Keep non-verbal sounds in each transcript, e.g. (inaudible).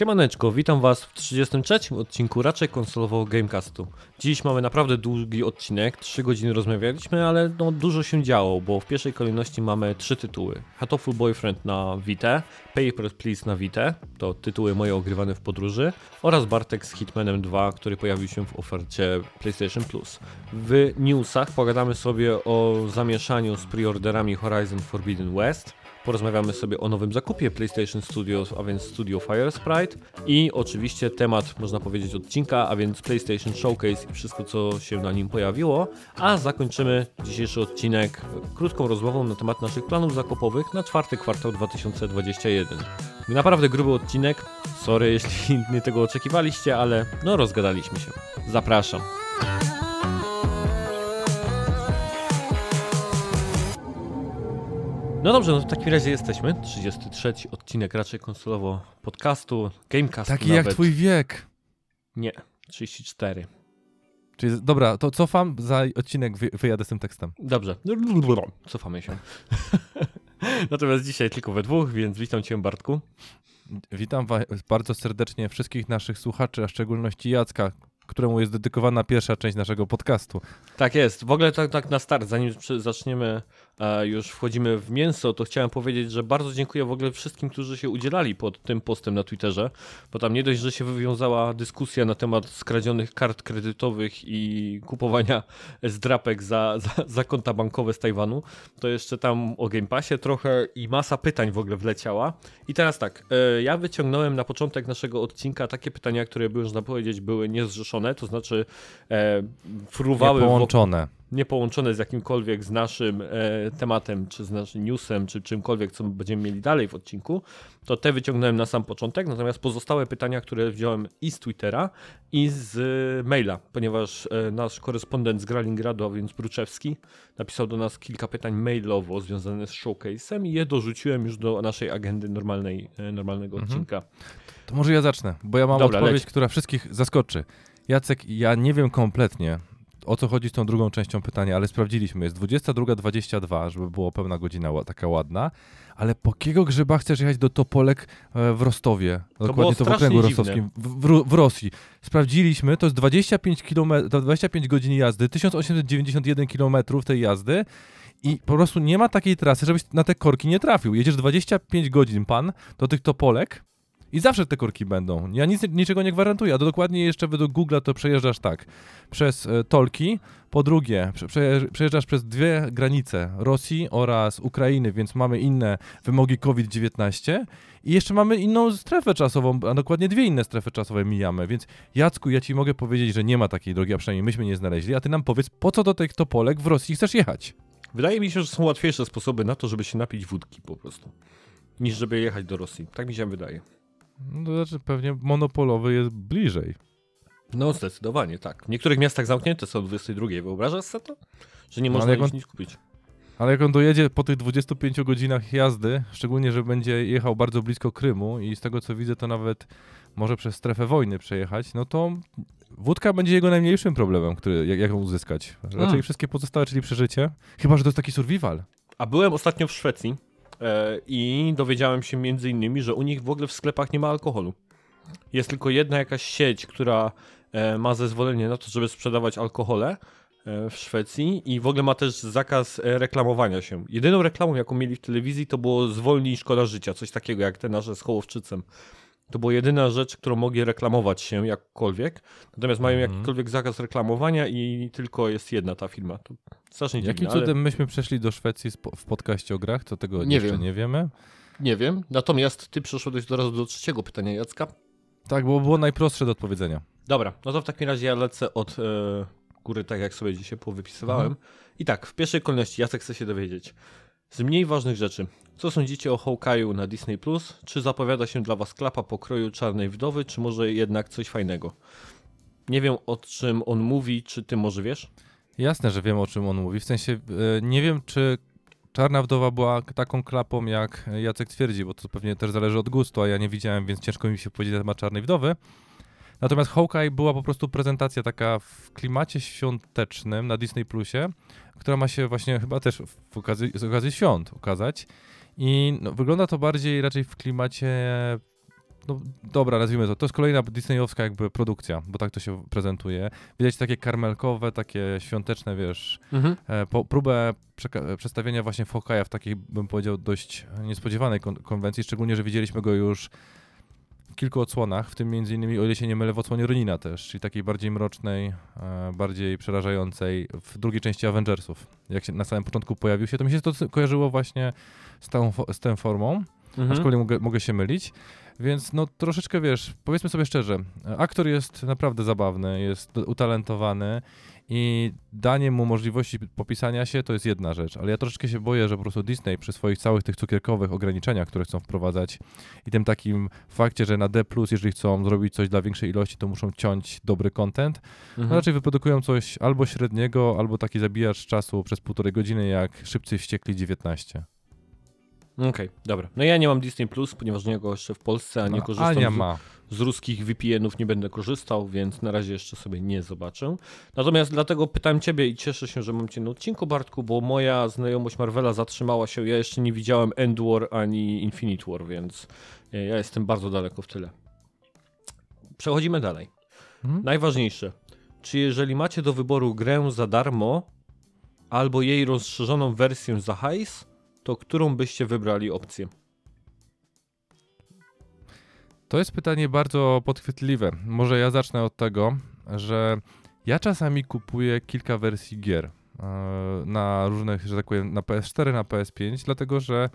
Siemaneczko, witam was w 33 odcinku raczej konsolowego Gamecastu. Dziś mamy naprawdę długi odcinek, 3 godziny rozmawialiśmy, ale no, dużo się działo, bo w pierwszej kolejności mamy trzy tytuły. Hatoful Boyfriend na Vita, Paper Please na Vita, to tytuły moje ogrywane w podróży, oraz Bartek z Hitmanem 2, który pojawił się w ofercie PlayStation Plus. W newsach pogadamy sobie o zamieszaniu z preorderami Horizon Forbidden West, Porozmawiamy sobie o nowym zakupie PlayStation Studios, a więc Studio Fire Sprite i oczywiście temat, można powiedzieć, odcinka, a więc PlayStation Showcase i wszystko, co się na nim pojawiło. A zakończymy dzisiejszy odcinek krótką rozmową na temat naszych planów zakupowych na czwarty kwartał 2021. Naprawdę gruby odcinek. Sorry, (laughs) jeśli nie tego oczekiwaliście, ale no rozgadaliśmy się. Zapraszam. No dobrze, no w takim razie jesteśmy. 33 odcinek raczej konsolowo podcastu, Gamecastu Taki nawet. jak twój wiek. Nie, 34. Czyli, dobra, to cofam, za odcinek wy, wyjadę z tym tekstem. Dobrze, cofamy się. (laughs) Natomiast dzisiaj tylko we dwóch, więc witam cię Bartku. Witam bardzo serdecznie wszystkich naszych słuchaczy, a w szczególności Jacka, któremu jest dedykowana pierwsza część naszego podcastu. Tak jest. W ogóle tak, tak na start, zanim zaczniemy już wchodzimy w mięso, to chciałem powiedzieć, że bardzo dziękuję w ogóle wszystkim, którzy się udzielali pod tym postem na Twitterze, bo tam nie dość, że się wywiązała dyskusja na temat skradzionych kart kredytowych i kupowania (laughs) zdrapek za, za, za konta bankowe z Tajwanu, to jeszcze tam o Game Passie trochę i masa pytań w ogóle wleciała. I teraz tak, e, ja wyciągnąłem na początek naszego odcinka takie pytania, które były, można powiedzieć, były niezrzeszone, to znaczy e, fruwały... Połączone. W nie połączone z jakimkolwiek z naszym e, tematem, czy z naszym newsem, czy czymkolwiek, co będziemy mieli dalej w odcinku, to te wyciągnąłem na sam początek, natomiast pozostałe pytania, które wziąłem i z Twittera, i z e, maila, ponieważ e, nasz korespondent z Gralingradu, a więc Bruczewski, napisał do nas kilka pytań mailowo związanych z showcase'em i je dorzuciłem już do naszej agendy normalnej, normalnego mhm. odcinka. To może ja zacznę, bo ja mam Dobra, odpowiedź, leć. która wszystkich zaskoczy. Jacek, ja nie wiem kompletnie, o co chodzi z tą drugą częścią pytania, ale sprawdziliśmy. Jest 22.22, żeby było pełna godzina taka ładna. Ale po jakiego grzyba chcesz jechać do Topolek e, w Rostowie? To Dokładnie to w okręgu rostowskim, w, w, w, Rosji. Sprawdziliśmy, to jest 25, km, 25 godzin jazdy, 1891 km tej jazdy. I po prostu nie ma takiej trasy, żebyś na te korki nie trafił. Jedziesz 25 godzin, pan, do tych Topolek, i zawsze te korki będą. Ja nic, niczego nie gwarantuję, a dokładnie jeszcze według Google to przejeżdżasz tak. Przez e, Tolki, po drugie prze, przejeżdżasz przez dwie granice Rosji oraz Ukrainy, więc mamy inne wymogi COVID-19 i jeszcze mamy inną strefę czasową, a dokładnie dwie inne strefy czasowe mijamy, więc Jacku, ja ci mogę powiedzieć, że nie ma takiej drogi, a przynajmniej myśmy nie znaleźli, a ty nam powiedz, po co do tych Topolek w Rosji chcesz jechać? Wydaje mi się, że są łatwiejsze sposoby na to, żeby się napić wódki po prostu, niż żeby jechać do Rosji. Tak mi się wydaje. No to znaczy pewnie monopolowy jest bliżej. No zdecydowanie, tak. W niektórych miastach zamknięte są 22. Wyobrażasz sobie to? Że nie no, można on, nic kupić. Ale jak on dojedzie po tych 25 godzinach jazdy, szczególnie, że będzie jechał bardzo blisko Krymu i z tego co widzę, to nawet może przez strefę wojny przejechać, no to wódka będzie jego najmniejszym problemem, który, jak, jak ją uzyskać. Raczej hmm. wszystkie pozostałe, czyli przeżycie. Chyba, że to jest taki survival. A byłem ostatnio w Szwecji i dowiedziałem się między innymi, że u nich w ogóle w sklepach nie ma alkoholu. Jest tylko jedna jakaś sieć, która e, ma zezwolenie na to, żeby sprzedawać alkohole e, w Szwecji i w ogóle ma też zakaz reklamowania się. Jedyną reklamą, jaką mieli w telewizji, to było zwolnij szkoda życia, coś takiego jak te nasze z Hołowczycem. To była jedyna rzecz, którą mogli reklamować się jakkolwiek. Natomiast mają mm. jakikolwiek zakaz reklamowania i tylko jest jedna ta firma. To strasznie Jakim dziwne, cudem ale... myśmy przeszli do Szwecji w podcaście o grach? To tego nie jeszcze wiem. nie wiemy. Nie wiem. Natomiast ty przeszedłeś do razu do trzeciego pytania, Jacka. Tak, bo było najprostsze do odpowiedzenia. Dobra, no to w takim razie ja lecę od e, góry, tak jak sobie dzisiaj powypisywałem. Mhm. I tak, w pierwszej kolejności Jacek chce się dowiedzieć. Z mniej ważnych rzeczy. Co sądzicie o Hawkeye'u na Disney+. Plus? Czy zapowiada się dla was klapa pokroju Czarnej Wdowy, czy może jednak coś fajnego? Nie wiem o czym on mówi, czy ty może wiesz? Jasne, że wiem o czym on mówi. W sensie e, nie wiem, czy Czarna Wdowa była taką klapą, jak Jacek twierdzi, bo to pewnie też zależy od gustu, a ja nie widziałem, więc ciężko mi się powiedzieć na temat Czarnej Wdowy. Natomiast Hawkeye była po prostu prezentacja taka w klimacie świątecznym na Disney Plusie, która ma się właśnie chyba też w okazji, z okazji świąt ukazać. I no, wygląda to bardziej raczej w klimacie no dobra, nazwijmy to, to jest kolejna disneyowska jakby produkcja, bo tak to się prezentuje. Widać takie karmelkowe, takie świąteczne, wiesz, Mhm. e, po, próbę przedstawienia właśnie Fokaja w takiej, bym powiedział, dość niespodziewanej kon- konwencji, szczególnie, że widzieliśmy go już kilku odsłonach, w tym między innymi, o ile się nie mylę, w odsłonie Ronina też, czyli takiej bardziej mrocznej, e, bardziej przerażającej w drugiej części Avengersów. Jak się na samym początku pojawił się, to mi się to kojarzyło właśnie z tą, z tą formą, Mhm. aczkolwiek mogę, mogę się mylić. Więc no troszeczkę wiesz, powiedzmy sobie szczerze, aktor jest naprawdę zabawny, jest utalentowany i danie mu możliwości popisania się to jest jedna rzecz, ale ja troszeczkę się boję, że po prostu Disney przy swoich całych tych cukierkowych ograniczeniach, które chcą wprowadzać i tym takim fakcie, że na D+, jeżeli chcą zrobić coś dla większej ilości, to muszą ciąć dobry content, no Mhm. raczej wyprodukują coś albo średniego, albo taki zabijacz czasu przez półtorej godziny jak Szybcy Wściekli 19. Okej, dobra. No ja nie mam Disney Plus, ponieważ nie go jeszcze w Polsce, a nie No, korzystam Ania z, ma. z ruskich VPN-ów, nie będę korzystał, więc na razie jeszcze sobie nie zobaczę. Natomiast dlatego pytam ciebie i cieszę się, że mam cię na odcinku, Bartku, bo moja znajomość Marvela zatrzymała się. Ja jeszcze nie widziałem End War ani Infinite War, więc e, ja jestem bardzo daleko w tyle. Przechodzimy dalej. Mhm. Najważniejsze. Czy jeżeli macie do wyboru grę za darmo albo jej rozszerzoną wersję za hajs, to którą byście wybrali opcję? To jest pytanie bardzo podchwytliwe. Może ja zacznę od tego, że ja czasami kupuję kilka wersji gier e, na różnych, że tak powiem, na PS4, na PS5, dlatego że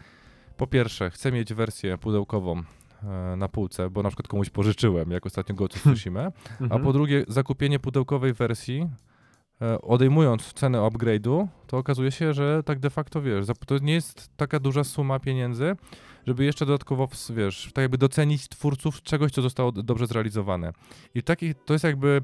po pierwsze chcę mieć wersję pudełkową e, na półce, bo na przykład komuś pożyczyłem, jak ostatnio go Tsushima, (laughs) a po drugie zakupienie pudełkowej wersji odejmując cenę upgrade'u, to okazuje się, że tak de facto, wiesz, to nie jest taka duża suma pieniędzy, żeby jeszcze dodatkowo, wiesz, tak jakby docenić twórców czegoś, co zostało dobrze zrealizowane. I taki, to jest jakby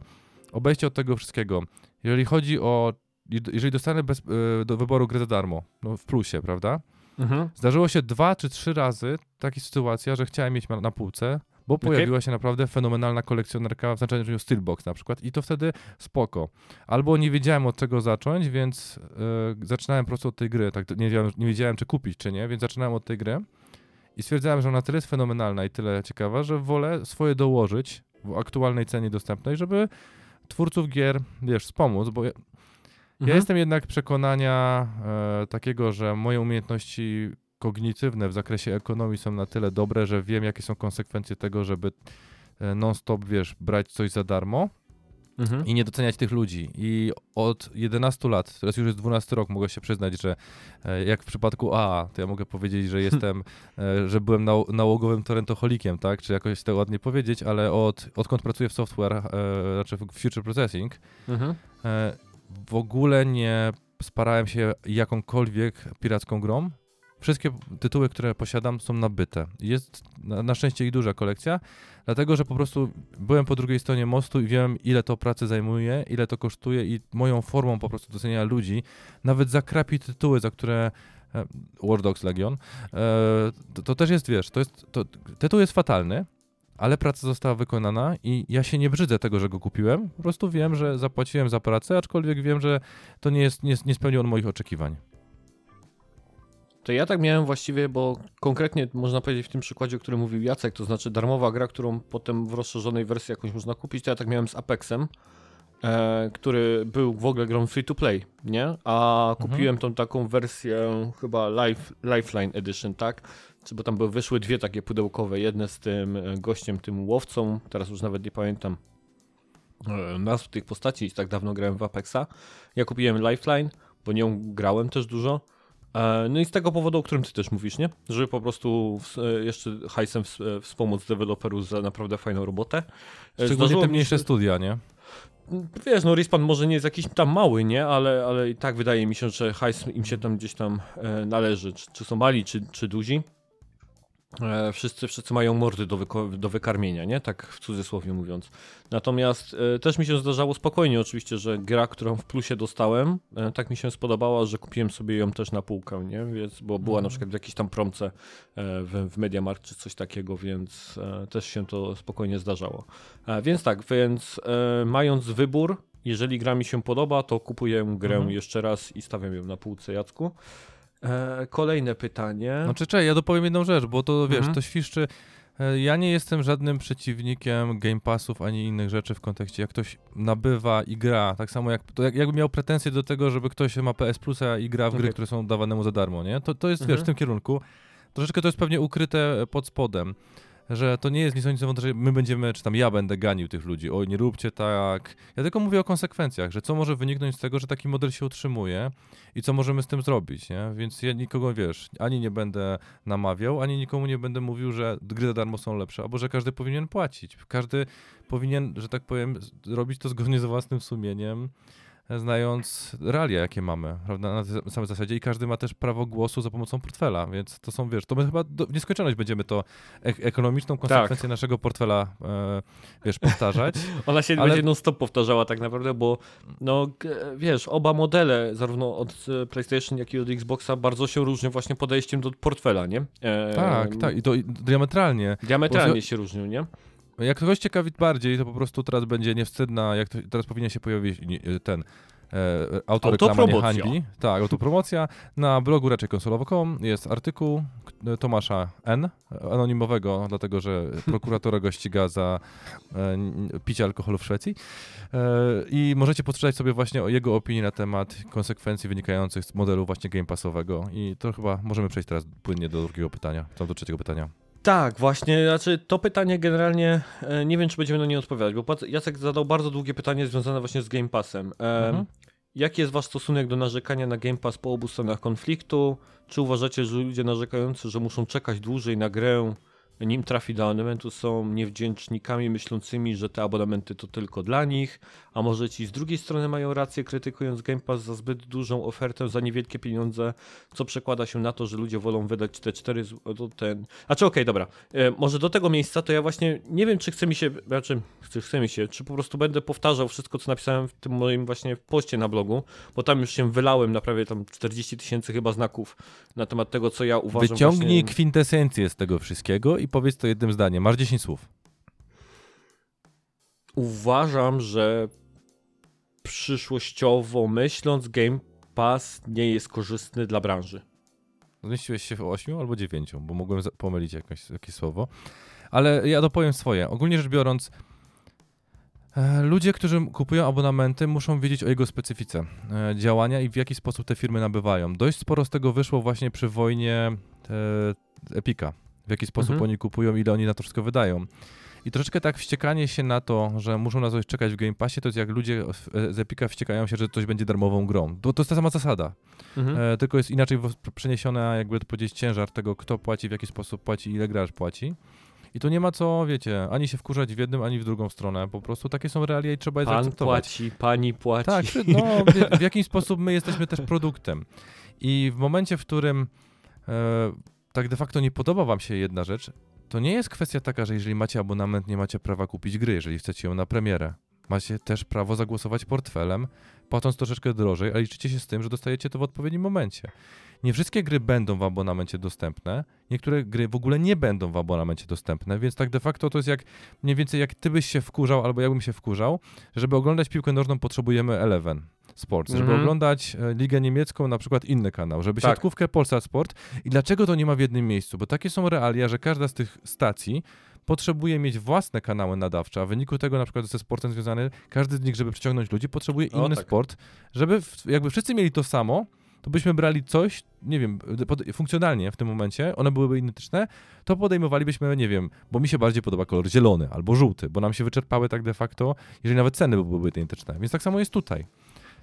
obejście od tego wszystkiego. Jeżeli chodzi o, jeżeli dostanę bez, e, do wyboru grę za darmo, no w plusie, prawda? Mhm. Zdarzyło się dwa czy trzy razy taka sytuacja, że chciałem mieć na półce, bo Okej. pojawiła się naprawdę fenomenalna kolekcjonerka w znaczeniu Steelbox na przykład i to wtedy spoko. Albo nie wiedziałem od czego zacząć, więc e, zaczynałem po prostu od tej gry, tak nie wiedziałem, nie wiedziałem czy kupić czy nie, więc zaczynałem od tej gry i stwierdzałem, że ona tyle jest fenomenalna i tyle ciekawa, że wolę swoje dołożyć w aktualnej cenie dostępnej, żeby twórców gier, wiesz, wspomóc, bo ja, ja Mhm. jestem jednak przekonania e, takiego, że moje umiejętności kognitywne w zakresie ekonomii są na tyle dobre, że wiem, jakie są konsekwencje tego, żeby e, non-stop, wiesz, brać coś za darmo Mhm. i nie doceniać tych ludzi. I od 11 lat, teraz już jest 12 rok, mogę się przyznać, że e, jak w przypadku A, to ja mogę powiedzieć, że jestem, (laughs) e, że byłem nał nałogowym torentoholikiem, tak? Czy jakoś to ładnie powiedzieć, ale od, odkąd pracuję w software, e, znaczy w future processing, Mhm. E, w ogóle nie sparałem się jakąkolwiek piracką grą. Wszystkie tytuły, które posiadam, są nabyte. Jest na, na szczęście ich duża kolekcja, dlatego że po prostu byłem po drugiej stronie mostu i wiem, ile to pracy zajmuje, ile to kosztuje, i moją formą po prostu doceniania ludzi, nawet za krapi tytuły, za które. e, War Dogs Legion. e, To, to też jest, wiesz, to jest, to, tytuł jest fatalny, ale praca została wykonana i ja się nie brzydzę tego, że go kupiłem. Po prostu wiem, że zapłaciłem za pracę, aczkolwiek wiem, że to nie, jest, nie, nie spełniło on moich oczekiwań. To ja tak miałem właściwie, bo konkretnie można powiedzieć w tym przykładzie, o którym mówił Jacek, to znaczy darmowa gra, którą potem w rozszerzonej wersji jakąś można kupić, to ja tak miałem z Apexem, e, który był w ogóle grą free to play, nie? A kupiłem tą taką wersję chyba life, Lifeline Edition, tak? Czy bo tam były, wyszły dwie takie pudełkowe, jedne z tym e, gościem, tym łowcą, teraz już nawet nie pamiętam e, nazw tych postaci, tak dawno grałem w Apexa. Ja kupiłem Lifeline, bo nią grałem też dużo. E, No i z tego powodu, o którym ty też mówisz, nie? Żeby po prostu e, jeszcze hajsem e, wspomóc deweloperów za naprawdę fajną robotę. Szczególnie zdarzyło te mniejsze się- studia, nie? Wiesz, no Respawn może nie jest jakiś tam mały, nie? Ale, ale i tak wydaje mi się, że hajs im się tam gdzieś tam należy. Czy, czy są mali, czy, czy duzi. E, wszyscy, wszyscy mają mordy do, do wykarmienia, nie? Tak w cudzysłowie mówiąc. Natomiast e, też mi się zdarzało spokojnie oczywiście, że gra, którą w plusie dostałem, e, tak mi się spodobała, że kupiłem sobie ją też na półkę, nie? Więc, bo była na przykład w jakiejś tam promce e, w, w Mediamarkt czy coś takiego, więc e, też się to spokojnie zdarzało. Więc tak, więc mając wybór, jeżeli gra mi się podoba, to kupuję grę Mhm. jeszcze raz i stawiam ją na półce, Jacku. E, kolejne pytanie. Znaczy, czekaj, ja dopowiem jedną rzecz, bo to, wiesz, Mhm. to świszczy E, Ja nie jestem żadnym przeciwnikiem Game Passów ani innych rzeczy w kontekście, jak ktoś nabywa i gra. Tak samo jak, to jak jakby miał pretensje do tego, żeby ktoś ma PS Plusa i gra w gry, Okej. które są dawane mu za darmo, nie? To, to jest, wiesz, Mhm. w tym kierunku. Troszeczkę to jest pewnie ukryte pod spodem, że to nie jest nic o że my będziemy, czy tam ja będę ganił tych ludzi. Oj, nie róbcie tak. Ja tylko mówię o konsekwencjach, że co może wyniknąć z tego, że taki model się utrzymuje i co możemy z tym zrobić, nie? Więc ja nikogo, wiesz, ani nie będę namawiał, ani nikomu nie będę mówił, że gry za darmo są lepsze, albo że każdy powinien płacić. Każdy powinien, że tak powiem, robić to zgodnie z własnym sumieniem, znając realia, jakie mamy, prawda, na tej samej zasadzie i każdy ma też prawo głosu za pomocą portfela, więc to są, wiesz, to my chyba do, w nieskończoność będziemy to ek- ekonomiczną konsekwencję naszego portfela, e, wiesz, powtarzać. (laughs) Ona się Ale- będzie non-stop powtarzała tak naprawdę, bo no wiesz, oba modele, zarówno od e, PlayStation, jak i od Xboxa, bardzo się różnią właśnie podejściem do portfela, nie? E, tak, tak, i to diametralnie. Diametralnie Bo- się różnią, nie? Jak kogoś ciekawi bardziej, to po prostu teraz będzie niewstydna, jak to, teraz powinien się pojawić nie, ten e, autoreklama nie hańbi. Tak, autopromocja. Na blogu raczej konsolowo.com jest artykuł k- Tomasza N, anonimowego, dlatego że (laughs) prokuratora go ściga za e, picie alkoholu w Szwecji. E, I możecie poczytać sobie właśnie o jego opinii na temat konsekwencji wynikających z modelu właśnie Game Passowego. I to chyba możemy przejść teraz płynnie do drugiego pytania, tam do trzeciego pytania. Tak, właśnie, znaczy to pytanie generalnie e, nie wiem, czy będziemy na nie odpowiadać, bo Jacek zadał bardzo długie pytanie związane właśnie z Game Passem. E, Mhm. Jaki jest wasz stosunek do narzekania na Game Pass po obu stronach konfliktu? Czy uważacie, że ludzie narzekający, że muszą czekać dłużej na grę, nim trafi do abonamentu, są niewdzięcznikami myślącymi, że te abonamenty to tylko dla nich? A może ci z drugiej strony mają rację, krytykując Game Pass za zbyt dużą ofertę, za niewielkie pieniądze, co przekłada się na to, że ludzie wolą wydać te 4 zł, ten... A czy okej, dobra. E, może do tego miejsca to ja właśnie nie wiem, czy chce mi się, znaczy, czy chce mi się, czy po prostu będę powtarzał wszystko, co napisałem w tym moim właśnie poście na blogu, bo tam już się wylałem na prawie tam 40 tysięcy chyba znaków na temat tego, co ja uważam Wyciągnij właśnie... kwintesencję z tego wszystkiego i powiedz to jednym zdaniem. Masz 10 słów. Uważam, że przyszłościowo myśląc, Game Pass nie jest korzystny dla branży. Zmieściłeś się w 8 albo 9, bo mogłem pomylić jakoś, jakieś słowo. Ale ja dopowiem swoje. Ogólnie rzecz biorąc, e, ludzie, którzy kupują abonamenty, muszą wiedzieć o jego specyfice e, działania i w jaki sposób te firmy nabywają. Dość sporo z tego wyszło właśnie przy wojnie e, Epika. W jaki sposób Mhm. oni kupują, ile oni na to wszystko wydają. I troszeczkę tak wściekanie się na to, że muszą na coś czekać w Game Passie, to jest jak ludzie z Epika wściekają się, że coś będzie darmową grą. To, to jest ta sama zasada. Mhm. E, tylko jest inaczej przeniesiona, jakby to powiedzieć, ciężar tego, kto płaci, w jaki sposób płaci, ile gracz płaci. I tu nie ma co, wiecie, ani się wkurzać w jednym, ani w drugą stronę. Po prostu takie są realia i trzeba je Pan zaakceptować. płaci, pani płaci. Tak, (laughs) no, w, w sposób my jesteśmy też produktem. I w momencie, w którym e, tak de facto nie podoba wam się jedna rzecz, to nie jest kwestia taka, że jeżeli macie abonament, nie macie prawa kupić gry, jeżeli chcecie ją na premierę. Macie też prawo zagłosować portfelem, płacąc troszeczkę drożej, ale liczycie się z tym, że dostajecie to w odpowiednim momencie. Nie wszystkie gry będą w abonamencie dostępne, niektóre gry w ogóle nie będą w abonamencie dostępne, więc tak de facto to jest jak mniej więcej jak ty byś się wkurzał, albo ja bym się wkurzał, żeby oglądać piłkę nożną potrzebujemy Eleven Sports, żeby Mhm. oglądać e, Ligę Niemiecką na przykład inny kanał, żeby Tak. siatkówkę Polsat Sport i dlaczego to nie ma w jednym miejscu, bo takie są realia, że każda z tych stacji potrzebuje mieć własne kanały nadawcze, a w wyniku tego na przykład ze sportem związany, każdy z nich, żeby przyciągnąć ludzi, potrzebuje O, inny tak. sport, żeby w, jakby wszyscy mieli to samo, to byśmy brali coś, nie wiem, funkcjonalnie w tym momencie, one byłyby identyczne, to podejmowalibyśmy, nie wiem, bo mi się bardziej podoba kolor zielony albo żółty, bo nam się wyczerpały tak de facto, jeżeli nawet ceny byłyby identyczne. Więc tak samo jest tutaj.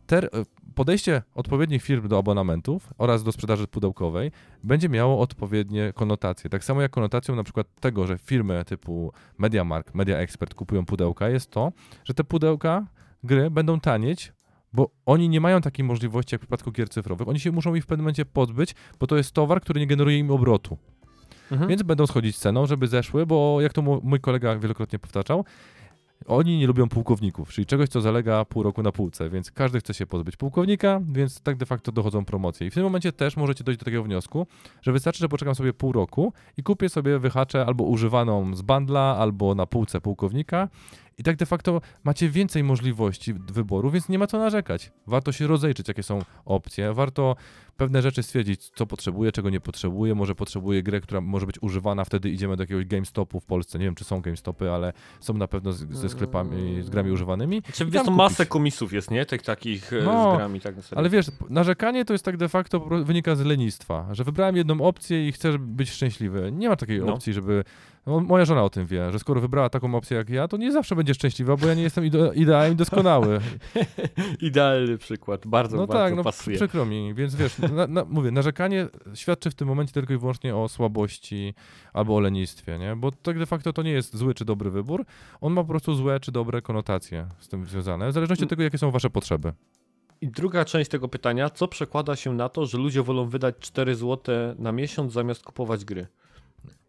Ter, podejście odpowiednich firm do abonamentów oraz do sprzedaży pudełkowej będzie miało odpowiednie konotacje. Tak samo jak konotacją na przykład tego, że firmy typu MediaMarkt, Media Expert kupują pudełka, jest to, że te pudełka gry będą tanieć, bo oni nie mają takiej możliwości jak w przypadku gier cyfrowych. Oni się muszą ich w pewnym momencie pozbyć, bo to jest towar, który nie generuje im obrotu. Mhm. Więc będą schodzić ceną, żeby zeszły, bo jak to mój kolega wielokrotnie powtarzał, oni nie lubią pułkowników, czyli czegoś, co zalega pół roku na półce, więc każdy chce się pozbyć pułkownika, więc tak de facto dochodzą promocje. I w tym momencie też możecie dojść do takiego wniosku, że wystarczy, że poczekam sobie pół roku i kupię sobie wyhaczę albo używaną z bandla, albo na półce pułkownika I tak de facto macie więcej możliwości wyboru, więc nie ma co narzekać. Warto się rozejrzeć, jakie są opcje. Warto pewne rzeczy stwierdzić, co potrzebuje, czego nie potrzebuje. Może potrzebuje grę, która może być używana, wtedy idziemy do jakiegoś GameStopu w Polsce. Nie wiem, czy są GameStopy, ale są na pewno z, ze sklepami, z grami używanymi. Znaczy, I wiesz, to masę komisów jest, nie? Tych takich e, No, z grami, tak. Ale wiesz, narzekanie to jest tak de facto wynika z lenistwa, że wybrałem jedną opcję i chcesz być szczęśliwy. Nie ma takiej No. opcji, żeby. No, moja żona o tym wie, że skoro wybrała taką opcję jak ja, to nie zawsze będzie szczęśliwa, bo ja nie jestem ide- idealnie doskonały. (laughs) Idealny przykład, bardzo, No bardzo tak, no pasuje. przykro mi, więc wiesz, na, na, mówię, narzekanie świadczy w tym momencie tylko i wyłącznie o słabości albo o lenistwie, nie? Bo tak de facto to nie jest zły czy dobry wybór, on ma po prostu złe czy dobre konotacje z tym związane, w zależności od tego, jakie są wasze potrzeby. I druga część tego pytania, co przekłada się na to, że ludzie wolą wydać 4 zł na miesiąc zamiast kupować gry?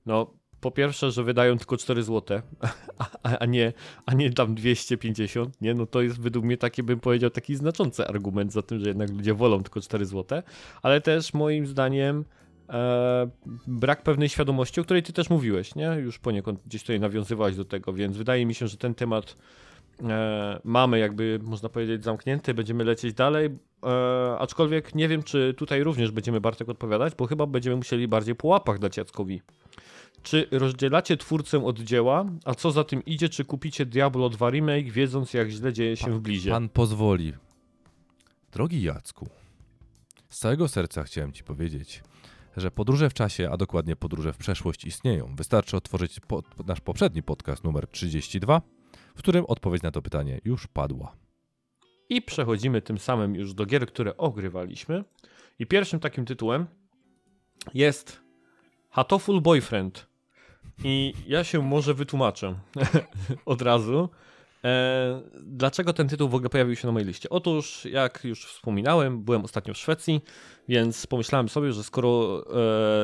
No, po pierwsze, że wydają tylko 4 zł, (laughs) a, a, nie, a nie tam 250, nie? No to jest według mnie taki, bym powiedział, taki znaczący argument za tym, że jednak ludzie wolą tylko 4 zł, ale też moim zdaniem e, brak pewnej świadomości, o której ty też mówiłeś, nie? Już poniekąd gdzieś tutaj nawiązywałeś do tego, więc wydaje mi się, że ten temat e, mamy jakby, można powiedzieć, zamknięty, będziemy lecieć dalej, e, aczkolwiek nie wiem, czy tutaj również będziemy Bartek odpowiadać, bo chyba będziemy musieli bardziej po łapach dać Jackowi. Czy rozdzielacie twórcę od dzieła, a co za tym idzie, czy kupicie Diablo 2 Remake, wiedząc jak źle dzieje się w blizie? Pan pozwoli. Drogi Jacku, z całego serca chciałem Ci powiedzieć, że podróże w czasie, a dokładnie podróże w przeszłość istnieją. Wystarczy otworzyć po, nasz poprzedni podcast numer 32, w którym odpowiedź na to pytanie już padła. I przechodzimy tym samym już do gier, które ogrywaliśmy. I pierwszym takim tytułem jest Hatoful Boyfriend. I ja się może wytłumaczę (laughs) od razu. E, dlaczego ten tytuł w ogóle pojawił się na mojej liście? Otóż, jak już wspominałem, byłem ostatnio w Szwecji, więc pomyślałem sobie, że skoro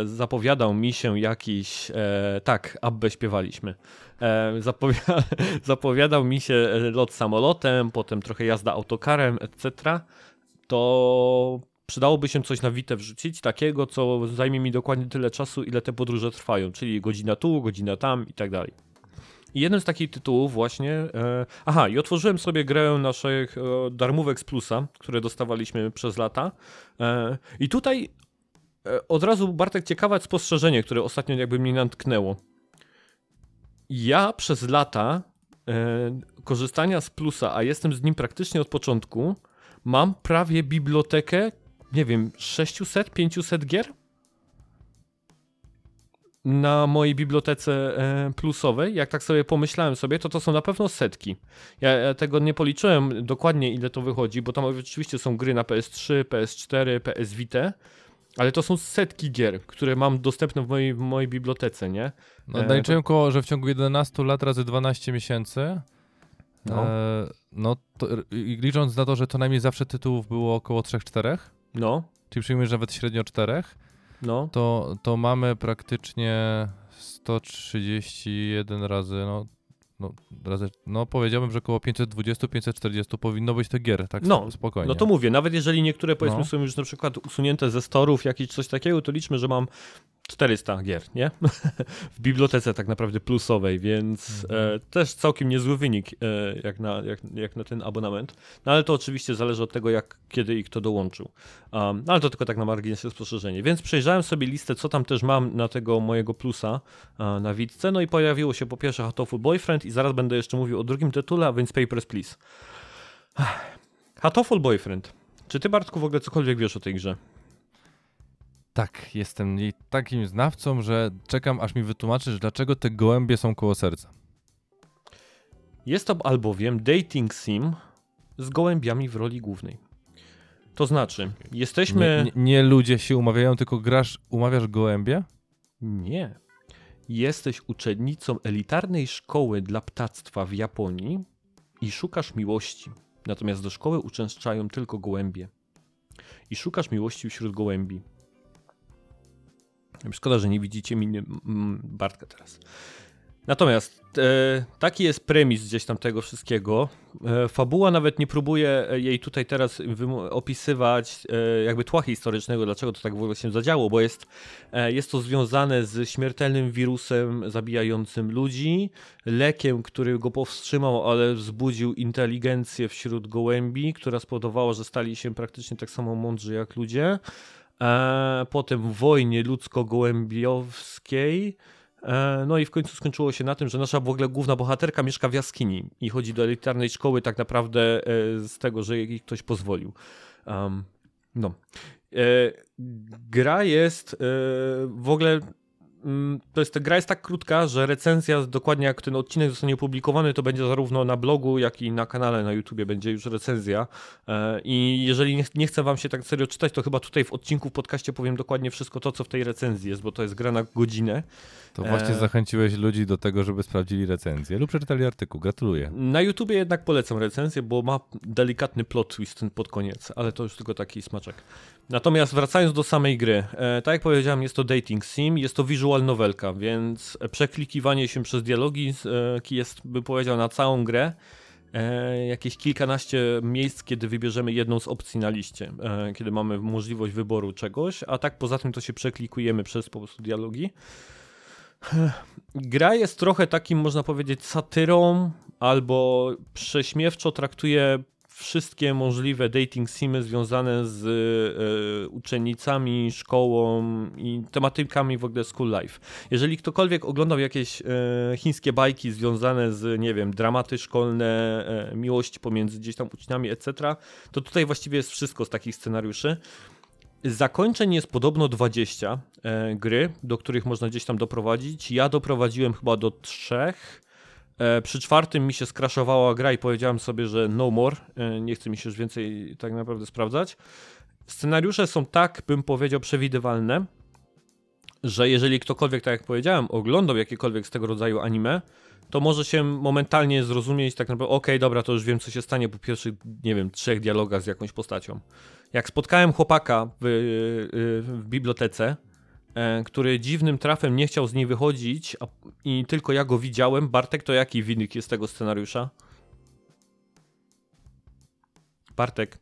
e, zapowiadał mi się jakiś. E, tak, Abbę śpiewaliśmy. E, zapowia- (laughs) zapowiadał mi się e, lot samolotem, potem trochę jazda autokarem, etc. To przydałoby się coś na Witę wrzucić, takiego, co zajmie mi dokładnie tyle czasu, ile te podróże trwają, czyli godzina tu, godzina tam i tak dalej. I jeden z takich tytułów właśnie. E, aha, i otworzyłem sobie grę naszych e, darmówek z plusa, które dostawaliśmy przez lata. E, I tutaj e, od razu Bartek ciekawe spostrzeżenie, które ostatnio jakby mnie natknęło. Ja przez lata e, korzystania z plusa, a jestem z nim praktycznie od początku, mam prawie bibliotekę, nie wiem, 600-500 gier na mojej bibliotece e, plusowej. Jak tak sobie pomyślałem sobie, to to są na pewno setki. Ja, tego nie policzyłem dokładnie, ile to wychodzi, bo tam oczywiście są gry na PS3, PS4, PS Vita, ale to są setki gier, które mam dostępne w mojej, w mojej bibliotece, nie? No, E, naliczyłem koło, że w ciągu 11 lat razy 12 miesięcy. No. E, no to, licząc na to, że to najmniej zawsze tytułów było około 3-4, No, czyli przyjmujesz nawet średnio 4, no. to, to mamy praktycznie 131 razy, no, no, razy, no powiedziałbym, że około 520-540 powinno być tych gier, tak No, spokojnie. No to mówię, nawet jeżeli niektóre powiedzmy No. są już na przykład usunięte ze storów, jakieś coś takiego, to liczmy, że mam 400 gier, nie? (laughs) w bibliotece tak naprawdę plusowej, więc Mhm. e, też całkiem niezły wynik e, jak, na, jak, jak na ten abonament. No ale to oczywiście zależy od tego, jak, kiedy i kto dołączył. Um, ale to tylko tak na marginesie spostrzeżenie. Więc przejrzałem sobie listę, co tam też mam na tego mojego plusa e, na Witce, no i pojawiło się po pierwsze Hatoful Boyfriend i zaraz będę jeszcze mówił o drugim tytule, a więc Papers, Please. Hatoful Boyfriend. Czy ty, Bartku, w ogóle cokolwiek wiesz o tej grze? Tak, jestem jej takim znawcą, że czekam aż mi wytłumaczysz, dlaczego te gołębie są koło serca. Jest to albowiem dating sim z gołębiami w roli głównej. To znaczy, jesteśmy... Nie, nie, nie ludzie się umawiają, tylko grasz, umawiasz gołębie? Nie. Jesteś uczennicą elitarnej szkoły dla ptactwa w Japonii i szukasz miłości. Natomiast do szkoły uczęszczają tylko gołębie. I szukasz miłości wśród gołębi. Szkoda, że nie widzicie miny Bartka teraz. Natomiast e, taki jest premis gdzieś tam tego wszystkiego. E, fabuła nawet nie próbuje jej tutaj teraz opisywać e, jakby tła historycznego, dlaczego to tak w ogóle się zadziało, bo jest, e, jest to związane z śmiertelnym wirusem zabijającym ludzi, lekiem, który go powstrzymał, ale wzbudził inteligencję wśród gołębi, która spowodowała, że stali się praktycznie tak samo mądrzy jak ludzie. E, potem wojnie ludzko-gołębiowskiej E, no i w końcu skończyło się na tym, że nasza w ogóle główna bohaterka mieszka w jaskini i chodzi do elitarnej szkoły tak naprawdę e, z tego, że jej ktoś pozwolił. Um, no. Gra jest w ogóle to jest, ta gra jest tak krótka, że recenzja, dokładnie jak ten odcinek zostanie opublikowany, to będzie zarówno na blogu, jak i na kanale na YouTubie będzie już recenzja. E, I jeżeli nie, nie chcę wam się tak serio czytać, to chyba tutaj w odcinku w podcaście powiem dokładnie wszystko to, co w tej recenzji jest, bo to jest gra na godzinę. To właśnie e... zachęciłeś ludzi do tego, żeby sprawdzili recenzję lub przeczytali artykuł. Gratuluję. Na YouTubie jednak polecam recenzję, bo ma delikatny plot twist pod koniec, ale to już tylko taki smaczek. Natomiast wracając do samej gry, e, tak jak powiedziałem, jest to dating sim, jest to visual novelka, więc przeklikiwanie się przez dialogi e, jest, by powiedział, na całą grę. E, jakieś kilkanaście miejsc, kiedy wybierzemy jedną z opcji na liście, e, kiedy mamy możliwość wyboru czegoś, a tak poza tym to się przeklikujemy przez po prostu dialogi. Gra jest trochę takim, można powiedzieć, satyrą albo prześmiewczo traktuje wszystkie możliwe dating simy związane z e, uczennicami, szkołą i tematykami w ogóle school life. Jeżeli ktokolwiek oglądał jakieś e, chińskie bajki związane z, nie wiem, dramaty szkolne, miłość pomiędzy gdzieś tam uczniami, etc., to tutaj właściwie jest wszystko z takich scenariuszy. Zakończeń jest podobno 20 e, gry, do których można gdzieś tam doprowadzić. Ja doprowadziłem chyba do trzech. E, przy czwartym mi się skraszowała gra i powiedziałem sobie, że no more, e, nie chce mi się już więcej tak naprawdę sprawdzać. Scenariusze są tak, bym powiedział, przewidywalne, że jeżeli ktokolwiek, tak jak powiedziałem, oglądał jakiekolwiek z tego rodzaju anime, to może się momentalnie zrozumieć tak naprawdę, okej, okay, dobra, to już wiem, co się stanie po pierwszych, nie wiem, trzech dialogach z jakąś postacią. Jak spotkałem chłopaka w, w bibliotece, E, który dziwnym trafem nie chciał z niej wychodzić a, i tylko ja go widziałem. Bartek, to jaki wynik jest tego scenariusza? Bartek,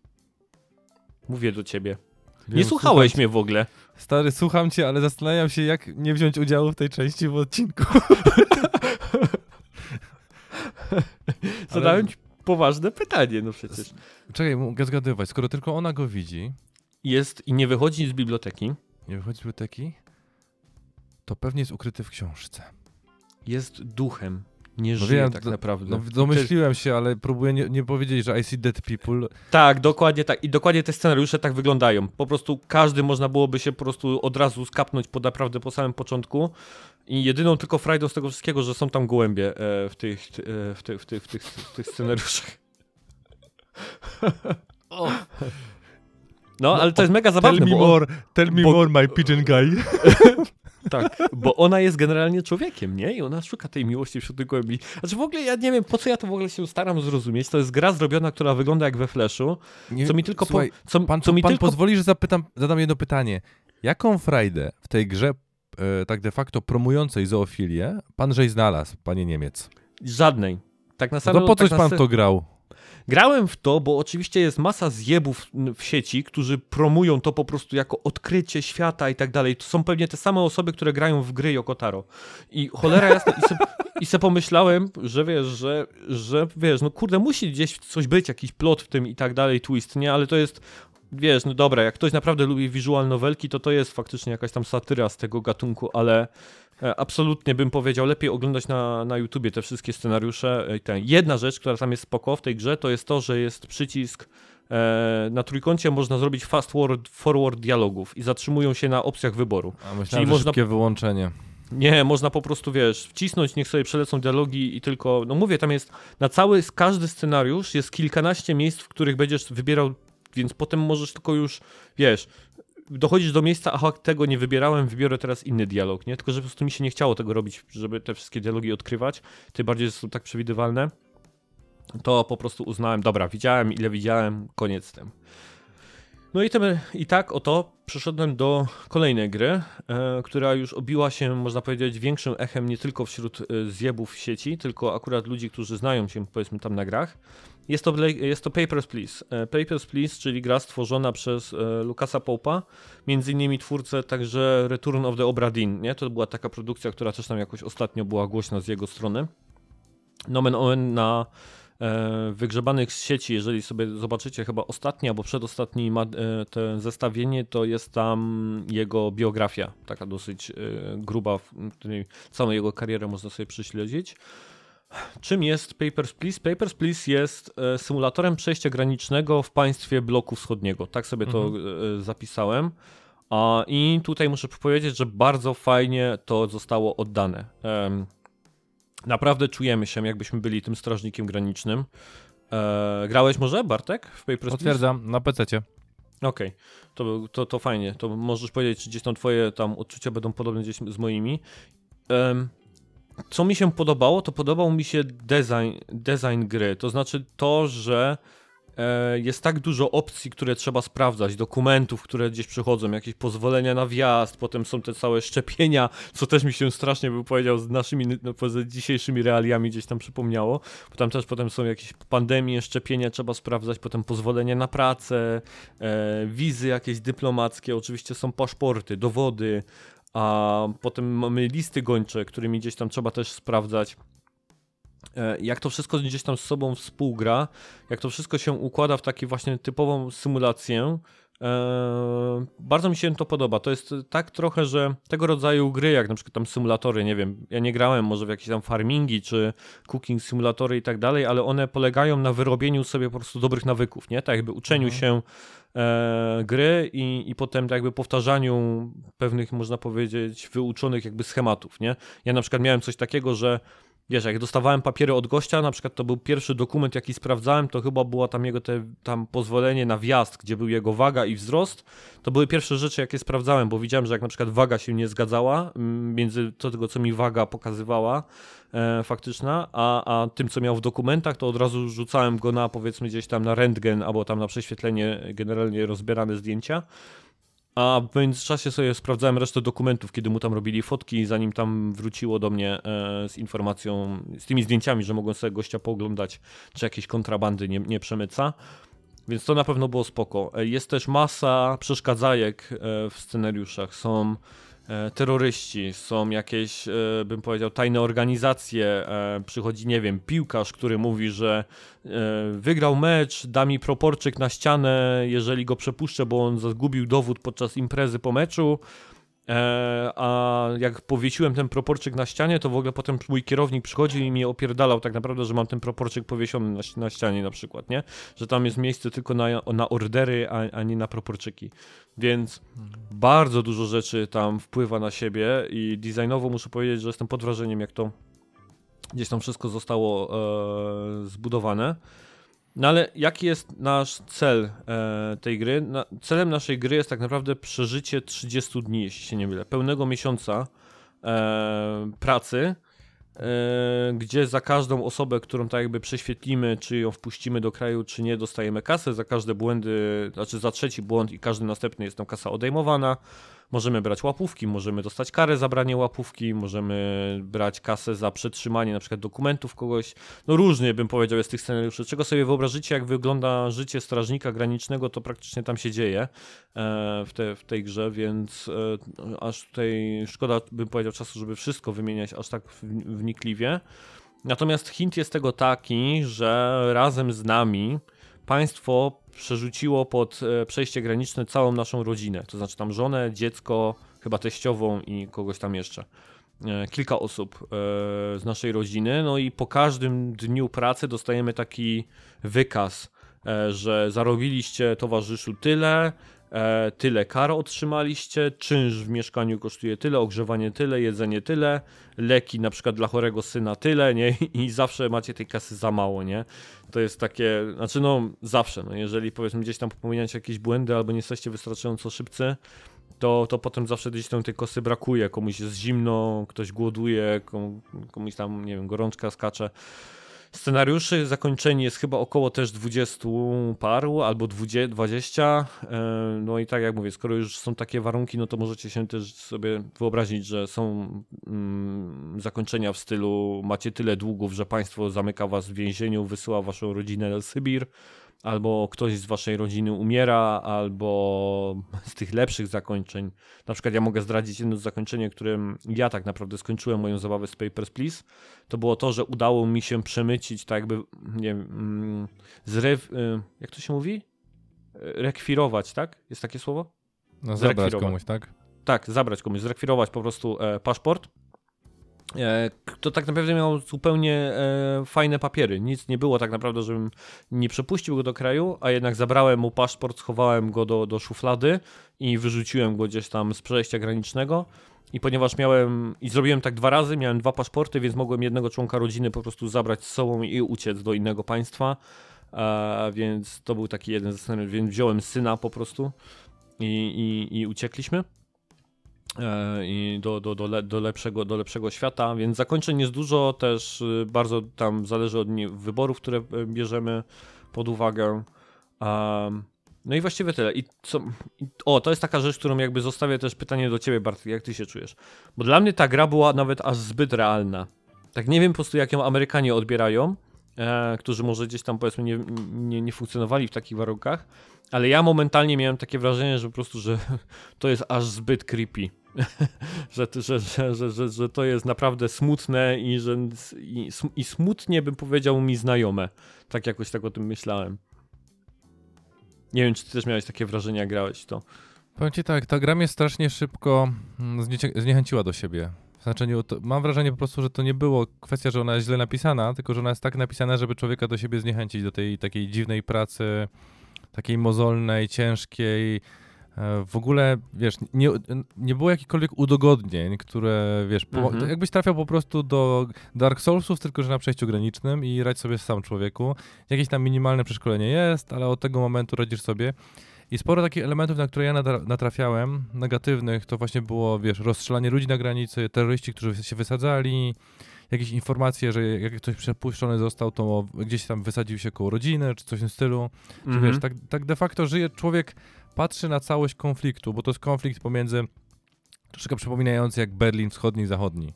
mówię do ciebie. Nie, nie słuchałeś słucham, mnie w ogóle. Stary, słucham cię, ale zastanawiam się, jak nie wziąć udziału w tej części w odcinku. (laughs) Zadałem ale... ci poważne pytanie, no przecież. Czekaj, mogę zgadywać. Skoro tylko ona go widzi... Jest i nie wychodzi z biblioteki. Nie wychodzi z biblioteki? To pewnie jest ukryty w książce. Jest duchem. Nie no żyje wiem, tak naprawdę. No, domyśliłem się, ale próbuję nie, nie, powiedzieć, że I see dead people. Tak, dokładnie tak. I dokładnie te scenariusze tak wyglądają. Po prostu każdy można byłoby się po prostu od razu skapnąć po naprawdę po samym początku. I jedyną tylko frajdą z tego wszystkiego, że są tam gołębie e, w, tych, e, w, tych, w, tych, w, tych, w tych scenariuszach. (laughs) No, no, ale to jest mega zabawne. Tell me bo more, tell me bo... more, my pigeon guy. (laughs) Tak, bo ona jest generalnie człowiekiem, nie? I ona szuka tej miłości wśród tych głębi. Znaczy w ogóle ja nie wiem, po co ja to w ogóle się staram zrozumieć. To jest gra zrobiona, która wygląda jak we Flashu, co mi tylko... Słuchaj, po, co, pan, co mi pan tylko... pozwoli, że zapytam, zadam jedno pytanie. Jaką frajdę w tej grze e, tak de facto promującej zoofilię pan żeś znalazł, panie Niemiec? Żadnej. Tak na samym, no to po coś tak pan to grał? Grałem w to, bo oczywiście jest masa zjebów w sieci, którzy promują to po prostu jako odkrycie świata i tak dalej. To są pewnie te same osoby, które grają w gry Yokotaro. I cholera jasna, i se, i se pomyślałem, że wiesz, że, że wiesz, no kurde, musi gdzieś coś być, jakiś plot w tym i tak dalej, twist, nie? Ale to jest wiesz, no dobra, jak ktoś naprawdę lubi visual novelki, to to jest faktycznie jakaś tam satyra z tego gatunku, ale absolutnie bym powiedział, lepiej oglądać na, na YouTubie te wszystkie scenariusze. E, jedna rzecz, która tam jest spoko w tej grze, to jest to, że jest przycisk e, na trójkącie można zrobić fast forward, forward dialogów i zatrzymują się na opcjach wyboru. A myślałem, Czyli można szybkie wyłączenie. Nie, można po prostu, wiesz, wcisnąć, niech sobie przelecą dialogi i tylko, no mówię, tam jest na cały, każdy scenariusz jest kilkanaście miejsc, w których będziesz wybierał, więc potem możesz tylko już, wiesz, dochodzisz do miejsca, aha, tego nie wybierałem, wybiorę teraz inny dialog, nie? Tylko, że po prostu mi się nie chciało tego robić, żeby te wszystkie dialogi odkrywać, tym bardziej, że są tak przewidywalne, to po prostu uznałem, dobra, widziałem ile widziałem, koniec z tym. No i, tym, i tak oto przeszedłem do kolejnej gry, e, która już obiła się, można powiedzieć, większym echem nie tylko wśród e, zjebów sieci, tylko akurat ludzi, którzy znają się powiedzmy tam na grach. Jest to, jest to Papers, Please. E, Papers, Please, czyli gra stworzona przez e, Lucasa Popa, między innymi twórcę także Return of the Obra Dinn, nie? To była taka produkcja, która też tam jakoś ostatnio była głośna z jego strony. Nomen Owen na wygrzebanych z sieci, jeżeli sobie zobaczycie chyba ostatni albo przedostatni ma, e, te zestawienie, to jest tam jego biografia, taka dosyć e, gruba, w której całą jego karierę można sobie prześledzić. Czym jest Papers, Please? Papers, Please jest e, symulatorem przejścia granicznego w państwie bloku wschodniego. Tak sobie to mhm. E, zapisałem. I tutaj muszę powiedzieć, że bardzo fajnie to zostało oddane. Naprawdę czujemy się, jakbyśmy byli tym strażnikiem granicznym. E, grałeś może, Bartek, w Papers, Please? Potwierdzam, na PC. Okej, okay. to, to, to fajnie. To możesz powiedzieć, czy gdzieś tam twoje tam odczucia będą podobne gdzieś z moimi co mi się podobało, to podobał mi się design, design gry. To znaczy to, że jest tak dużo opcji, które trzeba sprawdzać, dokumentów, które gdzieś przychodzą, jakieś pozwolenia na wjazd, potem są te całe szczepienia, co też mi się strasznie, bym powiedział, z naszymi no, dzisiejszymi realiami gdzieś tam przypomniało. Potem też potem są jakieś pandemie, szczepienia trzeba sprawdzać, potem pozwolenia na pracę, e, wizy jakieś dyplomackie, oczywiście są paszporty, dowody, a potem mamy listy gończe, którymi gdzieś tam trzeba też sprawdzać e, jak to wszystko gdzieś tam z sobą współgra, jak to wszystko się układa w taką właśnie typową symulację. Eee, bardzo mi się to podoba. To jest tak trochę, że tego rodzaju gry, jak na przykład tam symulatory, nie wiem, ja nie grałem może w jakieś tam farmingi czy cooking symulatory i tak dalej, ale one polegają na wyrobieniu sobie po prostu dobrych nawyków, nie? Tak jakby uczeniu mhm. się e, gry i, i potem tak jakby powtarzaniu pewnych, można powiedzieć, wyuczonych jakby schematów, nie? Ja na przykład miałem coś takiego, że wiesz, jak dostawałem papiery od gościa, na przykład to był pierwszy dokument, jaki sprawdzałem, to chyba było tam jego te, tam pozwolenie na wjazd, gdzie był jego waga i wzrost. To były pierwsze rzeczy, jakie sprawdzałem, bo widziałem, że jak na przykład waga się nie zgadzała między to, tego, co mi waga pokazywała e, faktyczna, a, a tym, co miał w dokumentach, to od razu rzucałem go na powiedzmy gdzieś tam na rentgen albo tam na prześwietlenie generalnie rozbierane zdjęcia. A w międzyczasie sobie sprawdzałem resztę dokumentów, kiedy mu tam robili fotki, zanim tam wróciło do mnie e, z informacją, z tymi zdjęciami, że mogłem sobie gościa pooglądać, czy jakieś kontrabandy nie, nie przemyca. Więc to na pewno było spoko. E, jest też masa przeszkadzajek e, w scenariuszach. Są terroryści, są jakieś, e, bym powiedział, tajne organizacje. E, przychodzi, nie wiem, piłkarz, który mówi, że wygrał mecz, da mi proporczyk na ścianę, jeżeli go przepuszczę, bo on zgubił dowód podczas imprezy po meczu. E, a jak powiesiłem ten proporczyk na ścianie, to w ogóle potem mój kierownik przychodził i mnie opierdalał tak naprawdę, że mam ten proporczyk powiesiony na, ścianie na przykład, nie? Że tam jest miejsce tylko na, na ordery, a, a nie na proporczyki. Więc bardzo dużo rzeczy tam wpływa na siebie i designowo muszę powiedzieć, że jestem pod wrażeniem, jak to gdzieś tam wszystko zostało e, zbudowane. No ale jaki jest nasz cel e, tej gry? Na, celem naszej gry jest tak naprawdę przeżycie 30 dni, jeśli się nie mylę, pełnego miesiąca e, pracy, e, gdzie za każdą osobę, którą tak jakby prześwietlimy, czy ją wpuścimy do kraju, czy nie, dostajemy kasę, za każde błędy, znaczy za trzeci błąd i każdy następny jest tam kasa odejmowana. Możemy brać łapówki, możemy dostać karę za branie łapówki, możemy brać kasę za przetrzymanie na przykład dokumentów kogoś. No różnie bym powiedział jest tych scenariuszy. Czego sobie wyobrażycie, jak wygląda życie strażnika granicznego, to praktycznie tam się dzieje e, w, te, w tej grze, więc e, aż tutaj szkoda bym powiedział czasu, żeby wszystko wymieniać aż tak wnikliwie. Natomiast hint jest tego taki, że razem z nami państwo przerzuciło pod e, przejście graniczne całą naszą rodzinę. To znaczy tam żonę, dziecko, chyba teściową i kogoś tam jeszcze. E, kilka osób e, z naszej rodziny. No i po każdym dniu pracy dostajemy taki wykaz, że zarobiliście towarzyszu tyle, tyle kar otrzymaliście, czynsz w mieszkaniu kosztuje tyle, ogrzewanie tyle, jedzenie tyle, leki na przykład dla chorego syna tyle, nie? I zawsze macie tej kasy za mało, nie? To jest takie, znaczy no zawsze, no jeżeli powiedzmy gdzieś tam popełniacie jakieś błędy albo nie jesteście wystarczająco szybcy, to, to potem zawsze gdzieś tam tej kosy brakuje, komuś jest zimno, ktoś głoduje, komuś tam, nie wiem, gorączka skacze Scenariuszy zakończenie jest chyba około też 20 paru albo 20. E, no i tak jak mówię, skoro już są takie warunki, no to możecie się też sobie wyobrazić, że są mm, zakończenia w stylu macie tyle długów, że państwo zamyka was w więzieniu, wysyła waszą rodzinę na Sybir albo ktoś z waszej rodziny umiera, albo (laughs) z tych lepszych zakończeń. Na przykład ja mogę zdradzić jedno zakończenie, którym ja tak naprawdę skończyłem moją zabawę z Papers, Please. To było to, że udało mi się przemycić tak jakby, nie wiem, mm, zrew... Y, jak to się mówi? Rekwirować, tak? Jest takie słowo? No zabrać komuś, tak? Tak, zabrać komuś, zrekwirować po prostu e, paszport to tak naprawdę miał zupełnie e, fajne papiery. Nic nie było tak naprawdę, żebym nie przepuścił go do kraju, a jednak zabrałem mu paszport, schowałem go do, do szuflady i wyrzuciłem go gdzieś tam z przejścia granicznego. I ponieważ miałem, i zrobiłem tak dwa razy, miałem dwa paszporty, więc mogłem jednego członka rodziny po prostu zabrać z sobą i uciec do innego państwa. A, więc to był taki jeden ze scenariuszy, więc wziąłem syna po prostu i, i, i uciekliśmy. E, i do, do, do, le, do, lepszego, do lepszego świata, więc zakończeń jest dużo, też y, bardzo tam zależy od wyborów, które e, bierzemy pod uwagę. No i właściwie tyle. I co, i, o, to jest taka rzecz, którą jakby zostawię też pytanie do ciebie, Bartek, jak ty się czujesz? Bo dla mnie ta gra była nawet aż zbyt realna. Tak nie wiem po prostu, jak ją Amerykanie odbierają, e, którzy może gdzieś tam powiedzmy nie, nie, nie funkcjonowali w takich warunkach, ale ja momentalnie miałem takie wrażenie, że po prostu, że (laughs) to jest aż zbyt creepy. (laughs) że, że, że, że, że, to jest naprawdę smutne i, że, i, i smutnie bym powiedział mi znajome. Tak jakoś tak o tym myślałem. Nie wiem, czy ty też miałeś takie wrażenie, jak grałeś to. Powiem ci tak, ta gra mnie strasznie szybko mm, zniechęciła do siebie. W znaczeniu, to, mam wrażenie po prostu, że to nie było kwestia, że ona jest źle napisana, tylko że ona jest tak napisana, żeby człowieka do siebie zniechęcić, do tej takiej dziwnej pracy, takiej mozolnej, ciężkiej, E, w ogóle, wiesz, nie, nie było jakichkolwiek udogodnień, które, wiesz, po, mhm. jakbyś trafiał po prostu do Dark Soulsów, tylko że na przejściu granicznym i radź sobie sam człowieku. Jakieś tam minimalne przeszkolenie jest, ale od tego momentu radzisz sobie. I sporo takich elementów, na które ja natrafiałem, negatywnych, to właśnie było, wiesz, rozstrzelanie ludzi na granicy, terroryści, którzy się wysadzali, jakieś informacje, że jak ktoś przepuszczony został, to gdzieś tam wysadził się koło rodziny, czy coś w tym stylu. Czy wiesz, mhm. tak, tak de facto żyje człowiek patrzy na całość konfliktu, bo to jest konflikt pomiędzy, troszeczkę przypominający jak Berlin wschodni i zachodni.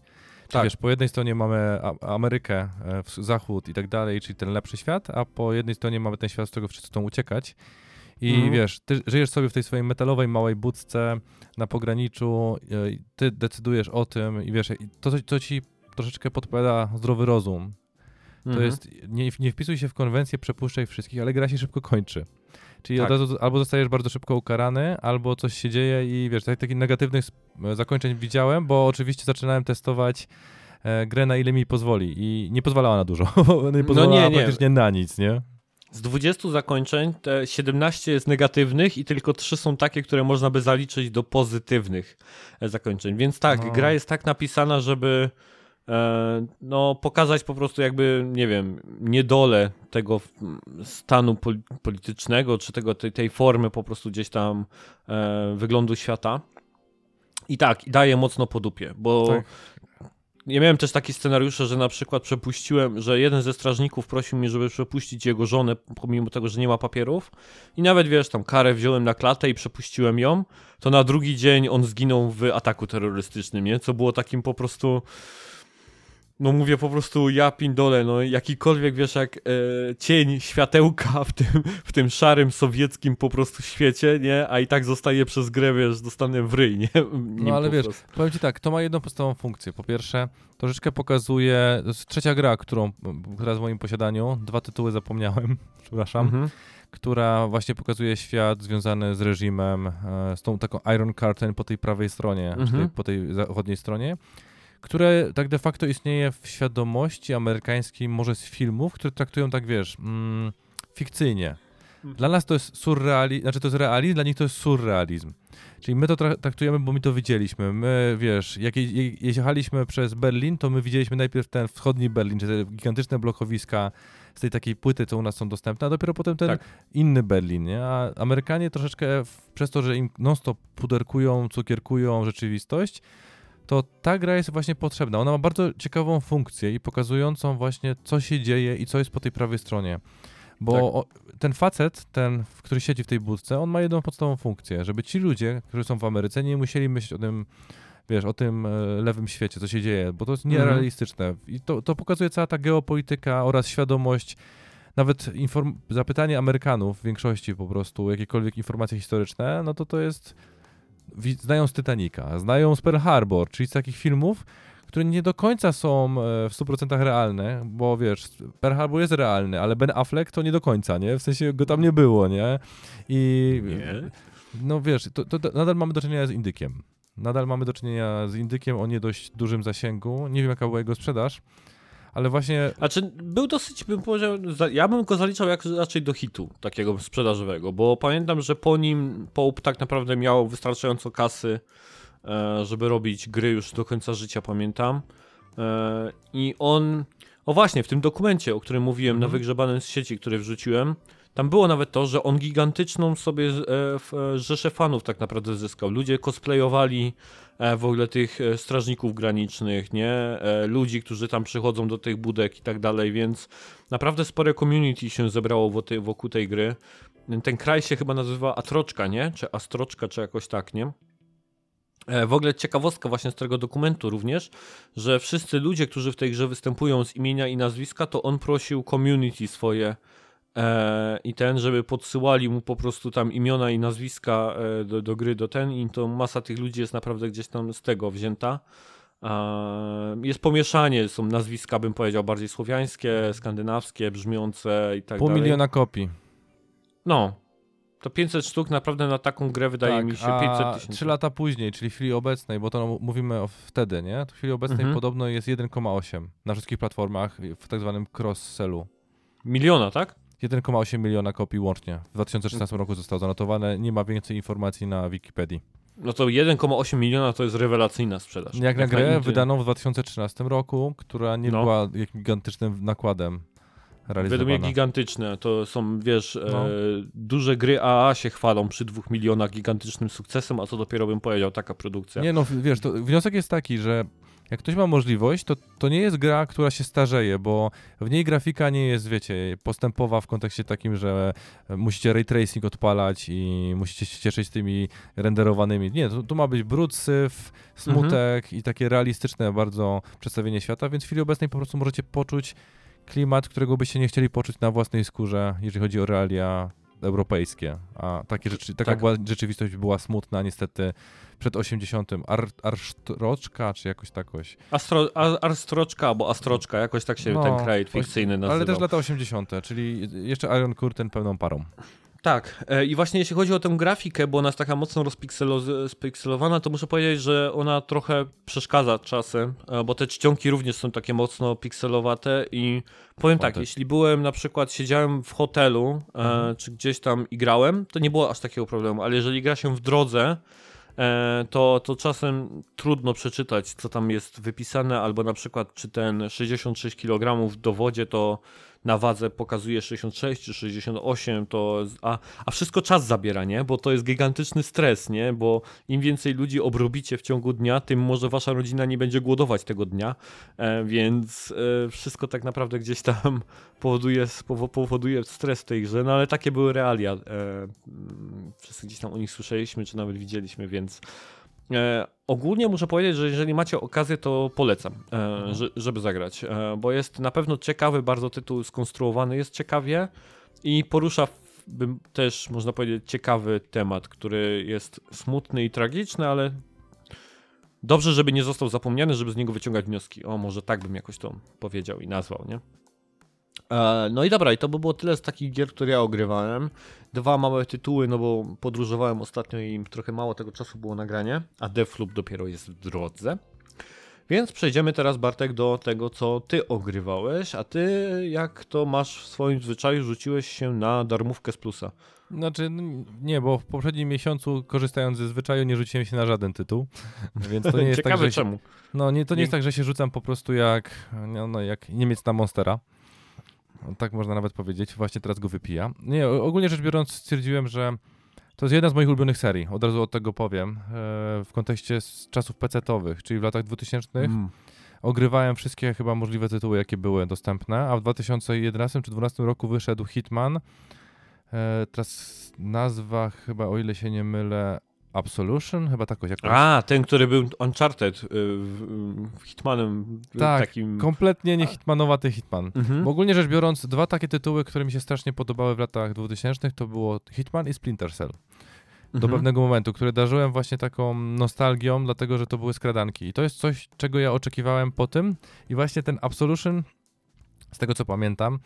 tak. wiesz, po jednej stronie mamy Amerykę, e, Zachód i tak dalej, czyli ten lepszy świat, a po jednej stronie mamy ten świat, z którego wszyscy chcą uciekać. I mm. wiesz, ty żyjesz sobie w tej swojej metalowej małej budce na pograniczu, e, ty decydujesz o tym i wiesz, to, to ci troszeczkę podpowiada zdrowy rozum. To -hmm. jest, nie, nie wpisuj się w konwencję, przepuszczaj wszystkich, ale gra się szybko kończy. Czyli tak. od razu albo zostajesz bardzo szybko ukarany, albo coś się dzieje i wiesz, tak, takich negatywnych zakończeń widziałem, bo oczywiście zaczynałem testować e, grę na ile mi pozwoli i nie pozwalała na dużo. (laughs) nie pozwalała no nie, nie. praktycznie na nic, nie? Z 20 zakończeń te 17 jest negatywnych i tylko 3 są takie, które można by zaliczyć do pozytywnych e, zakończeń. Więc tak, no. gra jest tak napisana, żeby E, no, pokazać po prostu jakby, nie wiem, niedolę tego stanu politycznego, czy tego, tej, tej formy po prostu gdzieś tam e, wyglądu świata. I tak, daje mocno po dupie, bo tak. Ja miałem też takie scenariusze, że na przykład przepuściłem, że jeden ze strażników prosił mnie, żeby przepuścić jego żonę, pomimo tego, że nie ma papierów. I nawet wiesz, tam karę wziąłem na klatę i przepuściłem ją. To na drugi dzień on zginął w ataku terrorystycznym, nie? Co było takim po prostu no mówię po prostu ja pindole, no jakikolwiek wiesz jak e, cień światełka w tym, w tym szarym sowieckim po prostu świecie, nie? A i tak zostaje przez grę, wiesz, dostanę w ryj, nie? (laughs) no ale wiesz, prostu. powiem ci tak, to ma jedną podstawową funkcję. Po pierwsze, troszeczkę pokazuje, to jest trzecia gra, którą, która jest w moim posiadaniu, dwa tytuły zapomniałem, (laughs) przepraszam. Mhm która właśnie pokazuje świat związany z reżimem, e, z tą taką Iron Curtain po tej prawej stronie, mhm. czyli po tej zachodniej stronie które tak de facto istnieje w świadomości amerykańskiej, może z filmów, które traktują tak, wiesz, mm, fikcyjnie. Mhm. Dla nas to jest surrealizm, znaczy to jest realizm, dla nich to jest surrealizm. Czyli my to traktujemy, bo my to widzieliśmy. My, wiesz, jak je jechaliśmy przez Berlin, to my widzieliśmy najpierw ten wschodni Berlin, czy te gigantyczne blokowiska z tej takiej płyty, co u nas są dostępne, a dopiero potem ten tak. inny Berlin, nie? A Amerykanie troszeczkę w, przez to, że im non-stop puderkują, cukierkują rzeczywistość, to ta gra jest właśnie potrzebna. Ona ma bardzo ciekawą funkcję i pokazującą właśnie, co się dzieje i co jest po tej prawej stronie. Bo Tak. o, ten facet, ten, który siedzi w tej budce, on ma jedną podstawową funkcję, żeby ci ludzie, którzy są w Ameryce, nie musieli myśleć o tym, wiesz, o tym e, lewym świecie, co się dzieje, bo to jest Mhm. nierealistyczne. I to, to pokazuje cała ta geopolityka oraz świadomość, nawet inform- zapytanie Amerykanów w większości po prostu, jakiekolwiek informacje historyczne, no to to jest, znają z Titanica, znają z Pearl Harbor, czyli z takich filmów, które nie do końca są e, w 100% realne, bo wiesz, Pearl Harbor jest realny, ale Ben Affleck to nie do końca, nie? W sensie go tam nie było, nie? I Nie. no wiesz, to, to, to nadal mamy do czynienia z indykiem. Nadal mamy do czynienia z indykiem o nie dość dużym zasięgu. Nie wiem, jaka była jego sprzedaż, ale właśnie Znaczy, był dosyć, bym powiedział, ja bym go zaliczał jak raczej do hitu takiego sprzedażowego, bo pamiętam, że po nim Pope tak naprawdę miał wystarczająco kasy, e, żeby robić gry już do końca życia, pamiętam. E, I on, o właśnie, w tym dokumencie, o którym mówiłem, Mhm. na wygrzebanym z sieci, który wrzuciłem, tam było nawet to, że on gigantyczną sobie e, e, rzeszę fanów tak naprawdę zyskał. Ludzie cosplayowali e, w ogóle tych strażników granicznych, nie? Ludzi, którzy tam przychodzą do tych budek i tak dalej, więc naprawdę spore community się zebrało wokół tej gry. Ten kraj się chyba nazywa Atroczka, nie? Czy Astroczka, czy jakoś tak, nie? W ogóle ciekawostka właśnie z tego dokumentu również, że wszyscy ludzie, którzy w tej grze występują z imienia i nazwiska, to on prosił community swoje i ten, żeby podsyłali mu po prostu tam imiona i nazwiska e, do, do gry, do ten i to masa tych ludzi jest naprawdę gdzieś tam z tego wzięta. E, jest pomieszanie, są nazwiska, bym powiedział, bardziej słowiańskie, skandynawskie, brzmiące i tak pół dalej. miliona kopii. No, to 500 sztuk naprawdę na taką grę wydaje tak, mi się a 500 tysięcy. Trzy lata później, czyli w chwili obecnej, bo to mówimy o wtedy, nie? To w chwili obecnej Mhm. podobno jest 1,8 na wszystkich platformach w tak zwanym cross-sellu. Miliona, tak? 1,8 miliona kopii łącznie. W 2016 Mm. roku zostało zanotowane. Nie ma więcej informacji na Wikipedii. No to 1,8 miliona to jest rewelacyjna sprzedaż. Jak na grę wydaną w 2013 roku, która nie No. była jakimś gigantycznym nakładem Według realizowana. mnie gigantyczne. To są, wiesz, No. e, duże gry AA się chwalą przy dwóch milionach gigantycznym sukcesem, a co dopiero bym powiedział, taka produkcja. Nie no, wiesz, to wniosek jest taki, że jak ktoś ma możliwość, to, to nie jest gra, która się starzeje, bo w niej grafika nie jest, wiecie, postępowa w kontekście takim, że musicie ray tracing odpalać i musicie się cieszyć tymi renderowanymi. Nie, tu, tu ma być brud, syf, smutek i takie realistyczne bardzo przedstawienie świata, więc w chwili obecnej po prostu możecie poczuć klimat, którego byście nie chcieli poczuć na własnej skórze, jeżeli chodzi o realia europejskie. A takie rzeczy, taka Tak. była, rzeczywistość była smutna niestety przed 80. Ar, Arstroczka, czy jakoś takoś. Astro, a, Arstroczka albo Astroczka, jakoś tak się No, ten kraj fikcyjny nazywał. Ale też lata 80., czyli jeszcze Iron Curtain pełną parą. Tak, e, i właśnie jeśli chodzi o tę grafikę, bo ona jest taka mocno spikselowana, to muszę powiedzieć, że ona trochę przeszkadza czasem, e, bo te czcionki również są takie mocno pikselowate i powiem tak, Wątek. jeśli byłem na przykład, siedziałem w hotelu, e, czy gdzieś tam i grałem, to nie było aż takiego problemu, ale jeżeli gra się w drodze, to, to czasem trudno przeczytać, co tam jest wypisane, albo na przykład, czy ten 66 kg w dowodzie to na wadze pokazuje 66 czy 68, to, a, a wszystko czas zabiera, nie? Bo to jest gigantyczny stres, nie? Bo im więcej ludzi obrobicie w ciągu dnia, tym może wasza rodzina nie będzie głodować tego dnia, e, więc e, wszystko tak naprawdę gdzieś tam (laughs) powoduje, powo- powoduje stres w tej grze, no ale takie były realia. E, wszyscy gdzieś tam o nich słyszeliśmy, czy nawet widzieliśmy, więc ogólnie muszę powiedzieć, że jeżeli macie okazję, to polecam, e, że, żeby zagrać, e, bo jest na pewno ciekawy bardzo tytuł, skonstruowany jest ciekawie i porusza, bym też można powiedzieć, ciekawy temat, który jest smutny i tragiczny, ale dobrze, żeby nie został zapomniany, żeby z niego wyciągać wnioski. O, może tak bym jakoś to powiedział i nazwał, nie? E, No i dobra, i to by było tyle z takich gier, które ja ogrywałem. Dwa małe tytuły, no bo podróżowałem ostatnio i trochę mało tego czasu było nagranie, a Deathloop dopiero jest w drodze. Więc przejdziemy teraz, Bartek, do tego, co ty ogrywałeś, a ty, jak to masz w swoim zwyczaju, rzuciłeś się na darmówkę z plusa. Znaczy, nie, bo w poprzednim miesiącu, korzystając ze zwyczaju, nie rzuciłem się na żaden tytuł. (laughs) Więc to nie jest Ciekawe tak, że się, czemu. no, nie, to nie Nie- jest tak, że się rzucam po prostu jak, no, no, jak Niemiec na Monstera. No, tak można nawet powiedzieć. Właśnie teraz go wypija. Nie, ogólnie rzecz biorąc stwierdziłem, że To jest jedna z moich ulubionych serii, od razu od tego powiem, e, w kontekście z czasów PC-towych, czyli w latach 2000 Mm. ogrywałem wszystkie chyba możliwe tytuły, jakie były dostępne, a w 2011 czy 2012 roku wyszedł Hitman. E, teraz nazwa chyba, o ile się nie mylę, Absolution, chyba takoś jakoś. A, ten, który był Uncharted y, w, Hitmanem y, Tak, takim... Kompletnie nie Hitmanowaty Hitman. Mhm. Bo ogólnie rzecz biorąc, dwa takie tytuły, które mi się strasznie podobały w latach 2000 to było Hitman i Splinter Cell. Do Mhm. pewnego momentu, które darzyłem właśnie taką nostalgią, dlatego że to były skradanki. I to jest coś, czego ja oczekiwałem po tym. I właśnie ten Absolution, z tego co pamiętam,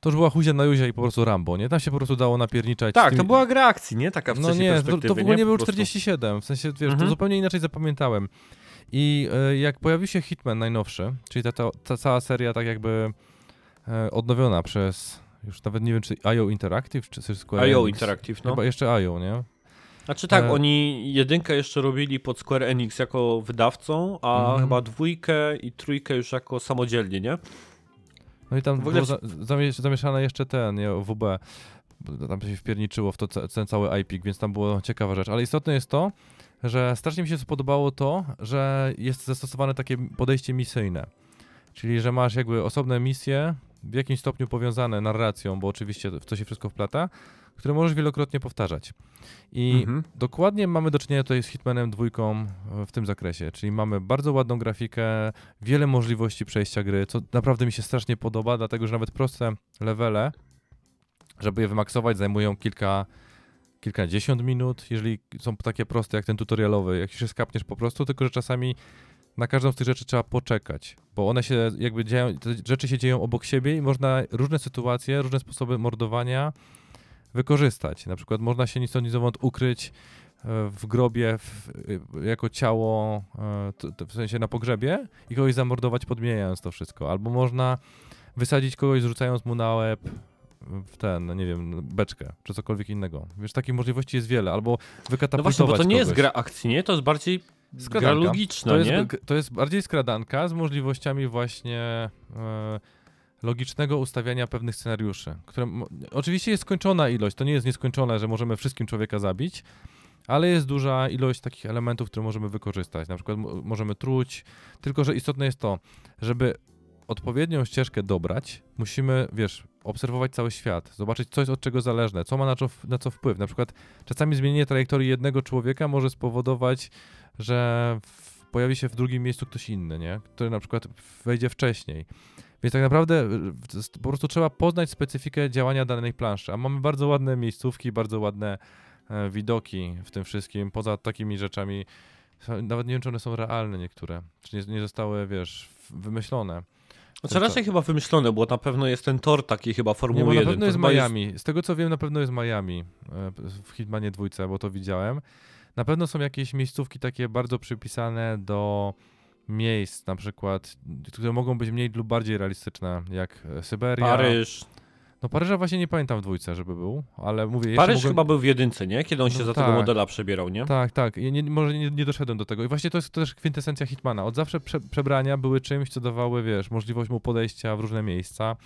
to już była huzia na juzia i po prostu Rambo, nie? Tam się po prostu dało napierniczać. Tak, tymi- to była gra akcji, nie? Taka w No nie, to, to w ogóle nie był prostu. 47, w sensie, wiesz, to Mhm. zupełnie inaczej zapamiętałem. I e, jak pojawił się Hitman najnowszy, czyli ta, ta, ta cała seria tak jakby e, odnowiona przez, już nawet nie wiem, czy IO Interactive, czy Square IO Enix. Interactive, no. Chyba jeszcze IO, nie? Znaczy tak, E- oni jedynkę jeszcze robili pod Square Enix jako wydawcą, a Mhm. chyba dwójkę i trójkę już jako samodzielnie, nie? No i tam W ogóle zamieszane jeszcze ten, nie, WB. Tam się wpierniczyło w to ten cały IPIC, więc tam było ciekawa rzecz. Ale istotne jest to, że strasznie mi się spodobało to, że jest zastosowane takie podejście misyjne. Czyli, że masz jakby osobne misje, w jakimś stopniu powiązane narracją, bo oczywiście w to się wszystko wplata, które możesz wielokrotnie powtarzać. I Mhm. Dokładnie mamy do czynienia tutaj z Hitmanem dwójką e, w tym zakresie, czyli mamy bardzo ładną grafikę, wiele możliwości przejścia gry, co naprawdę mi się strasznie podoba, dlatego że nawet proste levele, żeby je wymaksować, zajmują kilka, kilkadziesiąt minut, jeżeli są takie proste jak ten tutorialowy, jak się skapniesz po prostu, tylko że czasami na każdą z tych rzeczy trzeba poczekać, bo one się jakby dzieją, te rzeczy się dzieją obok siebie i można różne sytuacje, różne sposoby mordowania wykorzystać. Na przykład można się ni stąd ni zowąd ukryć e, w grobie w, e, jako ciało, e, w sensie na pogrzebie i kogoś zamordować podmieniając to wszystko. Albo można wysadzić kogoś zrzucając mu na łeb w ten, no nie wiem, beczkę, czy cokolwiek innego. Wiesz, takich możliwości jest wiele. Albo No wykatapultować właśnie, bo to nie jest kogoś. gra akcji, nie? To jest bardziej gra Skradanka. logiczna, To jest, nie? to jest bardziej skradanka z możliwościami właśnie e, logicznego ustawiania pewnych scenariuszy, które oczywiście jest skończona ilość, to nie jest nieskończone, że możemy wszystkim człowieka zabić, ale jest duża ilość takich elementów, które możemy wykorzystać. Na przykład mo- możemy truć, tylko że istotne jest to, żeby odpowiednią ścieżkę dobrać, musimy, wiesz, obserwować cały świat, zobaczyć, co jest od czego zależne, co ma na co, na co wpływ. Na przykład czasami zmienienie trajektorii jednego człowieka może spowodować, że w, pojawi się w drugim miejscu ktoś inny, nie? Który na przykład wejdzie wcześniej. Więc tak naprawdę y, jest- po prostu trzeba poznać specyfikę działania danej planszy. A mamy bardzo ładne miejscówki, bardzo ładne e, widoki w tym wszystkim. Poza takimi rzeczami, nawet nie wiem, czy one są realne niektóre, czy nie, nie zostały, wiesz, wymyślone. Znaczy to- raczej chyba wymyślone, bo na pewno jest ten tor taki chyba Nie, Formuły bo na 1. pewno jest Miami. Z tego co wiem, na pewno jest Miami e, w Hitmanie dwójce, bo to widziałem. Na pewno są jakieś miejscówki takie bardzo przypisane do miejsc, na przykład, które mogą być mniej lub bardziej realistyczne, jak e, Syberia. Paryż. No Paryża właśnie nie pamiętam w dwójce, żeby był, ale mówię, Paryż chyba był w jedynce, nie? Kiedy on się No za tego tak. modela przebierał, nie? Tak, tak. Ja nie, może nie, nie doszedłem do tego. I właśnie to jest też kwintesencja Hitmana. Od zawsze prze, przebrania były czymś, co dawały, wiesz, możliwość mu podejścia w różne miejsca.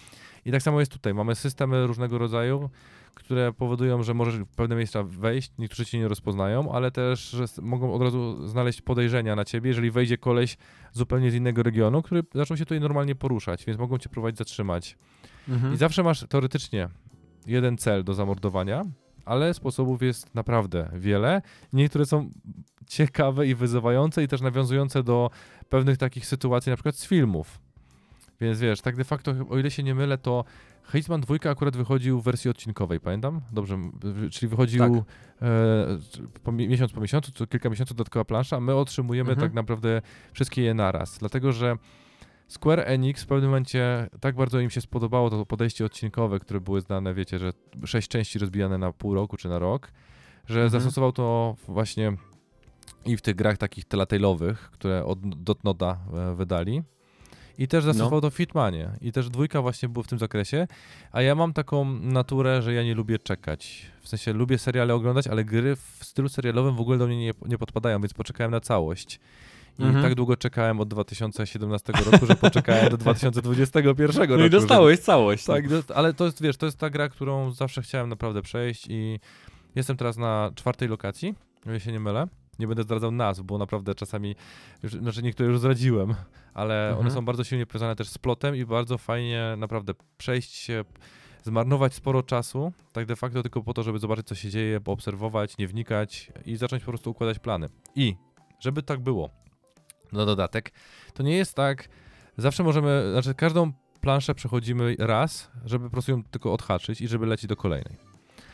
I tak samo jest tutaj. Mamy systemy różnego rodzaju, które powodują, że możesz w pewne miejsca wejść, niektórzy cię nie rozpoznają, ale też, że mogą od razu znaleźć podejrzenia na ciebie, jeżeli wejdzie koleś zupełnie z innego regionu, który zaczął się tutaj normalnie poruszać, więc mogą cię próbować zatrzymać. Mhm. I zawsze masz teoretycznie jeden cel do zamordowania, ale sposobów jest naprawdę wiele. Niektóre są ciekawe i wyzywające i też nawiązujące do pewnych takich sytuacji, na przykład z filmów. Więc wiesz, tak de facto, o ile się nie mylę, to Hitman 2 akurat wychodził w wersji odcinkowej, pamiętam? Dobrze, czyli wychodził Tak. e, po, mi- miesiąc po miesiącu, co kilka miesięcy dodatkowa plansza, a my otrzymujemy Mhm. tak naprawdę wszystkie je naraz, dlatego że Square Enix w pewnym momencie tak bardzo im się spodobało to podejście odcinkowe, które były znane, wiecie, że sześć części rozbijane na pół roku czy na rok, że Mhm. zastosował to właśnie i w tych grach takich telltale'owych, które od Dotnoda e, wydali. I też zastosował to w Hitmanie. I też dwójka właśnie była w tym zakresie. A ja mam taką naturę, że ja nie lubię czekać. W sensie lubię seriale oglądać, ale gry w stylu serialowym w ogóle do mnie nie, nie podpadają, więc poczekałem na całość. I Mhm. tak długo czekałem od 2017 roku, że poczekałem do 2021 roku. No i dostałeś całość. Tak, dost- ale to jest, wiesz, to jest ta gra, którą zawsze chciałem naprawdę przejść i Jestem teraz na czwartej lokacji, ile się nie mylę. Nie będę zdradzał nazw, bo naprawdę czasami, już, znaczy niektóre już zdradziłem, ale Mhm. one są bardzo silnie powiązane też z plotem i bardzo fajnie naprawdę przejść się, zmarnować sporo czasu, tak de facto tylko po to, żeby zobaczyć co się dzieje, poobserwować, nie wnikać i zacząć po prostu układać plany. I żeby tak było, na dodatek, to nie jest tak, zawsze możemy, znaczy każdą planszę przechodzimy raz, żeby po prostu ją tylko odhaczyć i żeby lecieć do kolejnej.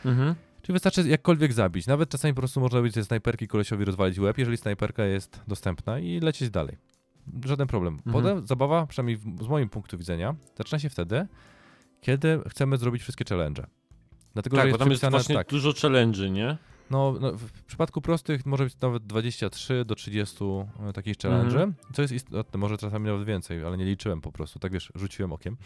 Mhm. Czyli wystarczy jakkolwiek zabić. Nawet czasami po prostu można być ze snajperki kolesiowi rozwalić łeb, jeżeli snajperka jest dostępna i lecieć dalej. Żaden problem. Mhm. Potem zabawa, przynajmniej w, z moim punktu widzenia, zaczyna się wtedy, kiedy chcemy zrobić wszystkie challenge. Dlatego, że Tak, bo jest tam jest właśnie tak. dużo challenge'y, nie? No, no, w przypadku prostych może być nawet 23 do 30 e, takich challenge, Mhm. co jest istotne, może czasami nawet więcej, ale nie liczyłem po prostu, tak wiesz, rzuciłem okiem.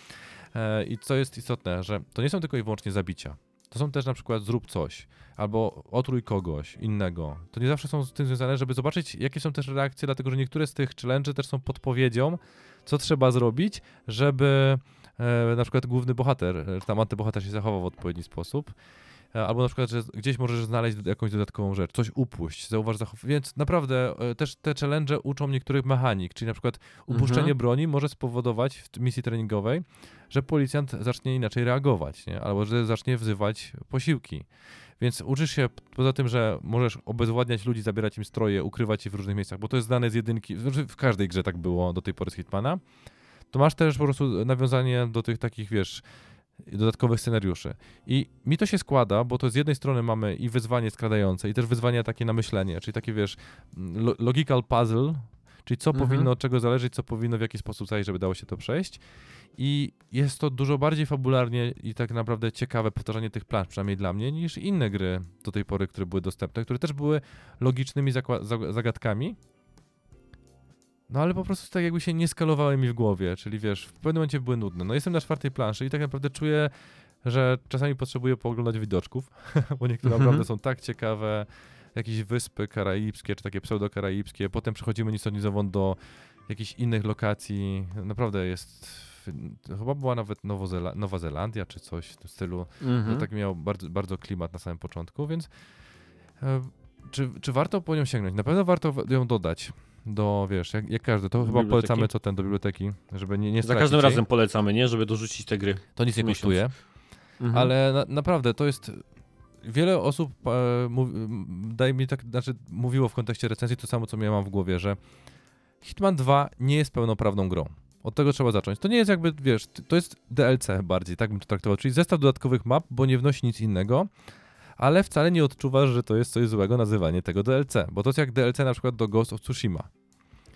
E, I co jest istotne, że to nie są tylko i wyłącznie zabicia. To są też na przykład zrób coś, albo otrój kogoś innego. To nie zawsze są z tym związane, żeby zobaczyć, jakie są też reakcje, dlatego że niektóre z tych challenge też są podpowiedzią, co trzeba zrobić, żeby e, na przykład główny bohater, e, czy tam antybohater się zachował w odpowiedni sposób. E, Albo na przykład, że gdzieś możesz znaleźć jakąś dodatkową rzecz, coś upuść, zauważ zachowanie. Więc naprawdę e, też te challenge uczą niektórych mechanik, czyli na przykład upuszczenie Mhm. broni może spowodować w misji treningowej, że policjant zacznie inaczej reagować, nie? albo że zacznie wzywać posiłki. Więc uczysz się, poza tym, że możesz obezwładniać ludzi, zabierać im stroje, ukrywać je w różnych miejscach, bo to jest znane z jedynki, znaczy w każdej grze tak było do tej pory z Hitmana, to masz też po prostu nawiązanie do tych takich, wiesz, dodatkowych scenariuszy. I mi to się składa, bo to z jednej strony mamy i wyzwanie skradające, i też wyzwanie takie na myślenie, czyli takie, wiesz, lo- logical puzzle, czyli co Mhm. powinno od czego zależeć, co powinno w jaki sposób zajść, żeby dało się to przejść. I jest to dużo bardziej fabularnie i tak naprawdę ciekawe powtarzanie tych plansz, przynajmniej dla mnie, niż inne gry do tej pory, które były dostępne, które też były logicznymi zagadkami. No ale po prostu tak jakby się nie skalowały mi w głowie, czyli wiesz, w pewnym momencie były nudne. No jestem na czwartej planszy i tak naprawdę czuję, że czasami potrzebuję pooglądać widoczków, (laughs) bo niektóre Mhm. naprawdę są tak ciekawe, jakieś wyspy karaibskie, czy takie pseudo-karaibskie, potem przechodzimy nic od nizową do jakichś innych lokacji, naprawdę jest, chyba była nawet Nowozela- Nowa Zelandia, czy coś w tym stylu, to tak miał bardzo, bardzo klimat na samym początku, więc e, czy, czy warto po nią sięgnąć? Na pewno warto ją dodać do, wiesz, jak, jak każdy, to Do chyba biblioteki? polecamy co ten do biblioteki, żeby nie, nie Za każdym jej. razem polecamy, nie? Żeby dorzucić te gry. To nic nie miesiąc. kosztuje, Mhm. ale na, naprawdę to jest. Wiele osób e, mów, daj mi tak, znaczy mówiło w kontekście recenzji to samo, co ja mam w głowie, że Hitman 2 nie jest pełnoprawną grą. Od tego trzeba zacząć. To nie jest jakby, wiesz, to jest DLC bardziej, tak bym to traktował, czyli zestaw dodatkowych map, bo nie wnosi nic innego, ale wcale nie odczuwasz, że to jest coś złego nazywanie tego DLC, bo to jest jak DLC na przykład do Ghost of Tsushima.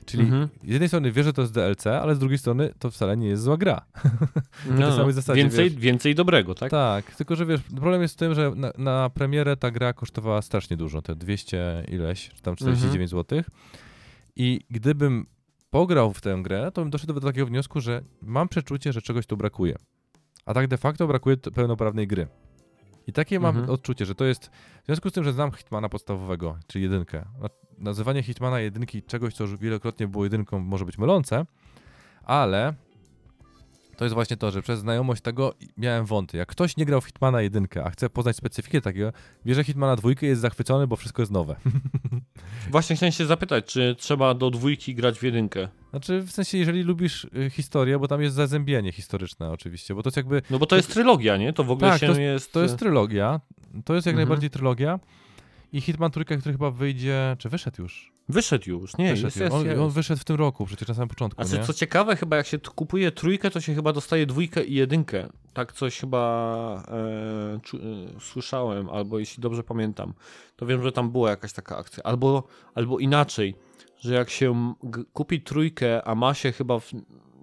Czyli Mhm. z jednej strony wiesz, że to jest DLC, ale z drugiej strony to wcale nie jest zła gra. (laughs) No, samej no. zasadzie, więcej, wiesz. więcej dobrego, tak? Tak, tylko że wiesz, problem jest w tym, że na, na premierę ta gra kosztowała strasznie dużo, te 200 ileś, czy tam 49 zł. I gdybym pograł w tę grę, to bym doszedł do takiego wniosku, że mam przeczucie, że czegoś tu brakuje. A tak de facto brakuje pełnoprawnej gry. I takie mam Mhm. odczucie, że to jest, w związku z tym, że znam Hitmana podstawowego, czyli jedynkę, na- nazywanie Hitmana jedynki czegoś, co już wielokrotnie było jedynką, może być mylące, ale to jest właśnie to, że przez znajomość tego miałem wąty. Jak ktoś nie grał w Hitmana jedynkę, a chce poznać specyfikę takiego, wie, że Hitmana dwójkę jest zachwycony, bo wszystko jest nowe. (laughs) Właśnie chciałem się zapytać, czy trzeba do dwójki grać w jedynkę? Znaczy, w sensie, jeżeli lubisz y, historię, bo tam jest zazębienie historyczne oczywiście, bo to jest jakby, No bo to jest trylogia, nie? To w ogóle Tak, się to jest... to jest trylogia, to jest jak Mhm. najbardziej trylogia i Hitman trójka, który chyba wyjdzie, czy wyszedł już? Wyszedł już, nie, wyszedł jest, jest, on, jest. on wyszedł w tym roku, przecież na samym początku, A co, nie? co ciekawe, chyba jak się kupuje trójkę, to się chyba dostaje dwójkę i jedynkę. Tak coś chyba e, czu, e, słyszałem, albo jeśli dobrze pamiętam, to wiem, że tam była jakaś taka akcja. Albo, albo inaczej, że jak się kupi trójkę, a ma się chyba w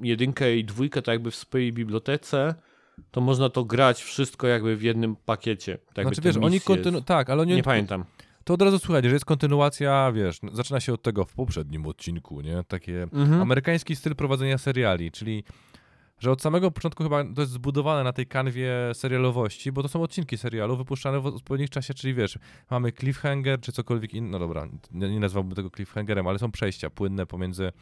jedynkę i dwójkę, tak jakby w swojej bibliotece, to można to grać wszystko jakby w jednym pakiecie. Tak Znaczy wiesz, oni kontynu- tak, ale oni Nie pamiętam. To od razu słychać, że jest kontynuacja, wiesz, no, zaczyna się od tego w poprzednim odcinku, nie? Takie Mhm. amerykański styl prowadzenia seriali, czyli że od samego początku chyba to jest zbudowane na tej kanwie serialowości, bo to są odcinki serialu wypuszczane w odpowiednich czasie, czyli wiesz, mamy cliffhanger czy cokolwiek innego, no dobra, nie, nie nazwałbym tego cliffhangerem, ale są przejścia płynne pomiędzy e,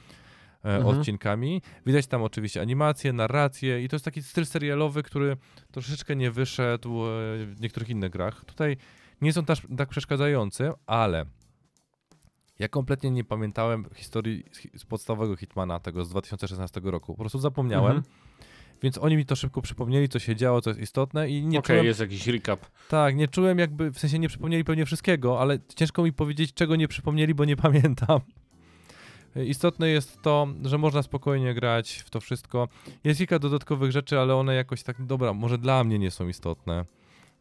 Mhm. odcinkami. Widać tam oczywiście animacje, narrację i to jest taki styl serialowy, który troszeczkę nie wyszedł e, w niektórych innych grach. Tutaj nie są tak, tak przeszkadzające, ale ja kompletnie nie pamiętałem historii z, podstawowego Hitmana, tego z 2016 roku. Po prostu zapomniałem. Mhm. Więc oni mi to szybko przypomnieli, co się działo, co jest istotne i nie Okej, czułem, jest jakiś recap. tak, nie czułem jakby, w sensie nie przypomnieli pewnie wszystkiego, ale ciężko mi powiedzieć, czego nie przypomnieli, bo nie pamiętam. Istotne jest to, że można spokojnie grać w to wszystko. Jest kilka dodatkowych rzeczy, ale one jakoś tak, dobra, może dla mnie nie są istotne.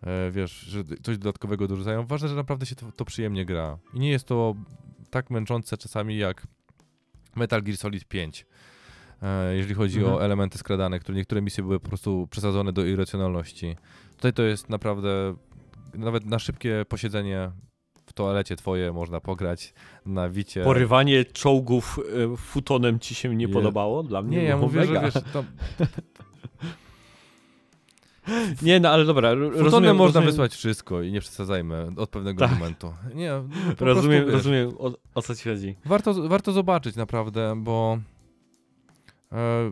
E, wiesz, że coś dodatkowego dorzucają. Ważne, że naprawdę się to, to przyjemnie gra. I nie jest to tak męczące czasami jak Metal Gear Solid 5. E, jeżeli chodzi Mhm. o elementy skradane, które niektóre misje były po prostu przesadzone do irracjonalności. Tutaj to jest naprawdę nawet na szybkie posiedzenie w toalecie twoje można pograć na wicie. Porywanie czołgów e, futonem ci się nie Je- podobało? Dla mnie Nie, ja mówię, że mega. wiesz, to (laughs) (laughs) Nie, no ale dobra, Futonem rozumiem, można rozumiem, wysłać wszystko i nie przesadzajmy od pewnego Tak. momentu. Nie, po (laughs) Rozumiem, prostu, rozumiem o, o co ci chodzi. Warto, warto zobaczyć naprawdę, bo e,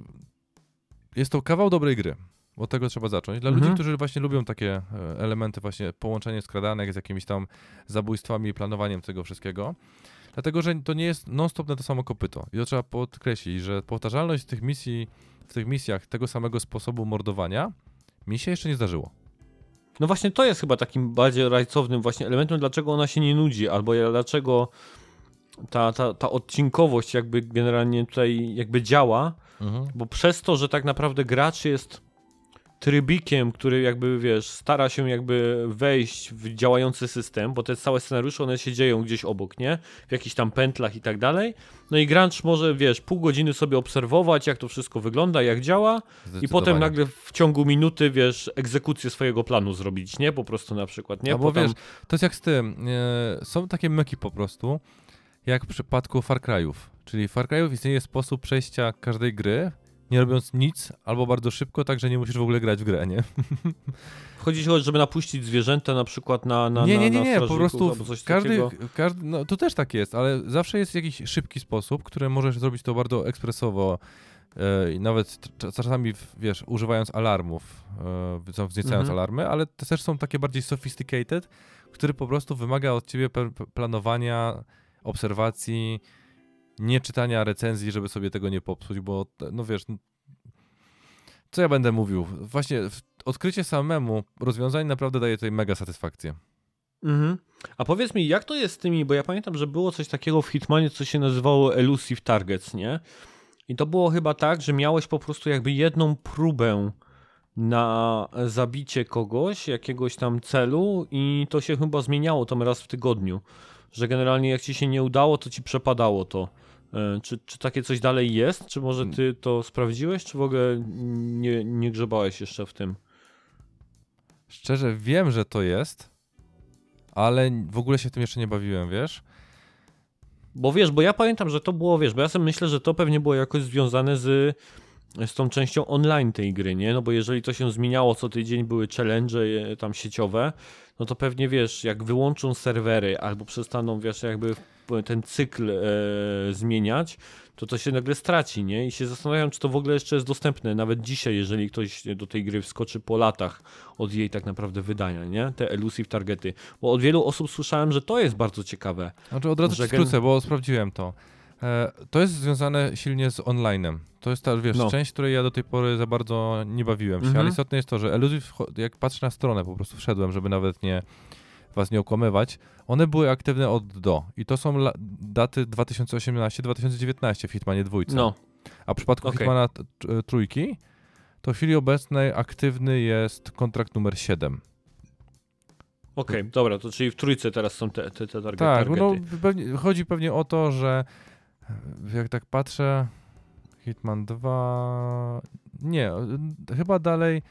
jest to kawał dobrej gry. Od tego trzeba zacząć. Dla Mhm. ludzi, którzy właśnie lubią takie e, elementy, właśnie połączenie skradanek z jakimiś tam zabójstwami i planowaniem tego wszystkiego. Dlatego, że to nie jest non-stop na to samo kopyto. I to trzeba podkreślić, że powtarzalność tych misji, w tych misjach tego samego sposobu mordowania mi się jeszcze nie zdarzyło. No właśnie to jest chyba takim bardziej rajcownym właśnie elementem, dlaczego ona się nie nudzi, albo dlaczego ta, ta, ta odcinkowość jakby generalnie tutaj jakby działa, bo przez to, że tak naprawdę gracz jest trybikiem, który jakby, wiesz, stara się jakby wejść w działający system, bo te całe scenariusze, one się dzieją gdzieś obok, nie? W jakichś tam pętlach i tak dalej. No i gracz może, wiesz, pół godziny sobie obserwować, jak to wszystko wygląda, jak działa i potem nagle w ciągu minuty, wiesz, egzekucję swojego planu zrobić, nie? Po prostu na przykład, nie? Albo Bo tam- wiesz, to jest jak z tym. Są takie myki po prostu, jak w przypadku Far Cry'ów. Czyli w Far Cry'ów istnieje sposób przejścia każdej gry, nie robiąc nic, albo bardzo szybko, tak że nie musisz w ogóle grać w grę, nie? (laughs) Chodzi o to, żeby napuścić zwierzęta na przykład na na nie, nie, nie, nie, po prostu każdy, każdy, no to też tak jest, ale zawsze jest jakiś szybki sposób, który możesz zrobić to bardzo ekspresowo e, i nawet cz- czasami, wiesz, używając alarmów, e, wzniecając Mhm. alarmy, ale te też są takie bardziej sophisticated, który po prostu wymaga od ciebie planowania, obserwacji, nie czytania recenzji, żeby sobie tego nie popsuć, bo no wiesz, co ja będę mówił? Właśnie odkrycie samemu rozwiązań naprawdę daje tutaj mega satysfakcję. Mhm. A powiedz mi, jak to jest z tymi, bo ja pamiętam, że było coś takiego w Hitmanie, co się nazywało Elusive Targets, nie? I to było chyba tak, że miałeś po prostu jakby jedną próbę na zabicie kogoś, jakiegoś tam celu i to się chyba zmieniało tam raz w tygodniu. Że generalnie jak ci się nie udało, to ci przepadało to. E, Czy, czy takie coś dalej jest? Czy może ty to sprawdziłeś, czy w ogóle nie, nie grzebałeś jeszcze w tym? Szczerze wiem, że to jest, ale w ogóle się tym jeszcze nie bawiłem, wiesz? Bo wiesz, bo ja pamiętam, że to było, wiesz, bo ja sobie myślę, że to pewnie było jakoś związane z, z tą częścią online tej gry, nie? No bo jeżeli to się zmieniało co tydzień, były challenge tam sieciowe, no to pewnie wiesz, jak wyłączą serwery albo przestaną, wiesz, jakby ten cykl e, zmieniać, to to się nagle straci, nie? I się zastanawiam, czy to w ogóle jeszcze jest dostępne, nawet dzisiaj, jeżeli ktoś do tej gry wskoczy po latach od jej tak naprawdę wydania, nie? Te elusive targety. Bo od wielu osób słyszałem, że to jest bardzo ciekawe. Znaczy od razu Że skrócę, bo sprawdziłem to. E, to jest związane silnie z online'em. To jest ta, wiesz, No. część, której ja do tej pory za bardzo nie bawiłem się, Mhm. ale istotne jest to, że Elusive, jak patrzę na stronę, po prostu wszedłem, żeby nawet nie was nie okłamywać, one były aktywne od do. I to są la- daty 2018-2019 w Hitmanie dwójce. No, A w przypadku Okej. Hitmana t- t- trójki, to w chwili obecnej aktywny jest kontrakt numer 7. Okej, dobra, to czyli w trójce teraz są te, te, te target, Tak, no targety. pewnie, chodzi pewnie o to, że e, jak tak patrzę, Hitman 2, nie, chyba dalej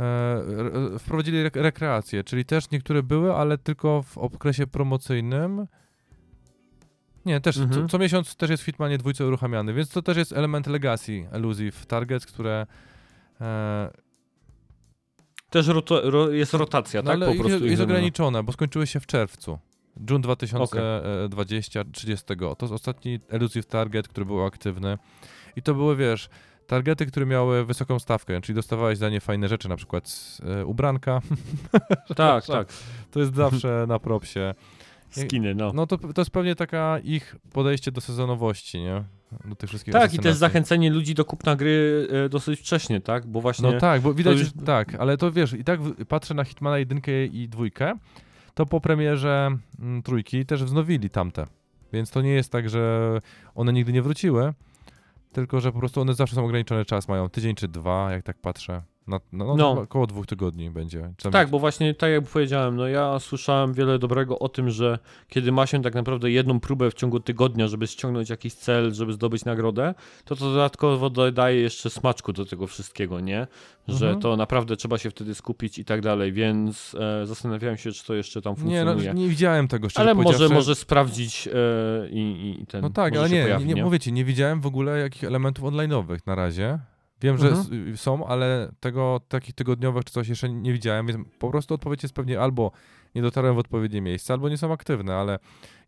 e, re- wprowadzili rek- rekreację, czyli też niektóre były, ale tylko w okresie promocyjnym. Nie, też Mhm. co, co miesiąc też jest w Hitmanie dwójce uruchamiany, więc to też jest element legacy Elusive Targets, które e, Też roto, ro, jest rotacja, no, tak? ale Po jest, jest ograniczone, bo skończyły się w czerwcu. June 2020, 30. To jest ostatni Elusive Target, który był aktywny. I to były, wiesz, targety, które miały wysoką stawkę, czyli dostawałeś za nie fajne rzeczy, na przykład e, ubranka. (laughs) Tak, tak. To jest zawsze na propsie. Skiny, no. No to, to jest pewnie taka ich podejście do sezonowości, nie? Do tych wszystkich Tak, i też zachęcenie ludzi do kupna gry e, dosyć wcześnie, tak? Bo właśnie. No tak, bo widać, już- że tak, ale to wiesz, i tak patrzę na Hitmana jedynkę i dwójkę, to po premierze mm, trójki też wznowili tamte. Więc to nie jest tak, że one nigdy nie wróciły, tylko że po prostu one zawsze są ograniczony czas, mają tydzień czy dwa, jak tak patrzę. Na, no, no, No. około dwóch tygodni będzie. Tam Tak, bo właśnie tak jak powiedziałem, no ja słyszałem wiele dobrego o tym, że kiedy ma się tak naprawdę jedną próbę w ciągu tygodnia, żeby ściągnąć jakiś cel, żeby zdobyć nagrodę, to to dodatkowo dodaje jeszcze smaczku do tego wszystkiego, nie? Że Mhm. to naprawdę trzeba się wtedy skupić i tak dalej, więc e, zastanawiałem się, czy to jeszcze tam Nie, no, funkcjonuje. nie widziałem tego, szczerze ale może, może sprawdzić e, i, i- ten. No tak, ale nie, pojawi, nie, nie, mówię ci, nie widziałem w ogóle jakich elementów online'owych na razie. Wiem, że Mhm. są, ale tego takich tygodniowych czy coś jeszcze nie widziałem, więc po prostu odpowiedź jest pewnie albo nie dotarłem w odpowiednie miejsce, albo nie są aktywne, ale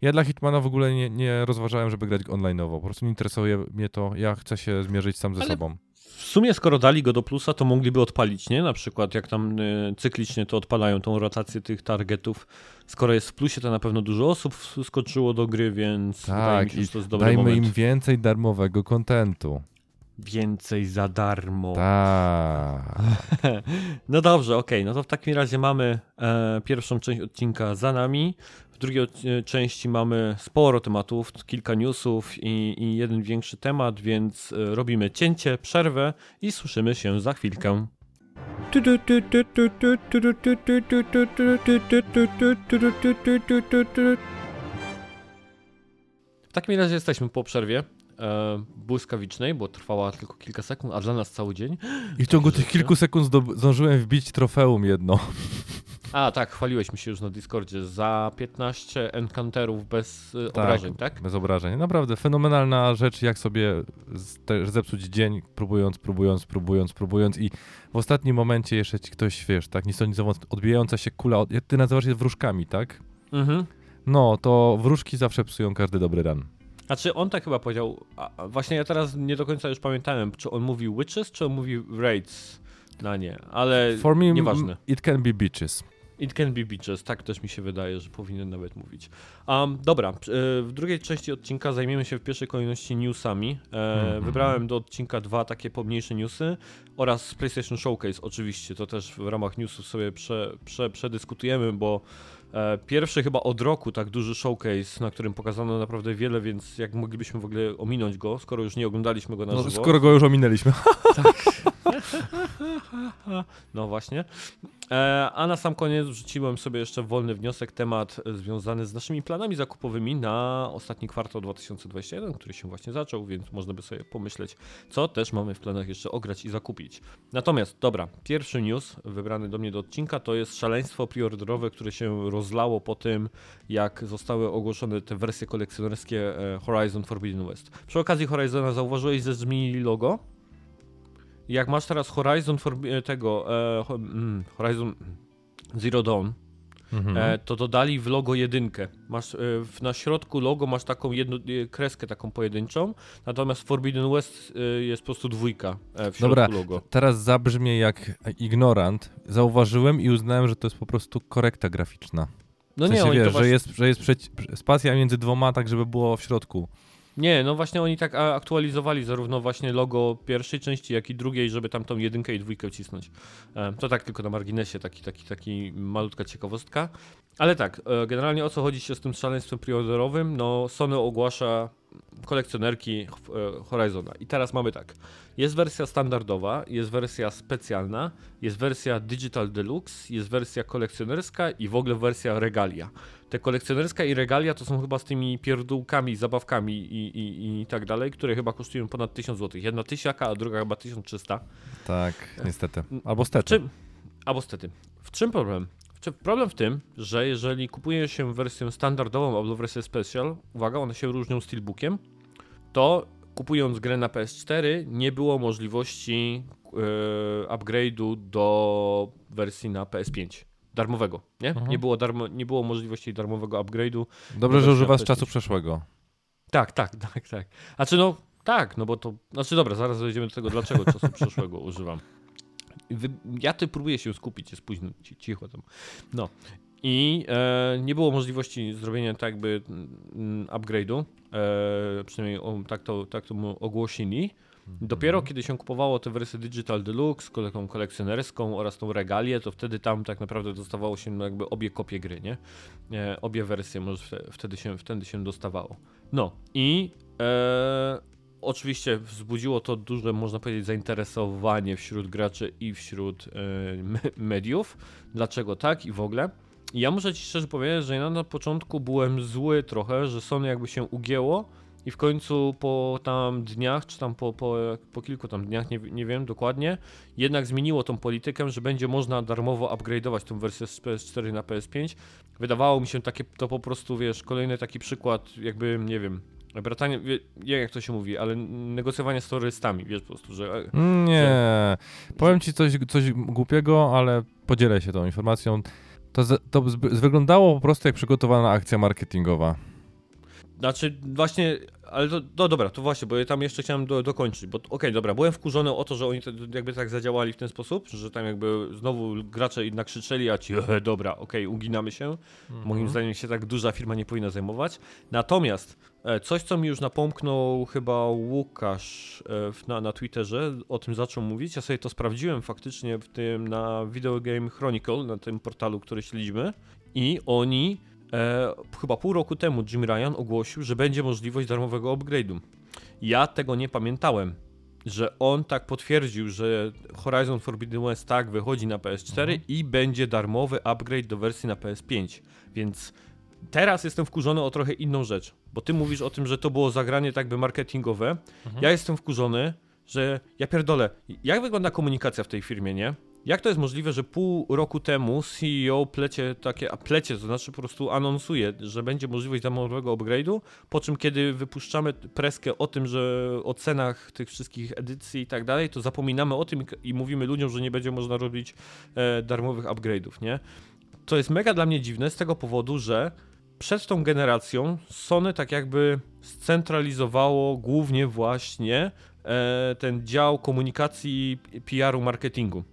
ja dla Hitmana w ogóle nie, nie rozważałem, żeby grać online'owo. Po prostu nie interesuje mnie to, ja chcę się zmierzyć sam ze Ale- sobą. W sumie skoro dali go do plusa, to mogliby odpalić, nie? Na przykład jak tam y, cyklicznie to odpalają tą rotację tych targetów. Skoro jest w plusie, to na pewno dużo osób skoczyło do gry, więc wydaje mi Tak, się, że to jest dobry dajmy moment. im więcej darmowego kontentu. Więcej za darmo. Tak. (laughs) No dobrze, okej, no to w takim razie mamy e, pierwszą część odcinka za nami. W drugiej e, części mamy sporo tematów, kilka newsów i, i jeden większy temat, więc e, robimy cięcie, przerwę i słyszymy się za chwilkę. W takim razie jesteśmy po przerwie e, błyskawicznej, bo trwała tylko kilka sekund, a dla nas cały dzień. I w ciągu tych kilku sekund zdążyłem wbić trofeum jedno. (laughs) A tak, chwaliłeś mi się już na Discordzie za 15 encounterów bez y, obrażeń, tak? Bez obrażeń. Naprawdę fenomenalna rzecz, jak sobie zepsuć dzień, próbując, próbując, próbując, próbując i w ostatnim momencie jeszcze ci ktoś, wiesz, tak, nie sądząc, odbijająca się kula, ty nazywasz je wróżkami, tak? Mhm. No, to wróżki zawsze psują każdy dobry ran. Znaczy on tak chyba powiedział, właśnie ja teraz nie do końca już pamiętałem, czy on mówi witches, czy on mówi raids na nie, ale For me, nieważne. it can be bitches. It can be bitches, tak też mi się wydaje, że powinien nawet mówić. Um, dobra, e, w drugiej części odcinka zajmiemy się w pierwszej kolejności newsami. E, Mhm. Wybrałem do odcinka dwa takie pomniejsze newsy oraz PlayStation Showcase oczywiście, to też w ramach newsów sobie prze, prze, przedyskutujemy, bo pierwszy chyba od roku tak duży showcase, na którym pokazano naprawdę wiele, więc jak moglibyśmy w ogóle ominąć go, skoro już nie oglądaliśmy go na No, żywo. skoro go już ominęliśmy. (laughs) (laughs) No właśnie. E, a na sam koniec wrzuciłem sobie jeszcze wolny wniosek, temat związany z naszymi planami zakupowymi na ostatni kwartał 2021, który się właśnie zaczął, więc można by sobie pomyśleć, co też mamy w planach jeszcze ograć i zakupić. Natomiast, dobra, pierwszy news wybrany do mnie do odcinka to jest szaleństwo preorderowe, które się rozlało po tym, jak zostały ogłoszone te wersje kolekcjonerskie e, Horizon Forbidden West. Przy okazji Horizona zauważyłeś, że zmienili logo? Jak masz teraz Horizon for, e, tego, e, mm, Horizon Zero Dawn, Mhm. e, to dodali w logo jedynkę. Masz e, w, na środku logo masz taką jedno, e, kreskę taką pojedynczą, natomiast Forbidden West e, jest po prostu dwójka w środku Dobra, logo. Teraz zabrzmie jak ignorant. Zauważyłem i uznałem, że to jest po prostu korekta graficzna. No w sensie, nie, wiesz, to że właśnie, jest, że jest przeci- spacja między dwoma, tak żeby było w środku. Nie, no właśnie oni tak aktualizowali zarówno właśnie logo pierwszej części, jak i drugiej, żeby tam tą jedynkę i dwójkę wcisnąć. E, to tak tylko na marginesie, taki, taki, taki malutka ciekawostka. Ale tak, e, generalnie o co chodzi się z tym szaleństwem preorderowym? No Sony ogłasza kolekcjonerki e, Horizona. I teraz mamy tak. Jest wersja standardowa, jest wersja specjalna, jest wersja Digital Deluxe, jest wersja kolekcjonerska i w ogóle wersja Regalia. Te kolekcjonerska i Regalia to są chyba z tymi pierdółkami, zabawkami i, i, i tak dalej, które chyba kosztują ponad 1000 zł. Jedna tysiaka, a druga chyba 1300. Tak, niestety. Albo stety. czym, albo stety. W czym problem? Problem w tym, że jeżeli kupuje się wersję standardową albo wersję special, uwaga, one się różnią steelbookiem, to kupując grę na PS4 nie było możliwości e, upgrade'u do wersji na PS5. Darmowego, nie? Mhm. Nie, było darmo, nie było możliwości darmowego upgrade'u. Dobrze, że używasz PS5. czasu przeszłego. Tak, tak, (laughs) tak, tak. Znaczy no, Tak, no bo to. Znaczy dobra, zaraz dojdziemy do tego, dlaczego czasu (laughs) przeszłego używam. Ja ty próbuję się skupić, jest późno, cicho tam. No. I e, nie było możliwości zrobienia tak jakby mm, upgrade'u. E, przynajmniej tak, to, tak to mu ogłosili. Dopiero kiedy się kupowało tę wersję Digital Deluxe, taką kolekcjonerską oraz tą regalię, to wtedy tam tak naprawdę dostawało się no jakby obie kopie gry, nie? E, obie wersje może wtedy się, wtedy się dostawało. No i e, oczywiście wzbudziło to duże, można powiedzieć, zainteresowanie wśród graczy i wśród e, mediów. Dlaczego tak i w ogóle? Ja muszę ci szczerze powiedzieć, że ja na początku byłem zły trochę, że Sony jakby się ugięło i w końcu po tam dniach, czy tam po, po, po kilku tam dniach, nie, nie wiem dokładnie, jednak zmieniło tą politykę, że będzie można darmowo upgrade'ować tą wersję z PS4 na PS5. Wydawało mi się takie, to po prostu, wiesz, kolejny taki przykład, jakby, nie wiem, Bratanie, jak to się mówi, ale negocjowanie z terrorystami, wiesz po prostu, że... Nie, że... powiem ci coś, coś głupiego, ale podzielę się tą informacją. To, to wyglądało po prostu jak przygotowana akcja marketingowa. Znaczy, właśnie, ale to, no dobra, to właśnie, bo ja tam jeszcze chciałem do, dokończyć, bo okej, okay, dobra, byłem wkurzony o to, że oni te, jakby tak zadziałali w ten sposób, że tam jakby znowu gracze jednak krzyczeli, a ci, (laughs) e, dobra, okej, okay, uginamy się. Mhm. Moim zdaniem się tak duża firma nie powinna zajmować. Natomiast e, coś, co mi już napomknął chyba Łukasz e, na, na Twitterze, o tym zaczął mówić, ja sobie to sprawdziłem faktycznie w tym na Video Game Chronicle, na tym portalu, który śledzimy i oni e, chyba pół roku temu Jim Ryan ogłosił, że będzie możliwość darmowego upgrade'u. Ja tego nie pamiętałem, że on tak potwierdził, że Horizon Forbidden West tak wychodzi na PS4 mhm. i będzie darmowy upgrade do wersji na PS5. Więc teraz jestem wkurzony o trochę inną rzecz, bo ty mówisz o tym, że to było zagranie tak by marketingowe. Mhm. Ja jestem wkurzony, że ja pierdolę. Jak wygląda komunikacja w tej firmie, nie? Jak to jest możliwe, że pół roku temu CEO plecie takie, a plecie, to znaczy po prostu anonsuje, że będzie możliwość darmowego upgrade'u, po czym kiedy wypuszczamy preskę o tym, że o cenach tych wszystkich edycji i tak dalej, to zapominamy o tym i mówimy ludziom, że nie będzie można robić e, darmowych upgrade'ów, nie? To jest mega dla mnie dziwne z tego powodu, że przed tą generacją Sony tak jakby scentralizowało głównie właśnie e, ten dział komunikacji, PR-u, marketingu.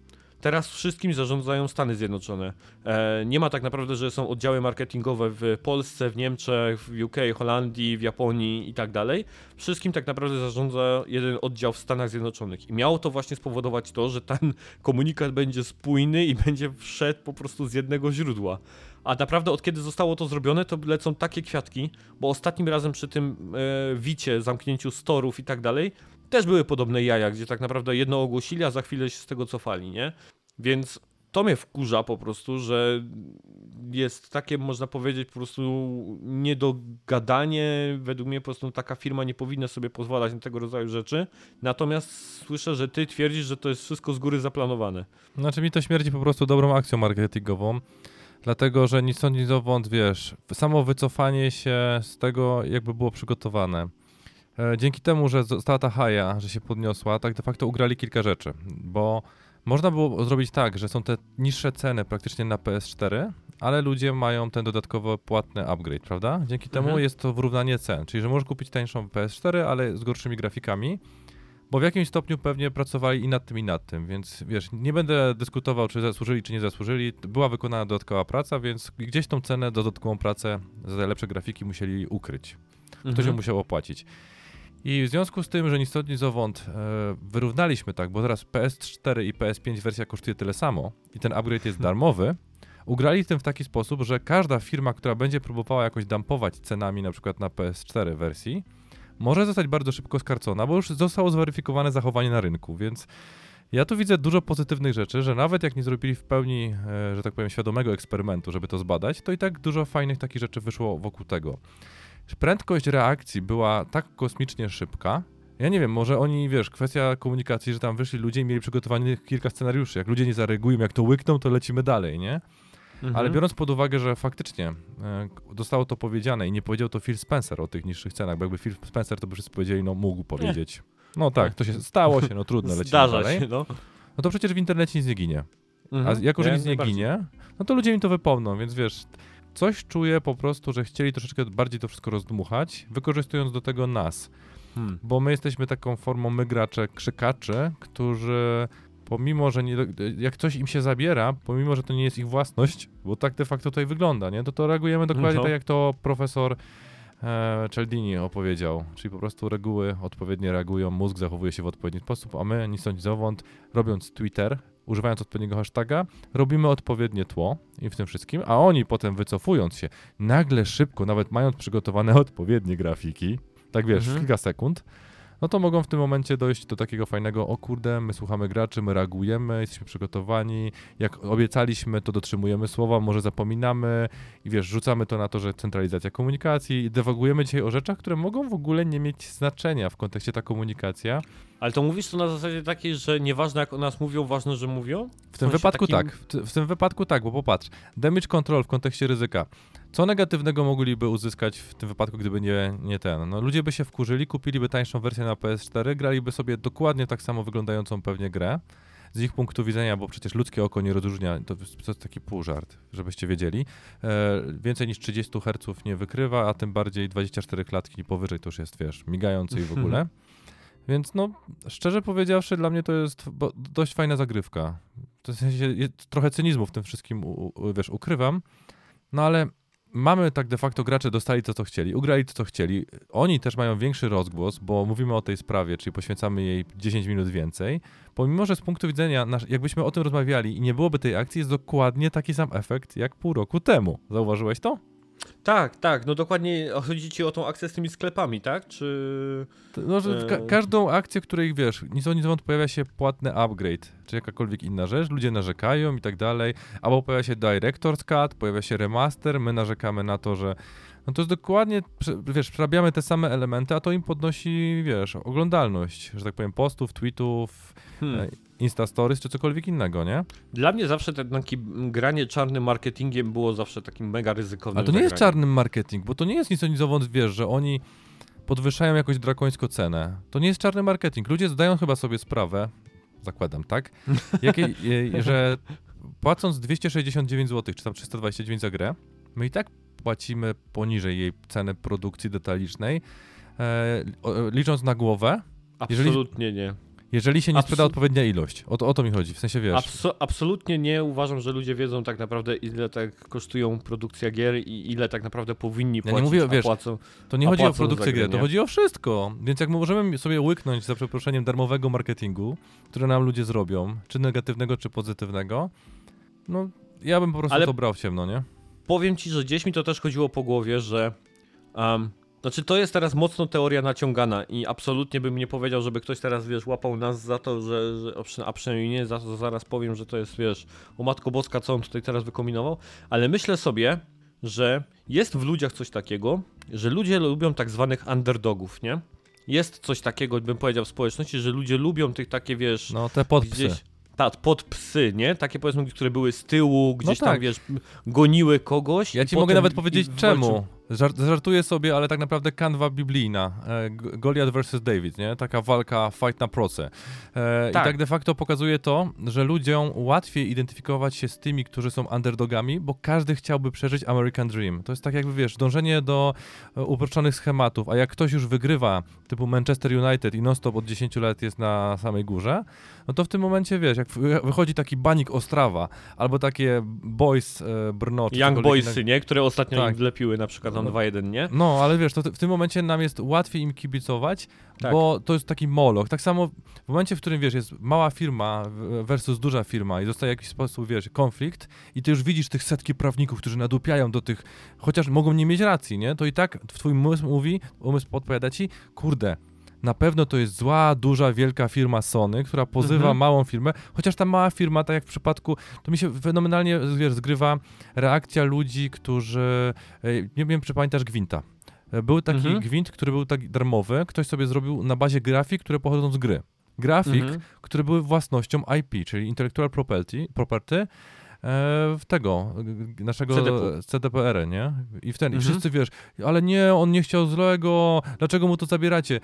Teraz wszystkim zarządzają Stany Zjednoczone. E, nie ma tak naprawdę, że są oddziały marketingowe w Polsce, w Niemczech, w UK, Holandii, w Japonii i tak dalej. Wszystkim tak naprawdę zarządza jeden oddział w Stanach Zjednoczonych. I miało to właśnie spowodować to, że ten komunikat będzie spójny i będzie wszedł po prostu z jednego źródła. A naprawdę od kiedy zostało to zrobione, to lecą takie kwiatki, bo ostatnim razem przy tym e, wicie, zamknięciu storów i tak dalej, też były podobne jaja, gdzie tak naprawdę jedno ogłosili, a za chwilę się z tego cofali, nie? Więc to mnie wkurza po prostu, że jest takie, można powiedzieć, po prostu niedogadanie. Według mnie po prostu taka firma nie powinna sobie pozwalać na tego rodzaju rzeczy. Natomiast słyszę, że ty twierdzisz, że to jest wszystko z góry zaplanowane. Znaczy mi to śmierdzi po prostu dobrą akcją marketingową. Dlatego, że nic sądzi dowąd, wiesz, samo wycofanie się z tego jakby było przygotowane. E, dzięki temu, że została ta haja, że się podniosła, tak de facto ugrali kilka rzeczy, bo można było zrobić tak, że są te niższe ceny praktycznie na PS4, ale ludzie mają ten dodatkowo płatny upgrade, prawda? Dzięki mhm. temu jest to wyrównanie cen, czyli że możesz kupić tańszą PS4, ale z gorszymi grafikami, bo w jakimś stopniu pewnie pracowali i nad tym, i nad tym, więc wiesz, nie będę dyskutował, czy zasłużyli, czy nie zasłużyli. Była wykonana dodatkowa praca, więc gdzieś tą cenę, dodatkową pracę za lepsze grafiki musieli ukryć. Ktoś mhm. ją musiał opłacić. I w związku z tym, że ni stąd, ni zowąd e, wyrównaliśmy tak, bo teraz PS4 i PS5 wersja kosztuje tyle samo i ten upgrade jest (laughs) darmowy, ugrali tym w taki sposób, że każda firma, która będzie próbowała jakoś dampować cenami na przykład na PS4 wersji, może zostać bardzo szybko skarcona, bo już zostało zweryfikowane zachowanie na rynku, więc ja tu widzę dużo pozytywnych rzeczy, że nawet jak nie zrobili w pełni, e, że tak powiem, świadomego eksperymentu, żeby to zbadać, to i tak dużo fajnych takich rzeczy wyszło wokół tego prędkość reakcji była tak kosmicznie szybka. Ja nie wiem, może oni, wiesz, kwestia komunikacji, że tam wyszli ludzie i mieli przygotowanych kilka scenariuszy. Jak ludzie nie zareagują, jak to łykną, to lecimy dalej, nie? Mhm. Ale biorąc pod uwagę, że faktycznie e, zostało to powiedziane i nie powiedział to Phil Spencer o tych niższych cenach, bo jakby Phil Spencer to by wszyscy powiedzieli, no mógł powiedzieć. No tak, to się stało się, no trudno, (laughs) lecimy Zdarza dalej. Się, no. no to przecież w internecie nic nie ginie. Mhm. A jako, że ja nic nie ginie, no to ludzie mi to wypomną, więc wiesz, coś czuję po prostu, że chcieli troszeczkę bardziej to wszystko rozdmuchać, wykorzystując do tego nas. Hmm. bo my jesteśmy taką formą my gracze, krzykaczy, którzy pomimo, że nie, jak coś im się zabiera, pomimo, że to nie jest ich własność, bo tak de facto tutaj wygląda, nie, to to reagujemy dokładnie No. tak, jak to profesor e, Cialdini opowiedział, czyli po prostu reguły odpowiednio reagują, mózg zachowuje się w odpowiedni sposób, a my, ni stąd, ni zowąd, robiąc Twitter, używając odpowiedniego hashtaga, robimy odpowiednie tło i w tym wszystkim, a oni potem wycofując się, nagle szybko, nawet mając przygotowane (laughs) odpowiednie grafiki, tak wiesz, w Mhm. kilka sekund, no to mogą w tym momencie dojść do takiego fajnego, o kurde, my słuchamy graczy, my reagujemy, jesteśmy przygotowani, jak obiecaliśmy, to dotrzymujemy słowa, może zapominamy i wiesz, rzucamy to na to, że centralizacja komunikacji i dewagujemy dzisiaj o rzeczach, które mogą w ogóle nie mieć znaczenia w kontekście ta komunikacja. Ale to mówisz to na zasadzie takiej, że nieważne jak o nas mówią, ważne, że mówią? W tym wypadku takim- tak, w, w tym wypadku tak, bo popatrz, damage control w kontekście ryzyka. Co negatywnego mogliby uzyskać w tym wypadku, gdyby nie, nie ten? No ludzie by się wkurzyli, kupiliby tańszą wersję na PS4, graliby sobie dokładnie tak samo wyglądającą pewnie grę. Z ich punktu widzenia, bo przecież ludzkie oko nie rozróżnia, to, to jest taki półżart, żebyście wiedzieli. E, więcej niż 30 Hz nie wykrywa, a tym bardziej 24 klatki powyżej to już jest, wiesz, migający i w (laughs) ogóle. Więc no, szczerze powiedziawszy, dla mnie to jest dość fajna zagrywka. W sensie trochę cynizmu w tym wszystkim, wiesz, ukrywam. No ale mamy tak de facto gracze dostali to, co chcieli, ugrali to, co chcieli. Oni też mają większy rozgłos, bo mówimy o tej sprawie, czyli poświęcamy jej 10 minut więcej. Pomimo, że z punktu widzenia, jakbyśmy o tym rozmawiali i nie byłoby tej akcji, jest dokładnie taki sam efekt jak pół roku temu. Zauważyłeś to? Tak, tak, no dokładnie chodzi ci o tą akcję z tymi sklepami, tak? Czy... No, że ka- Eee. każdą akcję, której wiesz, nic o nic wąt pojawia się płatny upgrade, czy jakakolwiek inna rzecz, ludzie narzekają i tak dalej, albo pojawia się Director's Cut, pojawia się remaster, my narzekamy na to, że no to jest dokładnie, wiesz, przerabiamy te same elementy, a to im podnosi, wiesz, oglądalność, że tak powiem, postów, tweetów, Hmm. Ej. Insta Stories, czy cokolwiek innego, nie? Dla mnie zawsze ten taki granie czarnym marketingiem było zawsze takim mega ryzykownym Ale to nie jest czarny marketing, bo to nie jest nic o nic wiesz, że oni podwyższają jakoś drakońsko cenę. To nie jest czarny marketing. Ludzie zdają chyba sobie sprawę, zakładam, tak, (laughs) jakiej, e, że płacąc 269 zł, czy tam 329 za grę, my i tak płacimy poniżej jej ceny produkcji detalicznej, e, o- licząc na głowę, jeżeli- Absolutnie nie. Jeżeli się nie sprzeda Absu- odpowiednia ilość. O to, o to mi chodzi, w sensie wiesz. Abso- absolutnie nie uważam, że ludzie wiedzą tak naprawdę ile tak kosztują produkcja gier i ile tak naprawdę powinni nie płacić, mówię, a wiesz, płacą. To nie chodzi o produkcję grę, to nie? chodzi o wszystko. Więc jak możemy sobie łyknąć za przeproszeniem darmowego marketingu, które nam ludzie zrobią, czy negatywnego, czy pozytywnego, no ja bym po prostu Ale- to brał w ciemno, nie? Powiem ci, że gdzieś mi to też chodziło po głowie, że um, znaczy to jest teraz mocno teoria naciągana i absolutnie bym nie powiedział, żeby ktoś teraz, wiesz, łapał nas za to, że, że a przy- a przynajmniej nie, za to zaraz powiem, że to jest, wiesz, o Matko Boska, co on tutaj teraz wykombinował, ale myślę sobie, że jest w ludziach coś takiego, że ludzie lubią tak zwanych underdogów, nie? Jest coś takiego, bym powiedział, w społeczności, że ludzie lubią tych takie, wiesz, No te podpsy. gdzieś... Tak, pod psy, nie? Takie powiedzmy, które były z tyłu, gdzieś tam, tak. wiesz, goniły kogoś. Ja ci mogę nawet powiedzieć czemu. Żart, żartuję sobie, ale tak naprawdę kanwa biblijna. E, G- Goliath vs. David, nie? Taka walka, fight na proce. E, Tak. I tak de facto pokazuje to, że ludziom łatwiej identyfikować się z tymi, którzy są underdogami, bo każdy chciałby przeżyć American Dream. To jest tak jakby, wiesz, dążenie do e, uproszczonych schematów, a jak ktoś już wygrywa, typu Manchester United i non-stop od 10 lat jest na samej górze, no to w tym momencie, wiesz, jak wy- wychodzi taki banik Ostrawa, albo takie Boys e, Brno, Young Boysy, innego. nie? Które ostatnio Tak. na przykład tam No. 2-1, nie? No, ale wiesz, to w tym momencie nam jest łatwiej im kibicować, Tak. bo to jest taki moloch. Tak samo w momencie, w którym, wiesz, jest mała firma versus duża firma i zostaje w jakiś sposób, wiesz, konflikt i ty już widzisz tych setki prawników, którzy nadupiają do tych, chociaż mogą nie mieć racji, nie? To i tak twój umysł mówi, umysł podpowiada ci, kurde, na pewno to jest zła, duża, wielka firma Sony, która pozywa Mhm. małą firmę, chociaż ta mała firma, tak jak w przypadku, to mi się fenomenalnie wiesz, zgrywa reakcja ludzi, którzy, e, nie wiem, czy pamiętasz Gwinta. E, Był taki Mhm. gwint, który był tak darmowy, ktoś sobie zrobił na bazie grafik, które pochodzą z gry. Grafik, Mhm. które były własnością IP, czyli Intellectual Property, property e, w tego, naszego CDP. CDPR, nie? I w ten, i Mhm. wszyscy wiesz, ale nie, on nie chciał złego, dlaczego mu to zabieracie?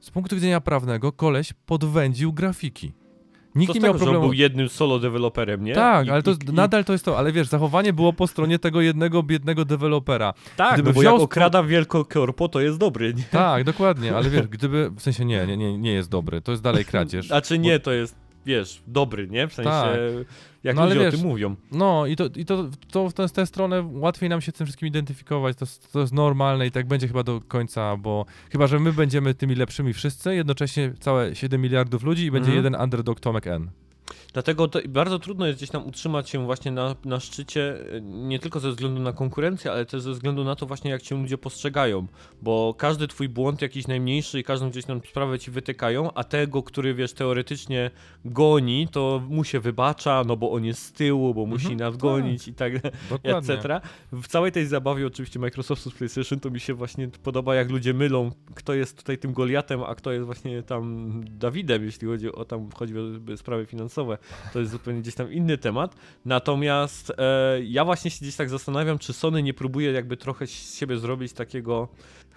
Z punktu widzenia prawnego koleś podwędził grafiki. Nikt nie tego, miał że on problemu. był jednym solo deweloperem, nie? Tak, I- ale to i- nadal to jest to, ale wiesz, zachowanie było po stronie tego jednego biednego dewelopera. Tak, gdyby no bo wziął jak okrada wielkokorpo, to jest dobry, nie? Tak, dokładnie, ale wiesz, gdyby, w sensie nie, nie, nie, nie jest dobry, to jest dalej kradzież. (laughs) Znaczy nie, to jest, wiesz, dobry, nie? W sensie, Tak. jak No ludzie wiesz, o tym mówią. No i to, i to, to w tę- tę stronę łatwiej nam się z tym wszystkim identyfikować, to, jest- to jest normalne i tak będzie chyba do końca, bo chyba, że my będziemy tymi lepszymi wszyscy, jednocześnie całe 7 miliardów ludzi i będzie Mhm. jeden underdog Tomek N. Dlatego to bardzo trudno jest gdzieś tam utrzymać się właśnie na, na szczycie, e, nie tylko ze względu na konkurencję, ale też ze względu na to właśnie, jak cię ludzie postrzegają. Bo każdy twój błąd jakiś najmniejszy i każdą gdzieś tam sprawę ci wytykają, a tego, który wiesz, teoretycznie goni, to mu się wybacza, no bo on jest z tyłu, bo musi Mhm, nadgonić i tak Dokładnie. etc. W całej tej zabawie oczywiście Microsoftu z PlayStation to mi się właśnie podoba, jak ludzie mylą, kto jest tutaj tym Goliatem, a kto jest właśnie tam Dawidem, jeśli chodzi o tam o sprawy finansowe. To jest zupełnie gdzieś tam inny temat. Natomiast e, ja właśnie się gdzieś tak zastanawiam, czy Sony nie próbuje jakby trochę z siebie zrobić takiego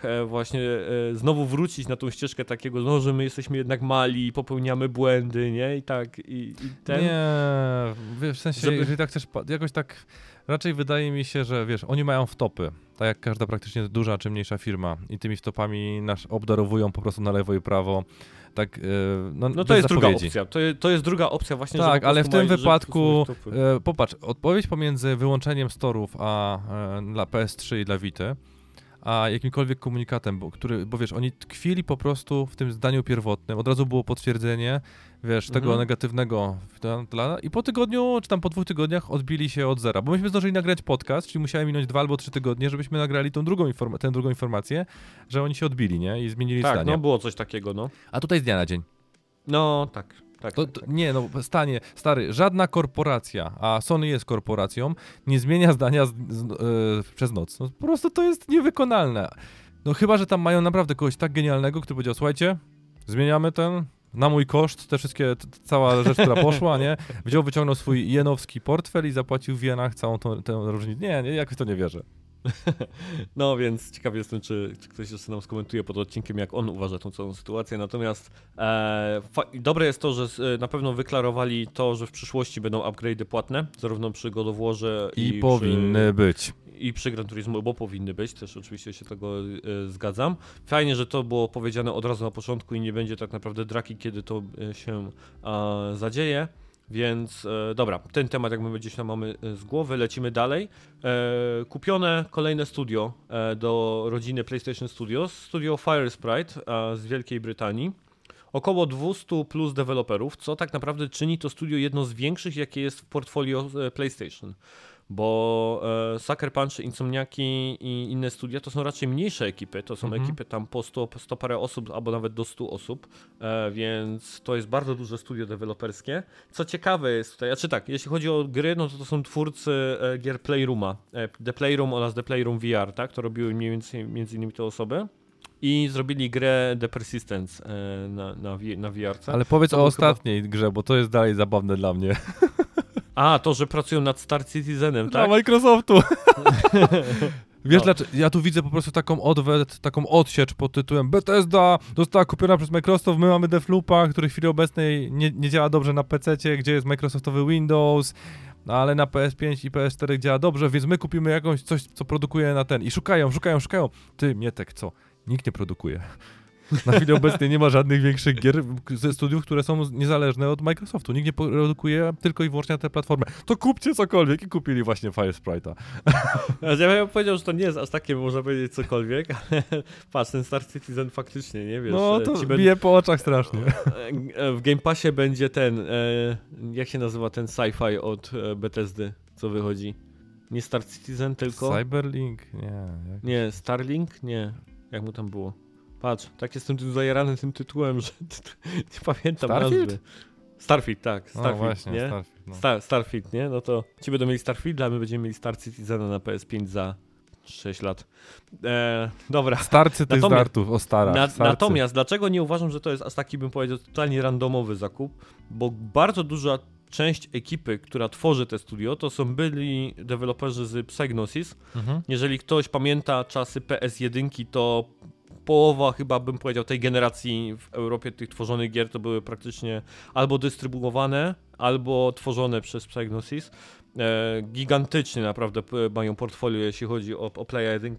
e, właśnie e, znowu wrócić na tą ścieżkę takiego, no, że my jesteśmy jednak mali, popełniamy błędy, nie? I tak, i, i ten... Nie, w sensie, Żeby- jeżeli tak chcesz, jakoś tak, raczej wydaje mi się, że wiesz, oni mają wtopy, tak jak każda praktycznie duża czy mniejsza firma i tymi wtopami nas obdarowują po prostu na lewo i prawo, tak, yy, no, No to jest druga zapowiedzi. opcja. To, to jest druga opcja właśnie, Tak, ale w tym wypadku, e, popatrz, odpowiedź pomiędzy wyłączeniem storów a e, dla PS3 i dla Vity, a jakimkolwiek komunikatem, bo, który, bo wiesz, oni tkwili po prostu w tym zdaniu pierwotnym, od razu było potwierdzenie, wiesz, tego Mhm. negatywnego i po tygodniu, czy tam po dwóch tygodniach odbili się od zera, bo myśmy zdążyli nagrać podcast, czyli musiały minąć dwa albo trzy tygodnie, żebyśmy nagrali tą drugą, informa- tę drugą informację, że oni się odbili, nie, i zmienili Tak, zdanie. no było coś takiego, no. A tutaj z dnia na dzień. No, tak, tak. To, tak, to, tak. nie, no stanie, stary, żadna korporacja, a Sony jest korporacją, nie zmienia zdania z, z, e, przez noc. No, po prostu to jest niewykonalne. No chyba, że tam mają naprawdę kogoś tak genialnego, który powiedział, słuchajcie, zmieniamy ten, na mój koszt, te wszystkie, cała rzecz, która poszła, nie? Wziął, wyciągnął swój jenowski portfel i zapłacił w jenach całą tą, tę różnicę. Nie, nie, jakoś to nie wierzę. (laughs) No więc ciekawy jestem, czy, czy ktoś jeszcze nam skomentuje pod odcinkiem, jak on uważa tą całą sytuację. Natomiast e, dobre jest to, że na pewno wyklarowali to, że w przyszłości będą upgrade'y płatne, zarówno przy God of Warze I, i, powinny być. I przy Gran Turismo, bo powinny być, też oczywiście się tego e, zgadzam. Fajnie, że to było powiedziane od razu na początku i nie będzie tak naprawdę draki, kiedy to e, się zadzieje. Więc e, dobra, ten temat jak my gdzieś tam mamy e, z głowy, lecimy dalej. E, kupione kolejne studio e, do rodziny PlayStation Studios, studio Fire Sprite e, z Wielkiej Brytanii. Około 200 plus deweloperów, co tak naprawdę czyni to studio jedno z większych, jakie jest w portfolio PlayStation. Bo e, Sucker Punch, Insomniaki i inne studia to są raczej mniejsze ekipy, to są Mhm. ekipy tam po 100, po 100 parę osób albo nawet do 100 osób, e, więc to jest bardzo duże studio deweloperskie. Co ciekawe jest tutaj, a czy tak, jeśli chodzi o gry, no to to są twórcy e, gier Playrooma, The Playroom oraz The Playroom VR, tak, to robiły mniej więcej między innymi te osoby. I zrobili grę The Persistence na, na, na VR-ce. Ale powiedz To o ostatniej grze, bo to jest dalej zabawne dla mnie. (laughs) A, to, że pracują nad Star Citizenem, Dla tak? Microsoftu. (laughs) Wiesz No. dlaczego? Ja tu widzę po prostu taką odwet, taką odsiecz pod tytułem Bethesda została kupiona przez Microsoft, my mamy Deathloopa, który w chwili obecnej nie, nie działa dobrze na PC, gdzie jest Microsoftowy Windows, no ale na PS5 i PS4 działa dobrze, więc my kupimy jakąś coś, co produkuje na ten. I szukają, szukają, szukają. Ty, Mietek, co? Nikt nie produkuje. Na chwilę obecnej nie ma żadnych większych gier ze studiów, które są niezależne od Microsoftu. Nikt nie produkuje tylko i wyłącznie na tę platformę. To kupcie cokolwiek i kupili właśnie Fire Sprite'a. (laughs) Ja bym powiedział, że to nie jest aż takie, można powiedzieć, cokolwiek, ale (laughs) patrz, ten Star Citizen faktycznie, nie wiesz. No e, to ben- bije po oczach strasznie. e, e, W Game Passie będzie ten, jak się nazywa ten sci-fi od Bethesdy, co wychodzi? Nie Star Citizen, tylko... Cyberlink? Nie. Jak... Nie, Starlink? Nie. Jak mu tam było? Patrz, tak jestem tym zajarany tym tytułem, że (laughs) nie pamiętam Starfield? nazwy. Starfield, tak. No Starfield, właśnie, nie? Starfield. No. Star, Starfield, nie? No to ci będą mieli Starfield, a my będziemy mieli Star Citizena na PS5 za 6 lat. E, dobra. Starcy tych Natomiast- startów, o starach. Na, natomiast dlaczego nie uważam, że to jest aż taki, bym powiedział, totalnie randomowy zakup? Bo bardzo duża część ekipy, która tworzy te studio, to są byli deweloperzy z Psygnosis. Mhm. Jeżeli ktoś pamięta czasy PS1, to połowa chyba bym powiedział tej generacji w Europie tych tworzonych gier to były praktycznie albo dystrybuowane, albo tworzone przez Psygnosis. E, gigantycznie naprawdę mają portfolio, jeśli chodzi o, o Playa 1.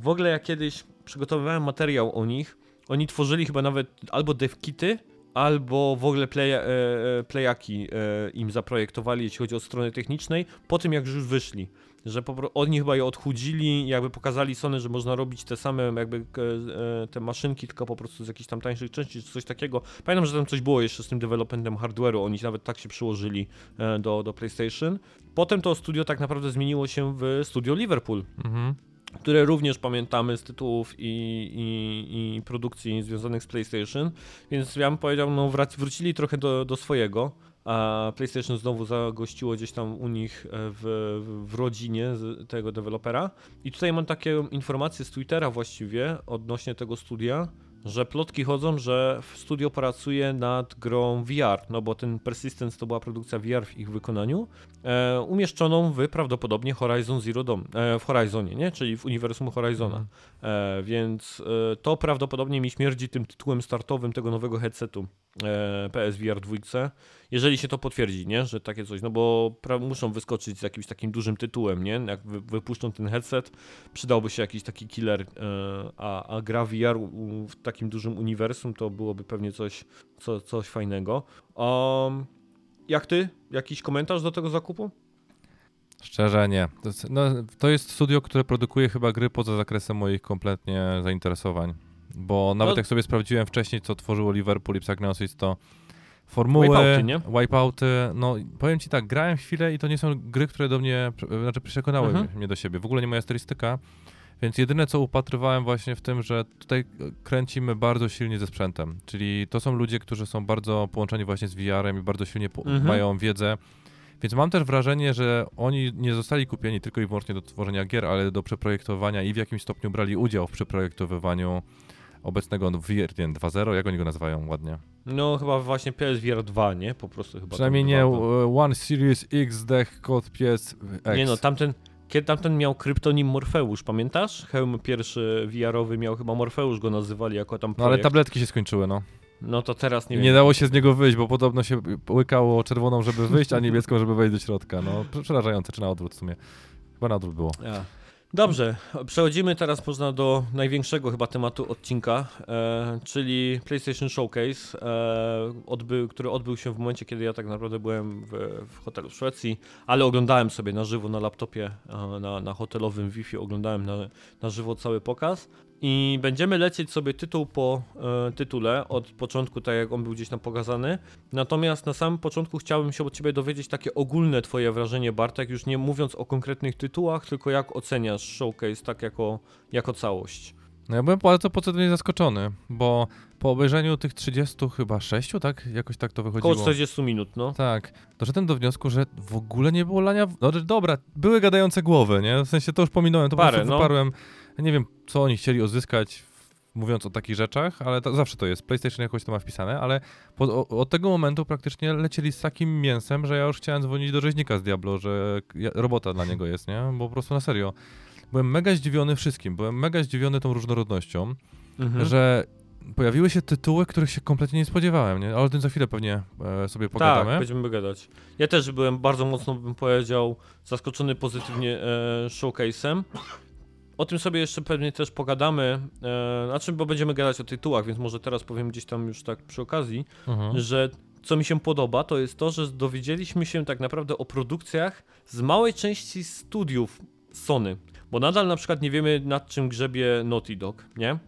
W ogóle ja kiedyś przygotowywałem materiał o nich, oni tworzyli chyba nawet albo devkity, albo w ogóle play, e, e, playaki e, im zaprojektowali, jeśli chodzi o stronę technicznej, po tym jak już wyszli. Że po, oni chyba je odchudzili, jakby pokazali Sony, że można robić te same jakby e, te maszynki, tylko po prostu z jakichś tam tańszych części, czy coś takiego. Pamiętam, że tam coś było jeszcze z tym developmentem hardware'u, oni nawet tak się przyłożyli e, do, do PlayStation. Potem to studio tak naprawdę zmieniło się w studio Liverpool. Mhm które również pamiętamy z tytułów i, i, i, produkcji związanych z PlayStation, więc ja bym powiedział, no wrócili trochę do, do swojego, a PlayStation znowu zagościło gdzieś tam u nich e, w, w rodzinie tego dewelopera. I tutaj mam takie informacje z Twittera właściwie odnośnie tego studia, że plotki chodzą, że studio pracuje nad grą VR, no bo ten Persistence to była produkcja VR w ich wykonaniu, e, umieszczoną w prawdopodobnie Horizon Zero Dawn, e, w Horizonie, nie? czyli w uniwersum Horizona. Mhm. E, więc e, to prawdopodobnie mi śmierdzi tym tytułem startowym tego nowego headsetu PSVR 2 jeżeli się to potwierdzi, nie, że takie coś, no bo muszą wyskoczyć z jakimś takim dużym tytułem, nie, jak wy wypuszczą ten headset, przydałby się jakiś taki killer, e, a, a gra VR w takim dużym uniwersum to byłoby pewnie coś, co, coś fajnego. Um, jak ty? Jakiś komentarz do tego zakupu? Szczerze nie. To jest, no, to jest studio, które produkuje chyba gry poza zakresem moich kompletnie zainteresowań. Bo nawet no. jak sobie sprawdziłem wcześniej, co tworzyło Liverpool i Psygnosis, to formuły, wipeouty, nie? wipeouty, no powiem ci tak, grałem chwilę i to nie są gry, które do mnie, znaczy przekonały mhm. mnie do siebie, w ogóle nie moja stylistyka, więc jedyne co upatrywałem właśnie w tym, że tutaj kręcimy bardzo silnie ze sprzętem, czyli to są ludzie, którzy są bardzo połączeni właśnie z VR-em i bardzo silnie mhm. mają wiedzę, więc mam też wrażenie, że oni nie zostali kupieni tylko i wyłącznie do tworzenia gier, ale do przeprojektowania i w jakimś stopniu brali udział w przeprojektowywaniu obecnego VR 2.0, jak oni go nazywają ładnie? No chyba właśnie PSVR 2, nie? Po prostu chyba. Przynajmniej nie One Series X Dech kod pies X. Nie no, tamten, kiedy tamten miał kryptonim Morfeusz, pamiętasz? Hełm pierwszy VR-owy miał chyba Morfeusz go nazywali jako tam projekt. No ale tabletki się skończyły, no. No to teraz nie wiem. Nie dało się z niego wyjść, bo podobno się łykało czerwoną, żeby wyjść, a niebieską, żeby wejść do środka. No przerażające, czy na odwrót w sumie. Chyba na odwrót było. Ja. Dobrze, przechodzimy teraz można do największego chyba tematu odcinka, e, czyli PlayStation Showcase, e, odbył, który odbył się w momencie, kiedy ja tak naprawdę byłem w, w, hotelu w Szwecji, ale oglądałem sobie na żywo na laptopie, e, na, na hotelowym Wi-Fi, oglądałem na, na żywo cały pokaz. I będziemy lecieć sobie tytuł po e, tytule, od początku, tak jak on był gdzieś tam pokazany. Natomiast na samym początku chciałbym się od Ciebie dowiedzieć takie ogólne Twoje wrażenie, Bartek, już nie mówiąc o konkretnych tytułach, tylko jak oceniasz showcase tak jako, jako całość. No ja byłem bardzo pozytywnie zaskoczony, bo po obejrzeniu tych 30 chyba 6, tak? Jakoś tak to wychodziło. Około 40 minut, no. Tak. Doszedłem do wniosku, że w ogóle nie było lania... No dobra, były gadające głowy, nie? W sensie to już pominąłem, to Parę, po prostu no. Ja nie wiem, co oni chcieli uzyskać mówiąc o takich rzeczach, ale to, zawsze to jest. PlayStation jakoś to ma wpisane, ale po, o, od tego momentu praktycznie lecieli z takim mięsem, że ja już chciałem dzwonić do rzeźnika z Diablo, że robota dla niego jest, nie? Bo po prostu na serio. Byłem mega zdziwiony wszystkim, byłem mega zdziwiony tą różnorodnością, mhm. że pojawiły się tytuły, których się kompletnie nie spodziewałem, nie? Ale o tym za chwilę pewnie e, sobie pogadamy. Tak, będziemy gadać. Ja też byłem bardzo mocno, bym powiedział, zaskoczony pozytywnie e, showcase'em. O tym sobie jeszcze pewnie też pogadamy, e, znaczy, bo będziemy gadać o tytułach, więc może teraz powiem gdzieś tam już tak przy okazji, mhm. że co mi się podoba, to jest to, że dowiedzieliśmy się tak naprawdę o produkcjach z małej części studiów Sony, bo nadal na przykład nie wiemy nad czym grzebie Naughty Dog, nie?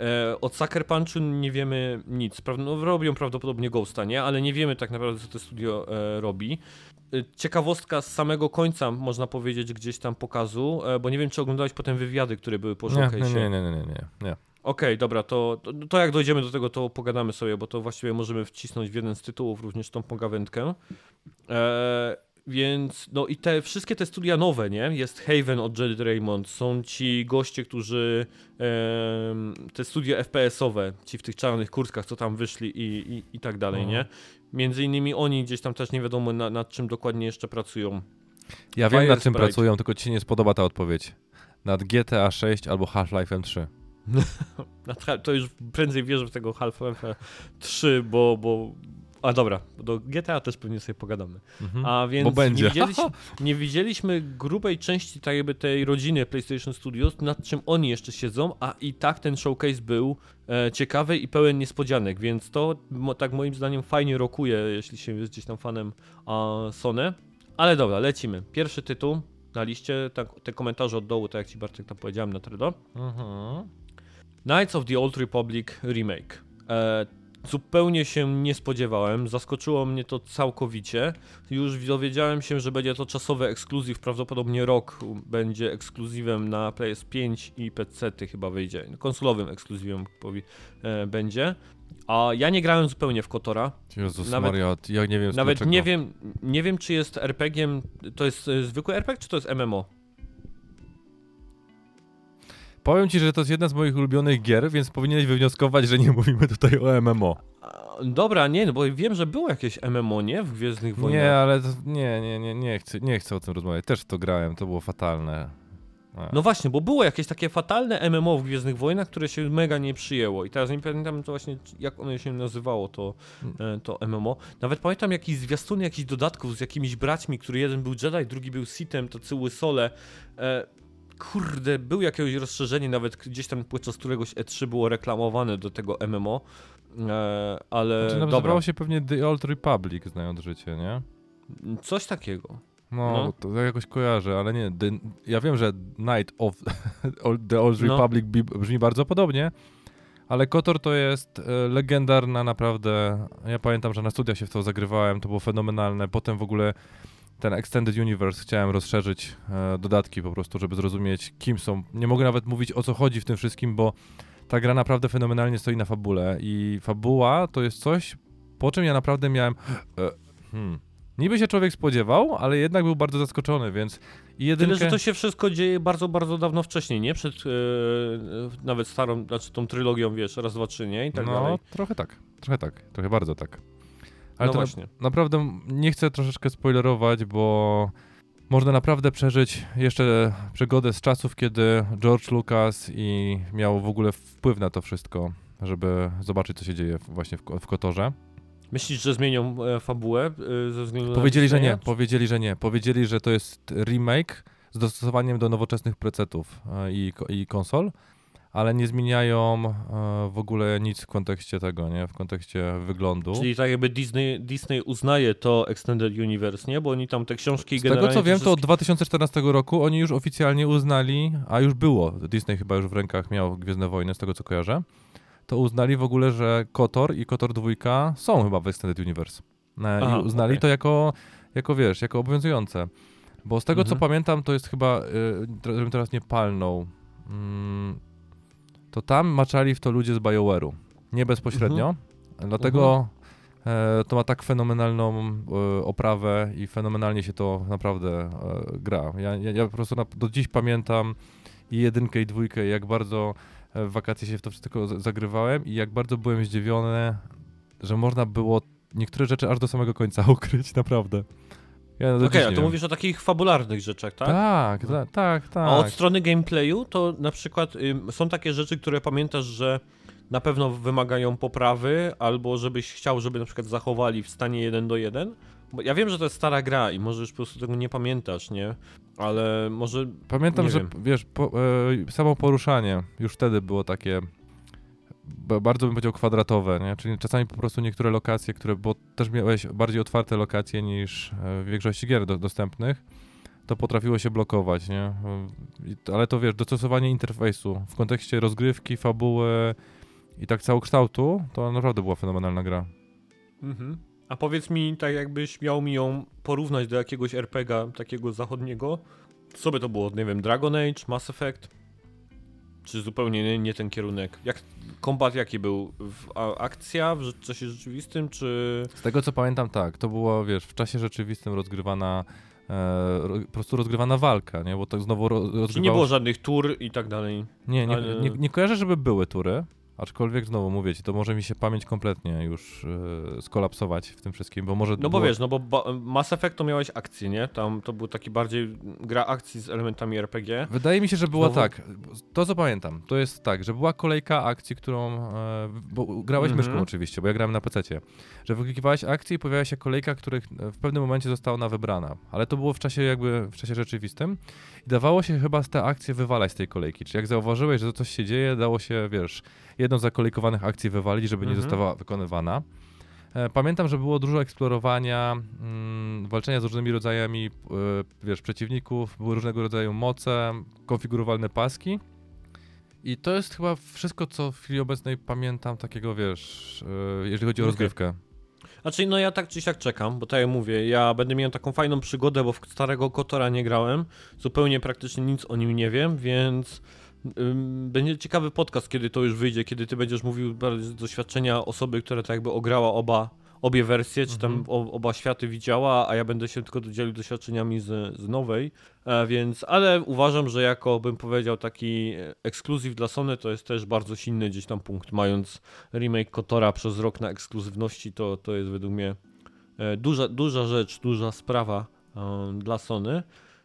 E, od Sucker Punchu nie wiemy nic. No, robią prawdopodobnie Ghosta, nie? Ale nie wiemy tak naprawdę, co to studio e, robi. E, ciekawostka z samego końca, można powiedzieć, gdzieś tam pokazu, e, bo nie wiem, czy oglądałeś potem wywiady, które były po. Nie, nie, nie, nie, nie. nie, nie. Okej, okay, dobra, to, to, to, jak dojdziemy do tego, to pogadamy sobie, bo to właściwie możemy wcisnąć w jeden z tytułów również tą pogawędkę. E, więc, no i te wszystkie te studia nowe, nie? Jest Haven od Jed Raymond, są ci goście, którzy te studia FPS-owe, ci w tych czarnych kurskach, co tam wyszli i, i, i tak dalej, nie? Między innymi oni gdzieś tam też nie wiadomo na, nad czym dokładnie jeszcze pracują. Ja Fire wiem nad czym Sprite. pracują, tylko ci się nie spodoba ta odpowiedź. Nad GTA 6 albo Half-Life 3. (laughs) To już prędzej wierzę w tego Half-Life 3, bo, bo a dobra, do GTA też pewnie sobie pogadamy. Mhm, A więc będzie. Nie, widzieliśmy, nie widzieliśmy grubej części tak jakby tej rodziny PlayStation Studios, nad czym oni jeszcze siedzą, a i tak ten showcase był e, ciekawy i pełen niespodzianek, więc to mo, tak moim zdaniem fajnie rokuje, jeśli się jest gdzieś tam fanem Sony. Ale dobra, lecimy. Pierwszy tytuł na liście, tak, te komentarze od dołu, tak jak ci Bartek tam powiedziałem na Tredo. Mhm. Knights of the Old Republic Remake. E, Zupełnie się nie spodziewałem, zaskoczyło mnie to całkowicie. Już dowiedziałem się, że będzie to czasowy ekskluzyw, prawdopodobnie rok będzie ekskluzywem na PS5 i PC chyba wyjdzie. Konsolowym ekskluzywem będzie. A ja nie grałem zupełnie w Kotora. Jezus nawet, Maria, ja nie wiem Nawet nie wiem, nie wiem czy jest RPG-iem, to jest e, zwykły RPG czy to jest MMO? Powiem ci, że to jest jedna z moich ulubionych gier, więc powinieneś wywnioskować, że nie mówimy tutaj o MMO. Dobra, nie, no bo wiem, że było jakieś MMO, nie? W Gwiezdnych Wojnach. Nie, ale to, nie, nie, nie, nie chcę, nie chcę o tym rozmawiać. Też w to grałem, to było fatalne. A. No właśnie, bo było jakieś takie fatalne MMO w Gwiezdnych Wojnach, które się mega nie przyjęło. I teraz nie pamiętam to właśnie, jak ono się nazywało, to, e, to MMO. Nawet pamiętam jakiś zwiastuny jakichś dodatków z jakimiś braćmi, który jeden był Jedi, drugi był Sithem, to cyły Sole. E, kurde, był jakieś rozszerzenie, nawet gdzieś tam podczas któregoś E3 było reklamowane do tego MMO, e, ale znaczy, nazywało się pewnie The Old Republic, znając życie, nie? Coś takiego. No, no. to jakoś kojarzę, ale nie, the, ja wiem, że Night of (laughs) The Old no. Republic no. brzmi bardzo podobnie, ale Kotor to jest e, legendarna naprawdę, ja pamiętam, że na studiach się w to zagrywałem, to było fenomenalne, potem w ogóle ten Extended Universe chciałem rozszerzyć e, dodatki po prostu, żeby zrozumieć kim są. Nie mogę nawet mówić o co chodzi w tym wszystkim, bo ta gra naprawdę fenomenalnie stoi na fabule i fabuła to jest coś, po czym ja naprawdę miałem e, hmm, Niby się człowiek spodziewał, ale jednak był bardzo zaskoczony, więc jedynkę... Tyle, że to się wszystko dzieje bardzo, bardzo dawno wcześniej, nie? Przed yy, nawet starą, znaczy tą trylogią, wiesz, raz, dwa, trzy, nie? I tak no, dalej. trochę tak, trochę tak, trochę bardzo tak. Ale no to właśnie. Na, naprawdę nie chcę troszeczkę spoilerować, bo można naprawdę przeżyć jeszcze przygodę z czasów, kiedy George Lucas i miał w ogóle wpływ na to wszystko, żeby zobaczyć, co się dzieje właśnie w, w Kotorze. Myślisz, że zmienią e, fabułę e, ze względu Powiedzieli, że nie. Powiedzieli, że nie. Powiedzieli, że to jest remake z dostosowaniem do nowoczesnych precetów e, i, i konsol ale nie zmieniają e, w ogóle nic w kontekście tego, nie? W kontekście wyglądu. Czyli tak jakby Disney, Disney uznaje to Extended Universe, nie? Bo oni tam te książki Z tego co wiem, to od 2014 roku oni już oficjalnie uznali, a już było, Disney chyba już w rękach miał Gwiezdne Wojny, z tego co kojarzę, to uznali w ogóle, że KOTOR i KOTOR 2 są chyba w Extended Universe. E, Aha, I uznali okay. to jako, jako, wiesz, jako obowiązujące. Bo z tego mhm. co pamiętam, to jest chyba, żebym teraz nie palnął, mm, to tam maczali w to ludzie z BioWare'u. Nie bezpośrednio, mhm. dlatego mhm. E, to ma tak fenomenalną e, oprawę i fenomenalnie się to naprawdę e, gra. Ja, ja, ja po prostu na, do dziś pamiętam i jedynkę i dwójkę, jak bardzo e, w wakacje się w to wszystko zagrywałem i jak bardzo byłem zdziwiony, że można było niektóre rzeczy aż do samego końca (laughs) ukryć, naprawdę. Ja Okej, okay, a to mówisz o takich fabularnych rzeczach, tak? Tak, no. tak, tak, tak. A od strony gameplayu to na przykład są takie rzeczy, które pamiętasz, że na pewno wymagają poprawy, albo żebyś chciał, żeby na przykład zachowali w stanie 1 do 1. Bo ja wiem, że to jest stara gra i może już po prostu tego nie pamiętasz, nie? Ale może. Pamiętam, że wiem. wiesz, po, e, samo poruszanie już wtedy było takie bardzo bym powiedział kwadratowe, nie? czyli czasami po prostu niektóre lokacje, które, bo też miałeś bardziej otwarte lokacje niż e, w większości gier do, dostępnych, to potrafiło się blokować, nie? Ale to wiesz, dostosowanie interfejsu w kontekście rozgrywki, fabuły i tak całokształtu, to naprawdę była fenomenalna gra. Mhm. A powiedz mi, tak jakbyś miał mi ją porównać do jakiegoś RPGa takiego zachodniego, co by to było? Nie wiem, Dragon Age, Mass Effect? Czy zupełnie nie, nie ten kierunek? Jak, kombat jaki był? W, a, akcja w czasie rzeczywistym, czy... Z tego co pamiętam, tak. To było, wiesz, w czasie rzeczywistym rozgrywana e, po prostu rozgrywana walka, nie? Bo tak znowu ro, rozgrywało... Czy nie było żadnych tur i tak dalej? Nie, nie, ale... nie, nie kojarzę, żeby były tury, Aczkolwiek znowu mówię ci, to może mi się pamięć kompletnie już yy, skolapsować w tym wszystkim, bo może. No bo było... wiesz, no bo Mass Effect to miałeś akcję, nie? Tam to był taki bardziej gra akcji z elementami RPG. Wydaje mi się, że było Znowu- tak. To co pamiętam, to jest tak, że była kolejka akcji, którą. E, bo grałeś Mhm. myszką oczywiście, bo ja grałem na PC. Że wyklikiwałeś akcję i pojawiała się kolejka, których e, w pewnym momencie została ona wybrana. Ale to było w czasie jakby w czasie rzeczywistym. I dawało się chyba z te akcje wywalać z tej kolejki. Czyli jak zauważyłeś, że coś się dzieje, dało się, wiesz, jedną z zakolejkowanych akcji wywalić, żeby nie Mhm. została wykonywana. E, Pamiętam, że było dużo eksplorowania, mm, walczenia z różnymi rodzajami, e, wiesz, przeciwników, były różnego rodzaju moce, konfigurowalne paski. I to jest chyba wszystko, co w chwili obecnej pamiętam takiego, wiesz, e, jeżeli chodzi o Okej. rozgrywkę. Znaczy, no ja tak czy siak czekam, bo tak jak mówię, ja będę miał taką fajną przygodę, bo w starego Kotora nie grałem, zupełnie praktycznie nic o nim nie wiem, więc będzie ciekawy podcast, kiedy to już wyjdzie, kiedy ty będziesz mówił z doświadczenia osoby, która tak jakby ograła oba, obie wersje, czy tam Mhm. oba światy widziała, a ja będę się tylko dzielił doświadczeniami z, z nowej, e, więc, ale uważam, że jako bym powiedział taki ekskluzyw dla Sony, to jest też bardzo silny gdzieś tam punkt, mając remake Kotora przez rok na ekskluzywności, to, to jest według mnie e, duża, duża rzecz, duża sprawa e, dla Sony.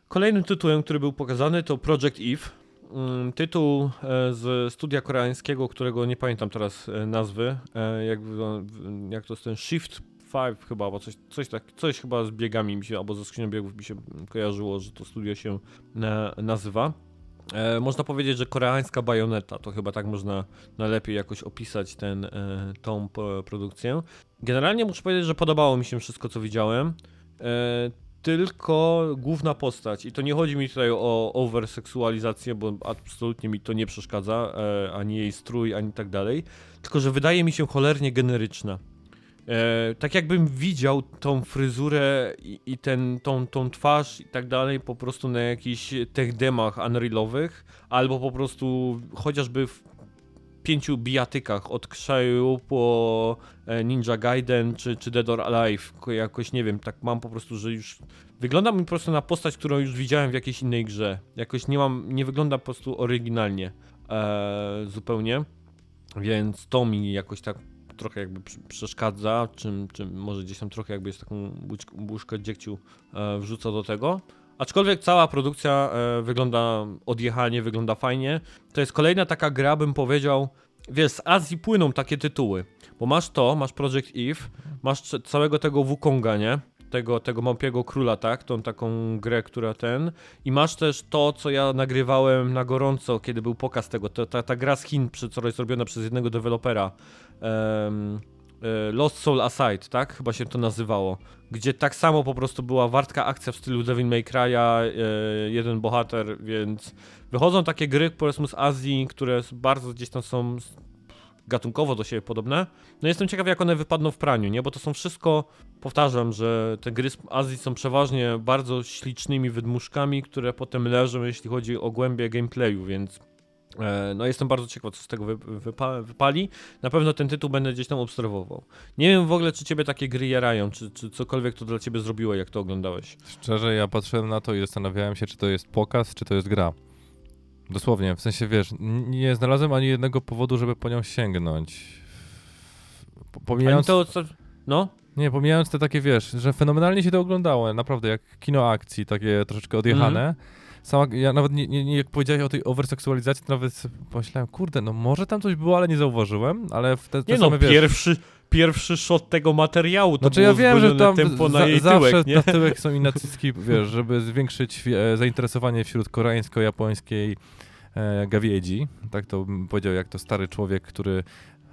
Kolejnym tytułem, który był pokazany to Project Eve. Mm, Tytuł e, z studia koreańskiego, którego nie pamiętam teraz e, nazwy, e, jak, jak to jest ten Shift 5 chyba, albo coś, coś, tak, coś chyba z biegami mi się, albo ze skrzynią biegów mi się kojarzyło, że to studio się na, nazywa. Można powiedzieć, że koreańska bajoneta, to chyba tak można najlepiej jakoś opisać ten, tą produkcję. Generalnie muszę powiedzieć, że podobało mi się wszystko, co widziałem. Tylko główna postać. I to nie chodzi mi tutaj o overseksualizację, bo absolutnie mi to nie przeszkadza, e, ani jej strój, ani tak dalej. Tylko, że wydaje mi się cholernie generyczna. E, tak jakbym widział tą fryzurę i, i ten, tą, tą twarz i tak dalej po prostu na jakichś tech demach unrealowych, albo po prostu chociażby w pięciu bijatykach od Kshayu po e, Ninja Gaiden czy, czy Dead or Alive. Ko- Jakoś nie wiem, tak mam po prostu, że już wygląda mi po prostu na postać, którą już widziałem w jakiejś innej grze. Jakoś nie mam, nie wygląda po prostu oryginalnie e, zupełnie, więc to mi jakoś tak trochę jakby przeszkadza, czym, czym może gdzieś tam trochę jakby jest taką buźkę dziegciu e, wrzuca do tego. Aczkolwiek cała produkcja e, wygląda odjechanie, wygląda fajnie. To jest kolejna taka gra, bym powiedział, wiesz, z Azji płyną takie tytuły, bo masz to, masz Project Eve, masz całego tego Wukonga, nie? Tego, tego małpiego króla, tak? Tą taką grę, która ten. I masz też to, co ja nagrywałem na gorąco, kiedy był pokaz tego. To, ta, ta gra z Chin, przy- co jest robiona przez jednego dewelopera. E, Lost Soul Aside, tak? Chyba się to nazywało. Gdzie tak samo po prostu była wartka akcja w stylu Devil May Cry'a, e, jeden bohater, więc wychodzą takie gry, powiedzmy z Azji, które bardzo gdzieś tam są gatunkowo do siebie podobne. No jestem ciekaw, jak one wypadną w praniu, nie? Bo to są wszystko, powtarzam, że te gry z Azji są przeważnie bardzo ślicznymi wydmuszkami, które potem leżą, jeśli chodzi o głębię gameplayu, więc no jestem bardzo ciekaw, co z tego wy, wypa, wypali. Na pewno ten tytuł będę gdzieś tam obserwował. Nie wiem w ogóle, czy ciebie takie gry jarają, czy, czy cokolwiek to dla ciebie zrobiło, jak to oglądałeś. Szczerze, ja patrzyłem na to i zastanawiałem się, czy to jest pokaz, czy to jest gra. Dosłownie, w sensie, wiesz, nie znalazłem ani jednego powodu, żeby po nią sięgnąć. Ani Pomijając, to, co... No? nie, pomijając te takie, wiesz, że fenomenalnie się to oglądało, naprawdę, jak kino akcji, takie troszeczkę odjechane. Sama, ja nawet nie, nie, nie, jak powiedziałeś o tej overseksualizacji, to nawet pomyślałem, kurde, no może tam coś było, ale nie zauważyłem, ale w te, te Nie no, same, wiesz, pierwszy, pierwszy shot tego materiału to Znaczy było ja wiem, że tam tempo na jej zawsze tyłek, nie? na (laughs) tyłek są i naciski, wiesz, żeby zwiększyć e, zainteresowanie wśród koreańsko-japońskiej e, gawiedzi. Tak to bym powiedział, jak to stary człowiek, który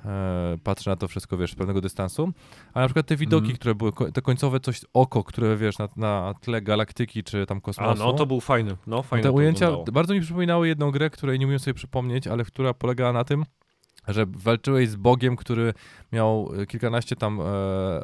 e, patrzy na to wszystko, wiesz, z pewnego dystansu. A na przykład te widoki, Mhm. które były, te końcowe coś, oko, które, wiesz, na, na tle galaktyki czy tam A kosmosu. no, to był fajny, no fajnie Te ujęcia wyglądało. bardzo mi przypominały jedną grę, której nie umiem sobie przypomnieć, ale która polegała na tym, że walczyłeś z Bogiem, który miał e, kilkanaście tam e,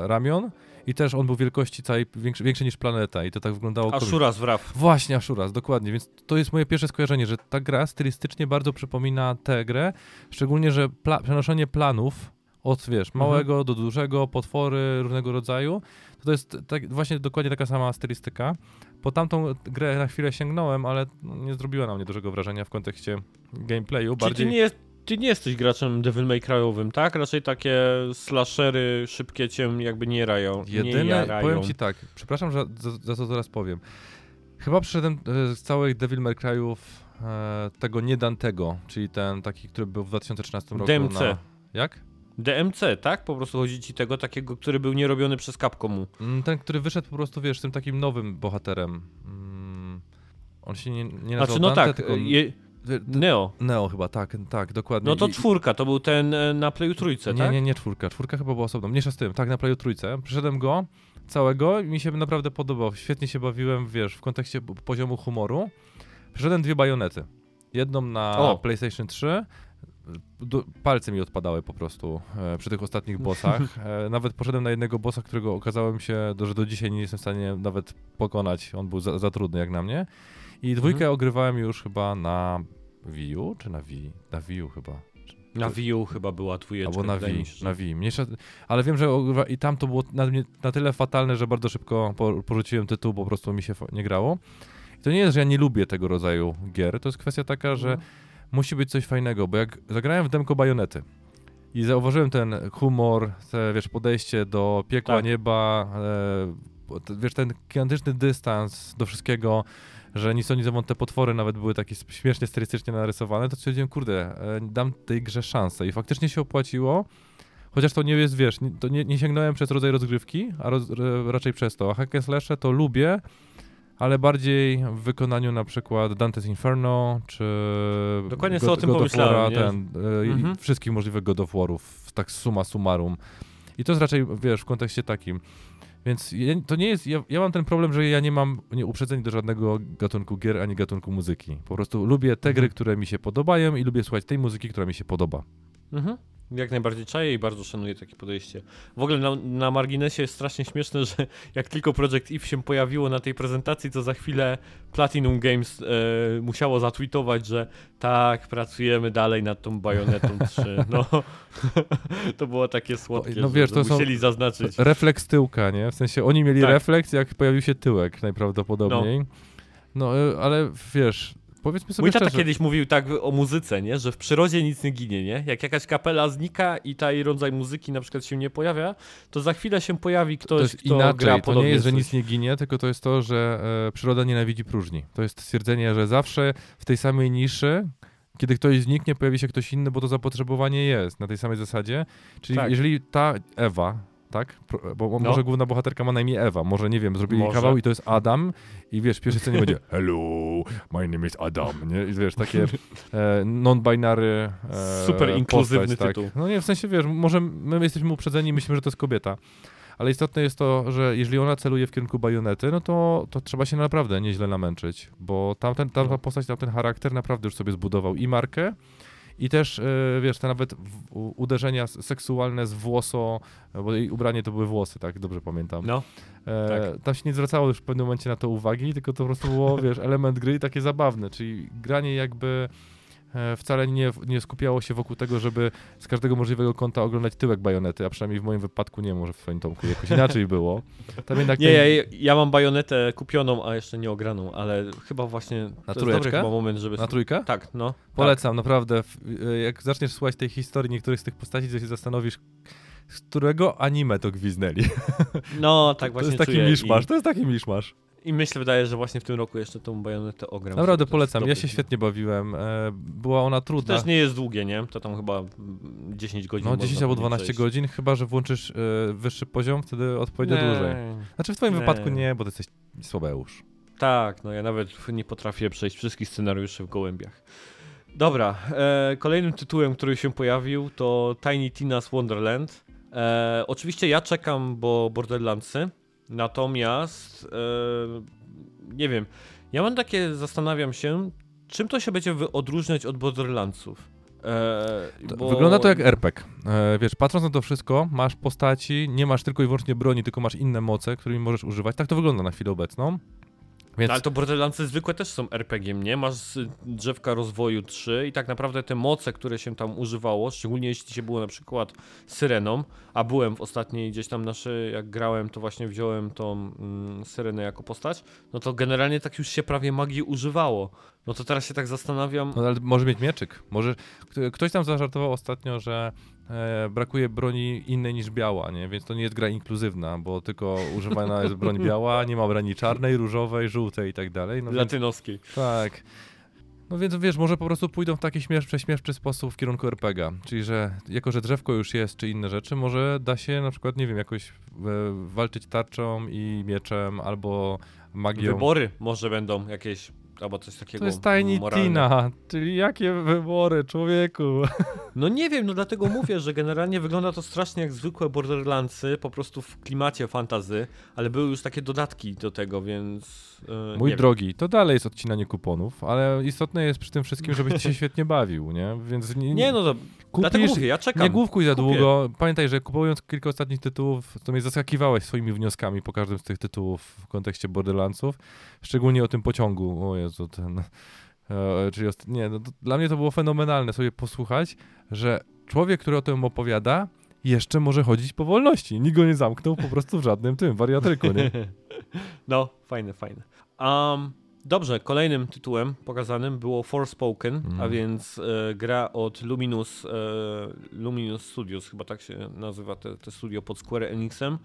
ramion i też on był wielkości całej, większy, większy niż planeta i to tak wyglądało. Aszuras wraw. Właśnie, Ashuras, dokładnie, więc to jest moje pierwsze skojarzenie, że ta gra stylistycznie bardzo przypomina tę grę, szczególnie, że pla przenoszenie planów od, wiesz, Mhm. małego do dużego, potwory różnego rodzaju, to, to jest tak, właśnie dokładnie taka sama stylistyka. Po tamtą grę na chwilę sięgnąłem, ale no, nie zrobiła na mnie dużego wrażenia w kontekście gameplayu, Czyli bardziej... nie jest, ty nie jesteś graczem Devil May Cry'owym, tak? Raczej takie slashery szybkie cię jakby nie rają. nie Jedyne, jarają. powiem ci tak, przepraszam, że za, za to zaraz powiem. Chyba przyszedłem e, z całych Devil May Cry'ów e, tego nie Dantego, czyli ten taki, który był w 2013 roku DMC. na... Jak? DMC, tak? Po prostu chodzi ci tego takiego, który był nierobiony przez Capcomu. Mm, Ten, który wyszedł po prostu, wiesz, tym takim nowym bohaterem. Mm, On się nie, nie nazywał Znaczy, no Dante, tak, tylko... je, Neo. Neo. Chyba, tak, tak, dokładnie. No to czwórka, to był ten e, na Playu trójce, Nie, tak? nie, nie czwórka. Czwórka chyba była osobna. Mniejsza z tym. Tak, na Playu trójce. Przyszedłem go całego i mi się naprawdę podobał. Świetnie się bawiłem, wiesz, w kontekście poziomu humoru. Przyszedłem dwie bajonety. Jedną na O. PlayStation 3. Du- palce mi odpadały po prostu e, przy tych ostatnich bossach. (laughs) E, nawet poszedłem na jednego bossa, którego okazałem się, że do dzisiaj nie jestem w stanie nawet pokonać. On był za, za trudny jak na mnie. I dwójkę Mhm. ogrywałem już chyba na Wii U, czy na Wii? Na Wii U chyba. Na Wii U chyba była dwójeczka. Albo na Wii, na Wii. Mniejsza, ale wiem, że i tam to było na, na tyle fatalne, że bardzo szybko po, porzuciłem tytuł, po prostu mi się nie grało. I to nie jest, że ja nie lubię tego rodzaju gier, to jest kwestia taka, że Mhm. musi być coś fajnego, bo jak zagrałem w demko Bajonety i zauważyłem ten humor, te, wiesz, podejście do piekła, Tak. nieba, e, wiesz, ten gigantyczny dystans do wszystkiego, że nic o nic te potwory nawet były takie śmiesznie, stylistycznie narysowane, to stwierdziłem, kurde, e, dam tej grze szansę i faktycznie się opłaciło, chociaż to nie jest, wiesz, nie, to nie, nie sięgnąłem przez rodzaj rozgrywki, a roz, raczej przez to, a hack slashe to lubię, ale bardziej w wykonaniu na przykład Dante's Inferno, czy Dokładnie God- sobie o tym God pomyślałem, nie? ten, e, Mhm. wszystkich możliwych God of War'ów, tak summa summarum. I to jest raczej, wiesz, w kontekście takim. Więc ja, to nie jest, ja, ja mam ten problem, że ja nie mam nie, uprzedzeń do żadnego gatunku gier, ani gatunku muzyki. Po prostu lubię te Mhm. gry, które mi się podobają i lubię słuchać tej muzyki, która mi się podoba. Mhm. Jak najbardziej czaję i bardzo szanuję takie podejście. W ogóle na, na marginesie jest strasznie śmieszne, że jak tylko Project Eve się pojawiło na tej prezentacji, to za chwilę Platinum Games e, musiało zatweetować, że tak, pracujemy dalej nad tą Bajonetą 3. No, (laughs) to było takie słodkie, No że, wiesz, że to są- musieli zaznaczyć. Refleks tyłka, nie? W sensie oni mieli Tak. refleks, jak pojawił się tyłek najprawdopodobniej. No, e, ale wiesz, powiedzmy sobie Mój tata szczerze, kiedyś mówił tak o muzyce, nie? że w przyrodzie nic nie ginie, nie? Jak jakaś kapela znika i ta jej rodzaj muzyki na przykład się nie pojawia, to za chwilę się pojawi ktoś, to jest kto gra inaczej. To podobnie nie jest, że nic nie ginie, tylko to jest to, że e, przyroda nienawidzi próżni. To jest stwierdzenie, że zawsze w tej samej niszy, kiedy ktoś zniknie, pojawi się ktoś inny, bo to zapotrzebowanie jest na tej samej zasadzie. Czyli Tak. jeżeli ta Ewa, tak? Bo No. może główna bohaterka ma na imię Ewa, może nie wiem, zrobili Może. kawał i to jest Adam i wiesz, w pierwszej scenie będzie (laughs) Hello, my name is Adam, nie? I wiesz, takie e, non-binary e, Super inkluzywny postać, tytuł. Tak. No nie, w sensie, wiesz, może my jesteśmy uprzedzeni i myślimy, że to jest kobieta. Ale istotne jest to, że jeżeli ona celuje w kierunku bajonety, no to, to trzeba się naprawdę nieźle namęczyć, bo tamten, tamta No. postać, tamten charakter naprawdę już sobie zbudował i markę, i też, e, wiesz, te nawet uderzenia seksualne z włoso, bo jej ubranie to były włosy, tak, dobrze pamiętam. No, E, tak. Tam się nie zwracało już w pewnym momencie na to uwagi, tylko to po prostu było, (laughs) wiesz, element gry i takie zabawne, czyli granie jakby e, wcale nie, nie skupiało się wokół tego, żeby z każdego możliwego kąta oglądać tyłek bajonety, a przynajmniej w moim wypadku nie, może w twoim Tomku jakoś inaczej (laughs) było. Tam jednak Nie, ten- ja, ja mam bajonetę kupioną, a jeszcze nie ograną, ale chyba właśnie Na to trójeczkę? moment, żeby... Na trójkę? Tak, no. Polecam, naprawdę. W- e, Jak zaczniesz słuchać tej historii niektórych z tych postaci, to się zastanowisz, z którego anime to gwiznęli. Tak. No, tak to właśnie jest taki czuję miszmasz, I, to jest taki miszmasz. I myślę, wydaje, że właśnie w tym roku jeszcze tą bajonetę ogram. Naprawdę To polecam, ja się świetnie bawiłem. E, Była ona To trudna. też nie jest długie, nie? To tam chyba mm, 10 godzin No można 10 albo pewnie 12 przejść. godzin, chyba że włączysz e, wyższy poziom, wtedy odpowiednio Nie. dłużej. Znaczy w twoim Nie. wypadku nie, bo ty jesteś słabeusz. Tak, no ja nawet nie potrafię przejść wszystkich scenariuszy w gołębiach. Dobra, e, kolejnym tytułem, który się pojawił to Tiny Tina's Wonderland. E, oczywiście ja czekam, bo Borderlandsy, natomiast e, nie wiem, ja mam takie, zastanawiam się, czym to się będzie odróżniać od Borderlandsów. E, bo- Wygląda to jak RPG. E, wiesz, patrząc na to wszystko, masz postaci, nie masz tylko i wyłącznie broni, tylko masz inne moce, którymi możesz używać. Tak to wygląda na chwilę obecną. Więc... No, ale to Borderlandsy zwykłe też są RPG, nie? Masz drzewka rozwoju 3 i tak naprawdę te moce, które się tam używało, szczególnie jeśli się było na przykład syreną, a byłem w ostatniej gdzieś tam naszej, jak grałem, to właśnie wziąłem tą mm, syrenę jako postać, no to generalnie tak już się prawie magii używało. No to teraz się tak zastanawiam. No ale może mieć mieczyk. Może ktoś tam zażartował ostatnio, że e, brakuje broni innej niż biała, nie? Więc to nie jest gra inkluzywna, bo tylko używana jest broń biała, nie ma broni czarnej, różowej, żółtej i tak dalej. No Latynoskiej. Więc, tak. No więc wiesz, może po prostu pójdą w taki śmiesz, prześmieszczy sposób w kierunku RPGa. Czyli, że jako, że drzewko już jest, czy inne rzeczy, może da się na przykład, nie wiem, jakoś e, walczyć tarczą i mieczem, albo magią. Wybory może będą jakieś albo coś takiego. To jest Tiny moralne. Tina, czyli jakie wybory, człowieku. (laughs) No nie wiem, no dlatego mówię, że generalnie wygląda to strasznie jak zwykłe Borderlandsy, po prostu w klimacie fantazy, ale były już takie dodatki do tego, więc. Yy, Mój drogi, wiem. to dalej jest odcinanie kuponów, ale istotne jest przy tym wszystkim, żebyś się (laughs) świetnie bawił, nie? Więc nie, nie no to Kupisz, Dlatego mówię, ja czekam. Nie główkuj za Kupię. długo. Pamiętaj, że kupując kilka ostatnich tytułów, to mnie zaskakiwałeś swoimi wnioskami po każdym z tych tytułów w kontekście Borderlandsów. Szczególnie o tym pociągu. O Jezu, ten... E, czyli nie, no, dla mnie to było fenomenalne sobie posłuchać, że człowiek, który o tym opowiada, jeszcze może chodzić po wolności. Nikt go nie zamknął po prostu w żadnym tym wariatryku, nie? (laughs) No, fajne, fajne. Um, Dobrze, kolejnym tytułem pokazanym było Forspoken, mm. a więc e, gra od Luminous, e, Studios, chyba tak się nazywa te, te studio pod Square Enixem,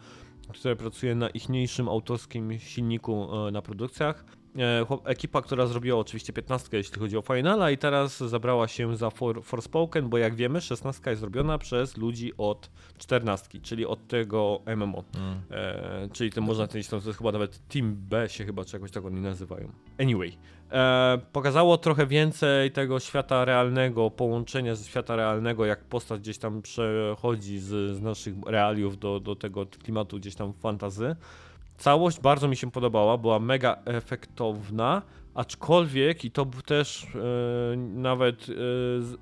które pracuje na ichniejszym autorskim silniku e, na produkcjach. E, ekipa, która zrobiła oczywiście 15, jeśli chodzi o Finala i teraz zabrała się za For, Forspoken, bo jak wiemy 16 jest zrobiona przez ludzi od 14, czyli od tego MMO. Mm. E, czyli to można ten to jest chyba nawet Team B się chyba, czy jakoś tak oni nazywają. Anyway, e, pokazało trochę więcej tego świata realnego, połączenia ze świata realnego, jak postać gdzieś tam przechodzi z, z naszych realiów do, do tego klimatu gdzieś tam fantazy. Całość bardzo mi się podobała, była mega efektowna, aczkolwiek i to też e, nawet e,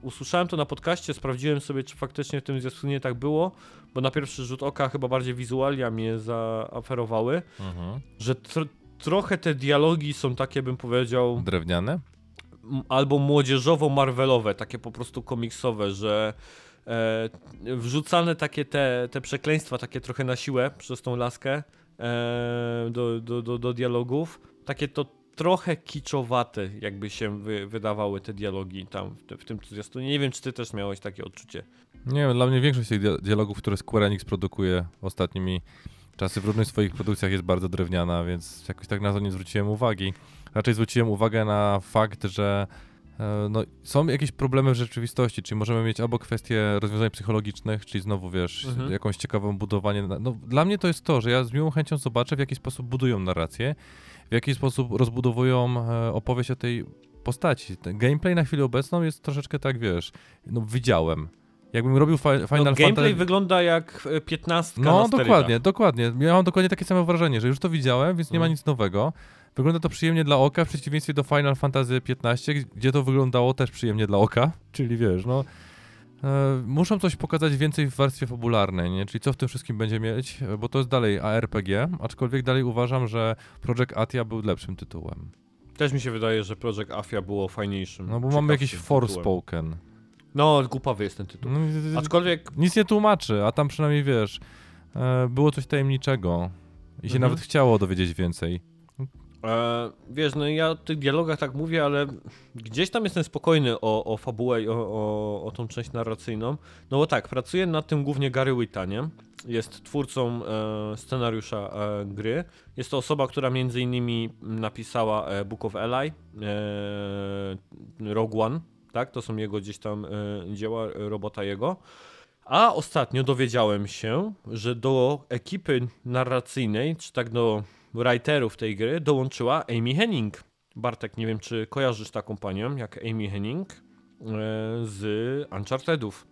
usłyszałem to na podcaście, sprawdziłem sobie, czy faktycznie w tym zwiastunie tak było, bo na pierwszy rzut oka chyba bardziej wizualia mnie zaaferowały, mhm. że tr trochę te dialogi są takie, bym powiedział... Drewniane? Albo młodzieżowo-marvelowe, takie po prostu komiksowe, że e, wrzucane takie te, te przekleństwa, takie trochę na siłę przez tą laskę, do, do, do, do dialogów. Takie to trochę kiczowate, jakby się wy, wydawały te dialogi tam w, w tym zwiastunie. Nie wiem, czy ty też miałeś takie odczucie. Nie wiem, dla mnie większość tych dialogów, które Square Enix produkuje ostatnimi czasy w różnych swoich produkcjach jest bardzo drewniana, więc jakoś tak na to nie zwróciłem uwagi. Raczej zwróciłem uwagę na fakt, że E, no, są jakieś problemy w rzeczywistości, czyli możemy mieć albo kwestie rozwiązań psychologicznych, czyli znowu wiesz, mhm. jakąś ciekawą budowanie. No, dla mnie to jest to, że ja z miłą chęcią zobaczę, w jaki sposób budują narrację, w jaki sposób rozbudowują e, opowieść o tej postaci. Ten gameplay na chwilę obecną jest troszeczkę tak, wiesz, no widziałem. Jakbym robił fi Final no, Fantasy... Gameplay wygląda jak 15 No, dokładnie, dokładnie. Ja mam dokładnie takie same wrażenie, że już to widziałem, więc nie ma mhm. nic nowego. Wygląda to przyjemnie dla oka, w przeciwieństwie do Final Fantasy XV, gdzie to wyglądało też przyjemnie dla oka, czyli wiesz, no... E, muszą coś pokazać więcej w warstwie fabularnej, nie? czyli co w tym wszystkim będzie mieć, bo to jest dalej ARPG, aczkolwiek dalej uważam, że Project Atia był lepszym tytułem. Też mi się wydaje, że Project Atia było fajniejszym. No bo mamy jakiś Forspoken. No, głupawy jest ten tytuł. No, Aczkolwiek... Nic nie tłumaczy, a tam przynajmniej wiesz, e, było coś tajemniczego i się mhm. nawet chciało dowiedzieć więcej. E, wiesz, no ja o tych dialogach tak mówię, ale gdzieś tam jestem spokojny o, o fabułę i o, o, o tą część narracyjną. No bo tak, pracuje nad tym głównie Gary Witta, nie? Jest twórcą e, scenariusza e, gry. Jest to osoba, która między innymi napisała e, Book of Eli, e, Rogue One, tak? To są jego gdzieś tam e, dzieła, robota jego. A ostatnio dowiedziałem się, że do ekipy narracyjnej, czy tak do writerów tej gry dołączyła Amy Henning. Bartek, nie wiem czy kojarzysz taką panią jak Amy Henning e, z Unchartedów.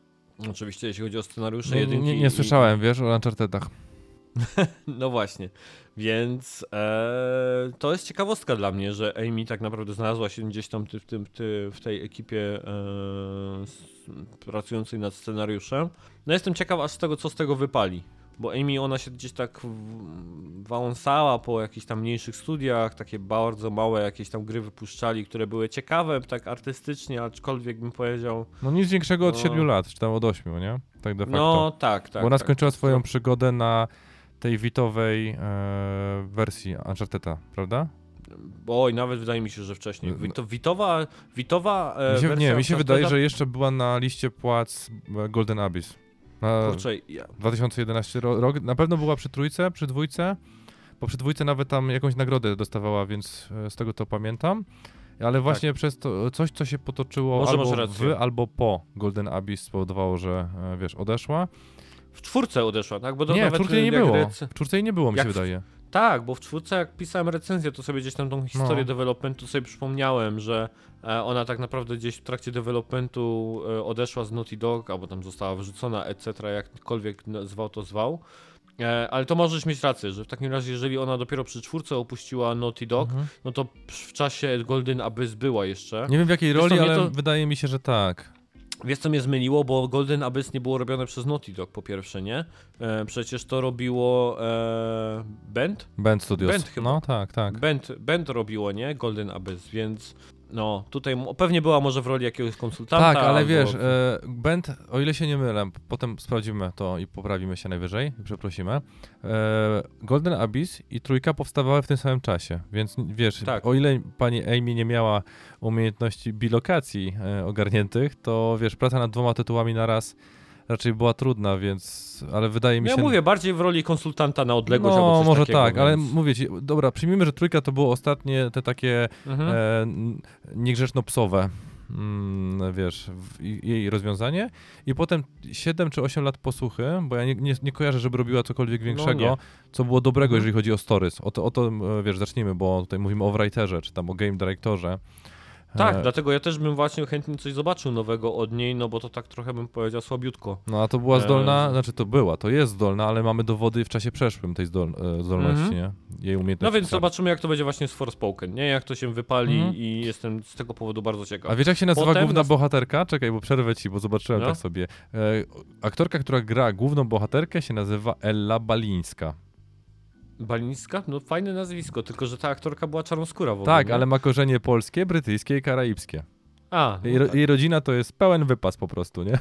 Oczywiście jeśli chodzi o scenariusze nie, jedynki. Nie, nie słyszałem, wiesz, o Unchartedach. (laughs) no właśnie, więc e, to jest ciekawostka dla mnie, że Amy tak naprawdę znalazła się gdzieś tam w, tym, w tej ekipie e, pracującej nad scenariuszem. No jestem ciekaw aż z tego, co z tego wypali bo Amy ona się gdzieś tak wałąsała po jakichś tam mniejszych studiach, takie bardzo małe jakieś tam gry wypuszczali, które były ciekawe tak artystycznie, aczkolwiek bym powiedział, No nic większego od No. 7 lat, czy tam od 8, nie? Tak de facto. no tak, tak. Bo ona tak. skończyła swoją przygodę na tej witowej e, wersji Uncharted'a, prawda? Oj, nawet wydaje mi się, że wcześniej. No. Wito, Witowa, Witowa e, Mi się, wersja nie, mi się wydaje, że jeszcze była na liście płac Golden Abyss. Na Kurczę, ja, 2011 ro- rok. Na pewno była przy trójce, przy dwójce, bo przy dwójce nawet tam jakąś nagrodę dostawała, więc e, z tego to pamiętam. Ale właśnie przez to coś, co się potoczyło Tak. Może albo rację. w, albo po Golden Abyss spowodowało, że e, wiesz, odeszła. w czwórce odeszła, tak? Bo to nie, w nawet czwórce jej nie było. rec- W czwórce jej nie było, mi Jak się w- wydaje. Tak, bo w czwórce jak pisałem recenzję, to sobie gdzieś tam tą historię No. developmentu sobie przypomniałem, że e, ona tak naprawdę gdzieś w trakcie developmentu e, odeszła z Naughty Dog, albo tam została wyrzucona, etc., jakkolwiek zwał to zwał. E, ale to możesz mieć rację, że w takim razie, jeżeli ona dopiero przy czwórce opuściła Naughty Dog, Mhm. no to w czasie Golden Abyss była jeszcze. Nie wiem w jakiej roli, ale to- wydaje mi się, że tak. Wiesz co mnie zmyliło, bo Golden Abyss nie było robione przez Naughty Dog po pierwsze, nie? E, przecież to robiło e, Band? Band Studios. Band chyba. No tak, tak. Band, Band robiło, nie? Golden Abyss, więc no tutaj pewnie była może w roli jakiegoś konsultanta. Tak, ale wiesz, e, Band, o ile się nie mylę, potem sprawdzimy to i poprawimy się najwyżej, przeprosimy. E, Golden Abyss i Trójka powstawały w tym samym czasie, więc wiesz, Tak. o ile pani Amy nie miała umiejętności bilokacji e, ogarniętych, to wiesz, praca nad dwoma tytułami na raz raczej była trudna, więc, ale wydaje mi Ja się... mówię bardziej w roli konsultanta na odległość no, albo coś może takiego, tak, ale więc... mówię ci, dobra, przyjmijmy, że Trójka to było ostatnie te takie Mhm. e, niegrzeczno-psowe, mm, wiesz, jej rozwiązanie. I potem 7 czy 8 lat posłuchy, bo ja nie, nie, nie kojarzę, żeby robiła cokolwiek większego, No co było dobrego, Mhm. jeżeli chodzi o stories. O to, o to, e, wiesz, zacznijmy, bo tutaj mówimy o writerze, czy tam o game directorze. Tak, E, dlatego ja też bym właśnie chętnie coś zobaczył nowego od niej, no bo to tak trochę bym powiedział słabiutko. No a to była E, zdolna, znaczy to była, to jest zdolna, ale mamy dowody w czasie przeszłym tej zdol, e, zdolności, Mhm. nie? Jej umiejętności. No więc zobaczymy jak to będzie właśnie z Forspoken, nie? Jak to się wypali Mhm. i jestem z tego powodu bardzo ciekaw. A wiesz jak się nazywa Potem główna nas- bohaterka? Czekaj, bo przerwę ci, bo zobaczyłem No. tak sobie. E, aktorka, która gra główną bohaterkę się nazywa Ella Balińska. Balińska? No fajne nazwisko, tylko że ta aktorka była czarnoskóra w ogóle. Tak, ale ma korzenie polskie, brytyjskie i karaibskie. A, Jej, no ro- tak. jej rodzina to jest pełen wypas po prostu, nie?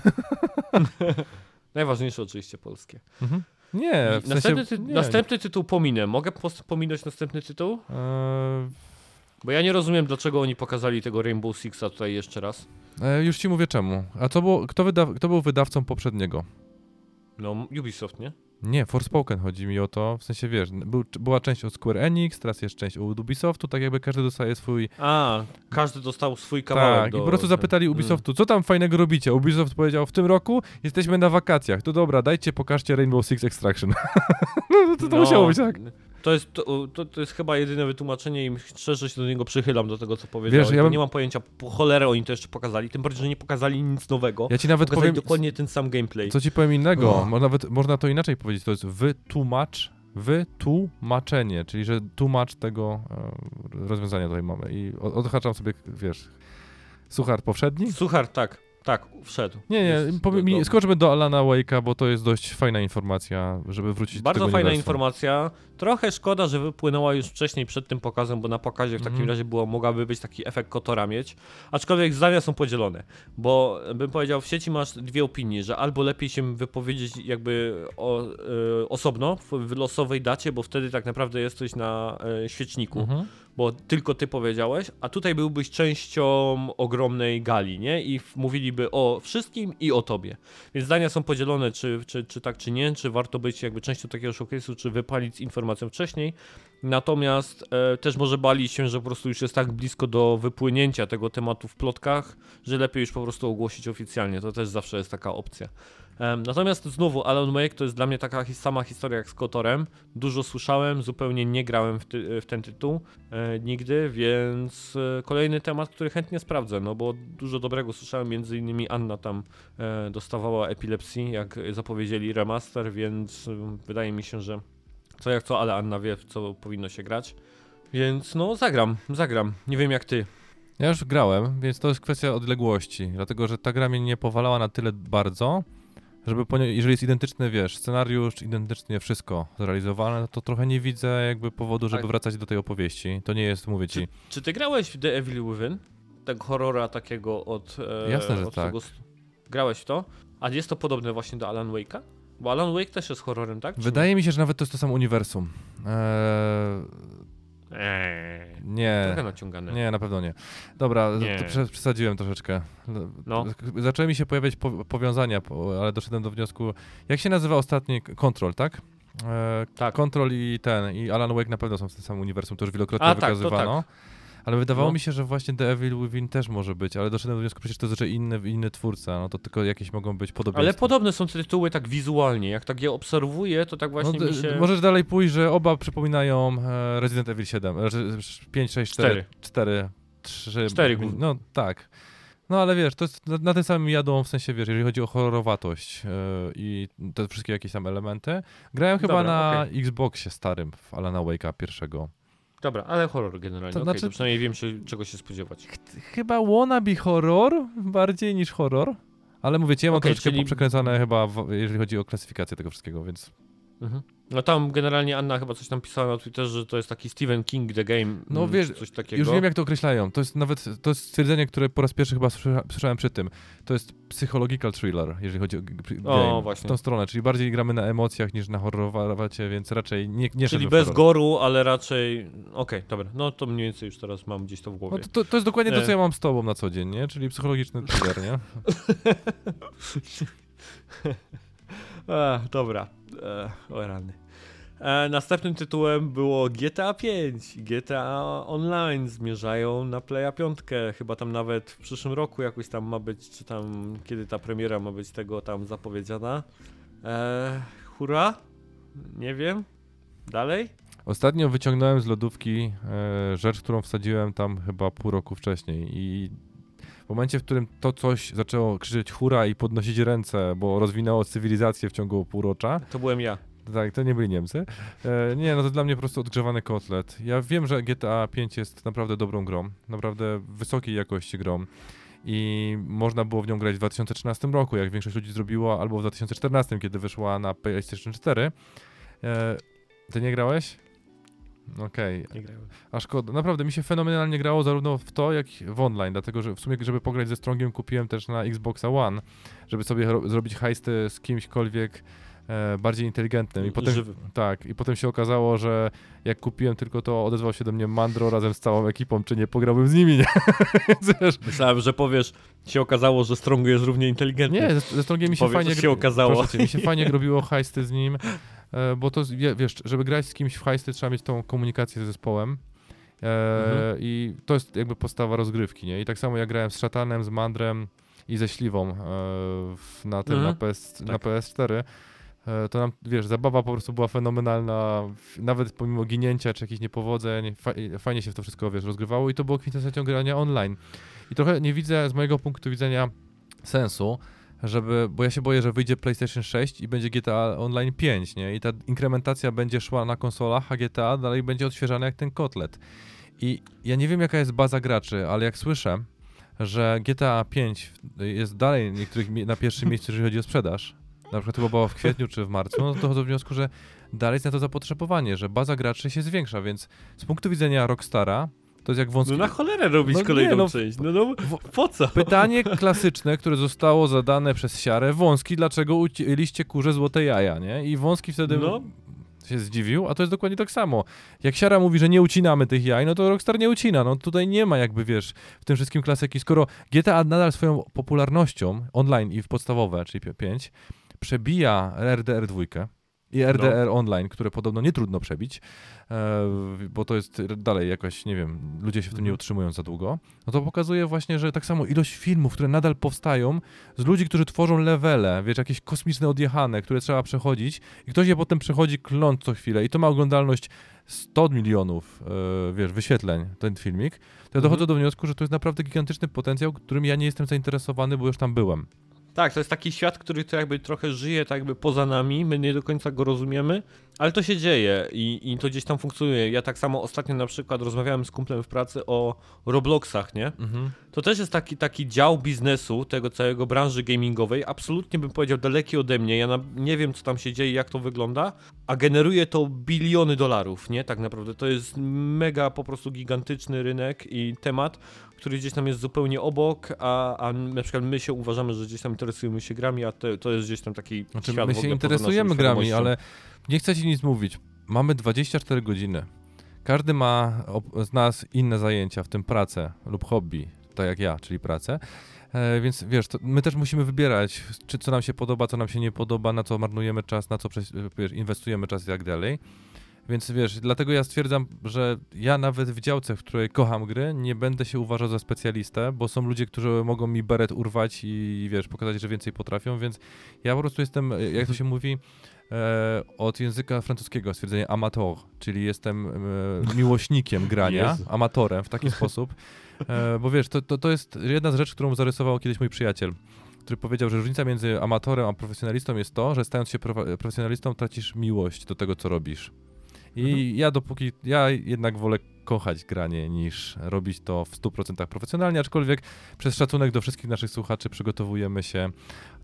(laughs) najważniejsze oczywiście polskie. Nie, w sensie... następny, ty, nie. następny tytuł pominę. Mogę pominąć następny tytuł? E, Bo ja nie rozumiem, dlaczego oni pokazali tego Rainbow Sixa tutaj jeszcze raz. e, już ci mówię czemu. A co było, kto, wyda, kto był wydawcą poprzedniego? No, Ubisoft, nie? Nie, Forspoken chodzi mi o to, w sensie wiesz, był, była część od Square Enix, teraz jest część od Ubisoftu, tak jakby każdy dostaje swój A, każdy dostał swój kawałek Tak, do... i po prostu zapytali Mm. Ubisoftu, co tam fajnego robicie? Ubisoft powiedział, w tym roku jesteśmy na wakacjach. To dobra, dajcie, pokażcie Rainbow Six Extraction. (laughs) no to, to No, musiało być tak. To jest, to, to, jest chyba jedyne wytłumaczenie i szczerze się do niego przychylam, do tego, co powiedziałeś. ja bym- Nie mam pojęcia, po cholerę oni to jeszcze pokazali, tym bardziej, że nie pokazali nic nowego. Ja ci nawet pokazali powiem, dokładnie ten sam gameplay. co ci powiem innego. O. Mo- Nawet, można to inaczej powiedzieć, to jest wytłumacz, wytłumaczenie, czyli że tłumacz tego e, rozwiązania tutaj mamy. I odhaczam sobie, wiesz, suchar powszedni? Suchar, tak, tak, wszedł. Nie, nie, powiem mi, skoczmy do Alana Wake'a, bo to jest dość fajna informacja, żeby wrócić do Bardzo fajna uniwersum. informacja. Trochę szkoda, że wypłynęła już wcześniej przed tym pokazem, bo na pokazie w takim Mhm. razie było, mogłaby być taki efekt Kotora mieć. Aczkolwiek zdania są podzielone, bo bym powiedział, w sieci masz dwie opinie, że albo lepiej się wypowiedzieć jakby o, e, osobno w, w losowej dacie, bo wtedy tak naprawdę jesteś na e, świeczniku, Mhm. Bo tylko ty powiedziałeś, a tutaj byłbyś częścią ogromnej gali, nie? I mówiliby o wszystkim i o tobie. Więc zdania są podzielone, czy, czy, czy tak, czy nie, czy warto być jakby częścią takiego showcase'u, czy wypalić informacją wcześniej. Natomiast e, też może bali się, że po prostu już jest tak blisko do wypłynięcia tego tematu w plotkach, że lepiej już po prostu ogłosić oficjalnie. To też zawsze jest taka opcja. Natomiast znowu Alan Wake to jest dla mnie taka sama historia jak z Kotorem. Dużo słyszałem, zupełnie nie grałem w, ty, w ten tytuł e, nigdy, więc e, kolejny temat, który chętnie sprawdzę, no bo dużo dobrego słyszałem, między innymi Anna tam e, dostawała epilepsji, jak zapowiedzieli remaster, więc e, wydaje mi się, że co jak co, ale Anna wie co powinno się grać. Więc no zagram, zagram. Nie wiem jak ty. Ja już grałem, więc to jest kwestia odległości, dlatego że ta gra mnie nie powalała na tyle bardzo, żeby po nie, jeżeli jest identyczny, wiesz, scenariusz, identycznie wszystko zrealizowane, no to trochę nie widzę jakby powodu, żeby Tak. wracać do tej opowieści. To nie jest, mówię ci, Czy ty grałeś w The Evil Within? Tego horrora takiego od... E, Jasne, że od tak. Tego... Grałeś w to? A jest to podobne właśnie do Alan Wake'a? Bo Alan Wake też jest horrorem, tak? Czy Wydaje mi się, że nawet to jest to samo uniwersum. Eee, nie? Eee, nie, trochę naciągane. nie, na pewno nie. Dobra, Nie. przesadziłem troszeczkę. No. Zaczęły mi się pojawiać po, powiązania, po, ale doszedłem do wniosku, jak się nazywa ostatni Control, tak? Eee, Tak. Control i ten, i Alan Wake na pewno są w tym samym uniwersum, to już wielokrotnie A, tak, to wykazywano. Ale wydawało No. mi się, że właśnie The Evil Within też może być, ale doszedłem do wniosku, przecież to raczej inny, inny twórca, no to tylko jakieś mogą być podobieństwa. Ale podobne są te tytuły tak wizualnie. Jak tak je obserwuję, to tak właśnie no, się... Możesz dalej pójść, że oba przypominają e, Resident Evil 7, e, że- 5, 6, 4, 4, 3. Cztery głównie. No tak. No ale wiesz, to jest na, na tym samym jadą, w sensie wiesz, jeżeli chodzi o horrorowatość e, i te wszystkie jakieś tam elementy. Grałem chyba Dobra, na Xboxie starym w Alana Wake'a pierwszego. Dobra, ale horror generalnie. To To, znaczy- to przynajmniej wiem, się, czego się spodziewać. Chyba wannabe horror bardziej niż horror. Ale mówię ci, ja mam Okej, troszeczkę czyli- przekręcone chyba, w, jeżeli chodzi o klasyfikację tego wszystkiego, więc... Mhm. No tam generalnie Anna chyba coś tam pisała na Twitterze, że to jest taki Stephen King The Game. No mm, wiesz, czy coś takiego. Już wiem, jak to określają. To jest nawet to jest stwierdzenie, które po raz pierwszy chyba słysza- słyszałem przy tym. To jest psychological thriller, jeżeli chodzi o game. właśnie. W tą stronę, czyli bardziej gramy na emocjach niż na horrorowacie, więc raczej nie, nie Czyli bez goru, ale raczej. Okej, dobra. No to mniej więcej już teraz mam gdzieś to w No głowie. to, to, to jest dokładnie to, E. co ja mam z tobą na co dzień, nie? Czyli psychologiczny thriller, nie? (laughs) A, dobra. E, o rany. E, następnym tytułem było GTA 5. GTA Online zmierzają na Playa 5. Chyba tam nawet w przyszłym roku jakoś tam ma być, czy tam kiedy ta premiera ma być tego tam zapowiedziana. E, hurra? Nie wiem. Dalej? Ostatnio wyciągnąłem z lodówki e, rzecz, którą wsadziłem tam chyba pół roku wcześniej i w momencie, w którym to coś zaczęło krzyczeć hura i podnosić ręce, bo rozwinęło cywilizację w ciągu półrocza, To byłem ja. Tak, to nie byli Niemcy. E, nie, no to dla mnie po prostu odgrzewany kotlet. Ja wiem, że GTA 5 jest naprawdę dobrą grą, naprawdę wysokiej jakości grą i można było w nią grać w 2013 roku, jak większość ludzi zrobiło, albo w 2014, kiedy wyszła na PlayStation 4. E, ty nie grałeś? Okej, grałem. a szkoda. Naprawdę mi się fenomenalnie grało zarówno w to, jak i w online, dlatego że w sumie, żeby pograć ze Strongiem, kupiłem też na Xboxa One, żeby sobie ro- zrobić hajsty z kimśkolwiek e, bardziej inteligentnym. I potem, Żywy. tak, i potem się okazało, że jak kupiłem tylko to, odezwał się do mnie Mandro razem z całą ekipą, czy nie pograłbym z nimi, nie? (laughs) Myślałem, że powiesz, się okazało, że Strong jest równie inteligentny. nie, ze, ze Strongiem mi się Powiedz, fajnie... się okazało. Cię, mi się fajnie (laughs) robiło hajsty z nim, bo to, wiesz, żeby grać z kimś w hajsty, trzeba mieć tą komunikację z zespołem. E, Mhm. I to jest jakby podstawa rozgrywki, nie? I tak samo jak grałem z Szatanem, z Mandrem i ze Śliwą e, na tym, Mhm. na, PS, na Tak. PS4, e, to nam, wiesz, zabawa po prostu była fenomenalna, nawet pomimo ginięcia czy jakichś niepowodzeń, fa fajnie się w to wszystko, wiesz, rozgrywało i to było kwintesencją grania online. I trochę nie widzę z mojego punktu widzenia sensu, żeby, bo ja się boję, że wyjdzie PlayStation 6 i będzie GTA Online 5, nie? I ta inkrementacja będzie szła na konsolach, a GTA dalej będzie odświeżane jak ten kotlet. I ja nie wiem, jaka jest baza graczy, ale jak słyszę, że GTA 5 jest dalej niektórych na pierwszym miejscu, jeżeli chodzi o sprzedaż, na przykład chyba w kwietniu czy w marcu, no to dochodzę do wniosku, że dalej jest na to zapotrzebowanie, że baza graczy się zwiększa, więc z punktu widzenia Rockstara to jest jak wąski... No na cholerę robić No nie, kolejną no- część. No, no po co? Pytanie (laughs) klasyczne, które zostało zadane przez Siarę. Wąski, dlaczego ucięliście kurze złote jaja, nie? I Wąski wtedy No. się zdziwił, a to jest dokładnie tak samo. Jak Siara mówi, że nie ucinamy tych jaj, no to Rockstar nie ucina. No tutaj nie ma jakby, wiesz, w tym wszystkim klasyki. Skoro GTA nadal swoją popularnością online i w podstawowe, czyli 5, przebija RDR 2 i RDR Online, które podobno nie trudno przebić, e, bo to jest dalej jakoś, nie wiem, ludzie się w tym nie Mhm. utrzymują za długo, no to pokazuje właśnie, że tak samo ilość filmów, które nadal powstają z ludzi, którzy tworzą levele, wiesz, jakieś kosmiczne odjechane, które trzeba przechodzić i ktoś je potem przechodzi kląc co chwilę i to ma oglądalność 100 milionów, e, wiesz, wyświetleń, ten filmik, to ja dochodzę Mhm. do wniosku, że to jest naprawdę gigantyczny potencjał, którym ja nie jestem zainteresowany, bo już tam byłem. Tak, to jest taki świat, który to jakby trochę żyje tak jakby poza nami, my nie do końca go rozumiemy, Ale to się dzieje i, i to gdzieś tam funkcjonuje. Ja tak samo ostatnio na przykład rozmawiałem z kumplem w pracy o Robloxach, nie? Mhm. To też jest taki, taki dział biznesu tego całego branży gamingowej, absolutnie bym powiedział daleki ode mnie. Ja na, nie wiem, co tam się dzieje, jak to wygląda, a generuje to biliony dolarów, nie? Tak naprawdę to jest mega po prostu gigantyczny rynek i temat, który gdzieś tam jest zupełnie obok, a, a na przykład my się uważamy, że gdzieś tam interesujemy się grami, a to, to jest gdzieś tam taki Znaczy, świat my się interesujemy grami, ale nie chcę ci nic mówić. Mamy 24 godziny. Każdy ma z nas inne zajęcia, w tym pracę lub hobby, tak jak ja, czyli pracę. E, więc wiesz, my też musimy wybierać, czy co nam się podoba, co nam się nie podoba, na co marnujemy czas, na co wiesz, inwestujemy czas i tak dalej. Więc wiesz, dlatego ja stwierdzam, że ja nawet w działce, w której kocham gry, nie będę się uważał za specjalistę, bo są ludzie, którzy mogą mi beret urwać i wiesz, pokazać, że więcej potrafią, więc ja po prostu jestem, jak to się mówi, e, od języka francuskiego stwierdzenie amateur, czyli jestem e, miłośnikiem grania, Jezu. amatorem w taki sposób, e, bo wiesz, to, to, to jest jedna z rzeczy, którą zarysował kiedyś mój przyjaciel, który powiedział, że różnica między amatorem a profesjonalistą jest to, że stając się profe- profesjonalistą tracisz miłość do tego, co robisz. I Mhm. ja dopóki, ja jednak wolę kochać granie niż robić to w 100% profesjonalnie, aczkolwiek przez szacunek do wszystkich naszych słuchaczy przygotowujemy się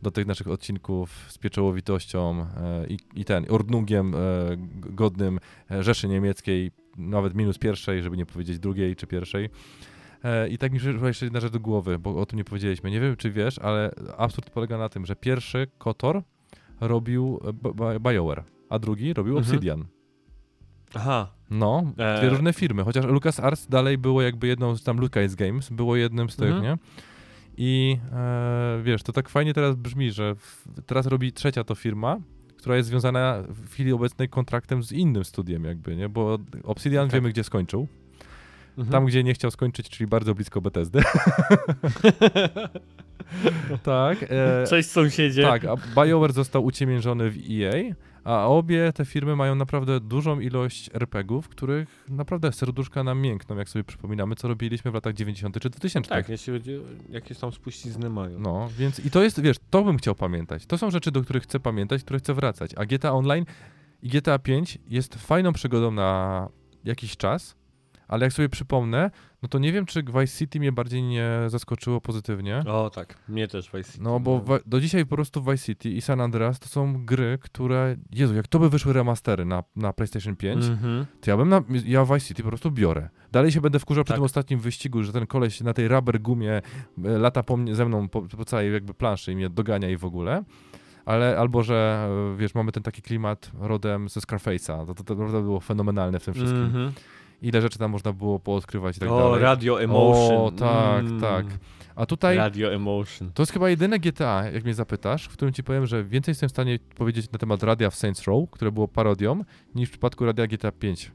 do tych naszych odcinków z pieczołowitością e, i, i ten, ordnungiem e, godnym e, Rzeszy Niemieckiej, nawet minus pierwszej, żeby nie powiedzieć drugiej czy pierwszej. I tak mi przyszła jeszcze jedna rzecz do głowy, bo o tym nie powiedzieliśmy. Nie wiem, czy wiesz, ale absurd polega na tym, że pierwszy Kotor robił BioWare, a drugi robił Mhm. Aha, No, E. dwie różne firmy, chociaż LucasArts dalej było jakby jedną z tam Lucas Games, było jednym z tych, Mhm. nie? I e, wiesz, to tak fajnie teraz brzmi, że w, teraz robi trzecia to firma, która jest związana w chwili obecnej kontraktem z innym studiem jakby, nie? Bo Obsidian Tak. wiemy, gdzie skończył. mhm. Tam, gdzie nie chciał skończyć, czyli bardzo blisko Bethesdy. (laughs) tak. E, Cześć sąsiedzie. tak, a BioWare został uciemiężony w EA, a obie te firmy mają naprawdę dużą ilość RPGów, których naprawdę serduszka nam miękną, jak sobie przypominamy, co robiliśmy w latach 90. czy 2000. Tak, jeśli chodzi o jakieś tam spuścizny mają. No, więc i to jest, wiesz, to bym chciał pamiętać. To są rzeczy, do których chcę pamiętać, które chcę wracać. A GTA Online i GTA 5 jest fajną przygodą na jakiś czas, ale jak sobie przypomnę, no to nie wiem, czy Vice City mnie bardziej nie zaskoczyło pozytywnie. O tak, mnie też Vice City. No bo wa- do dzisiaj po prostu Vice City i San Andreas to są gry, które, Jezu, jak to by wyszły remastery na, na PlayStation 5, Mhm. to ja bym, na, ja Vice City po prostu biorę. Dalej się będę wkurzał przy Tak. tym ostatnim wyścigu, że ten koleś na tej rubber gumie e, lata po mnie, ze mną po, po całej jakby planszy i mnie dogania i w ogóle. Ale albo, że e, wiesz, mamy ten taki klimat rodem ze Scarface'a, to, to, to naprawdę było fenomenalne w tym wszystkim. Mhm. Ile rzeczy tam można było poodkrywać i tak o, dalej. Radio Emotion. O, tak, Mm. tak. A tutaj Radio Emotion. to jest chyba jedyne GTA, jak mnie zapytasz, w którym ci powiem, że więcej jestem w stanie powiedzieć na temat radia w Saints Row, które było parodią, niż w przypadku radia GTA 5.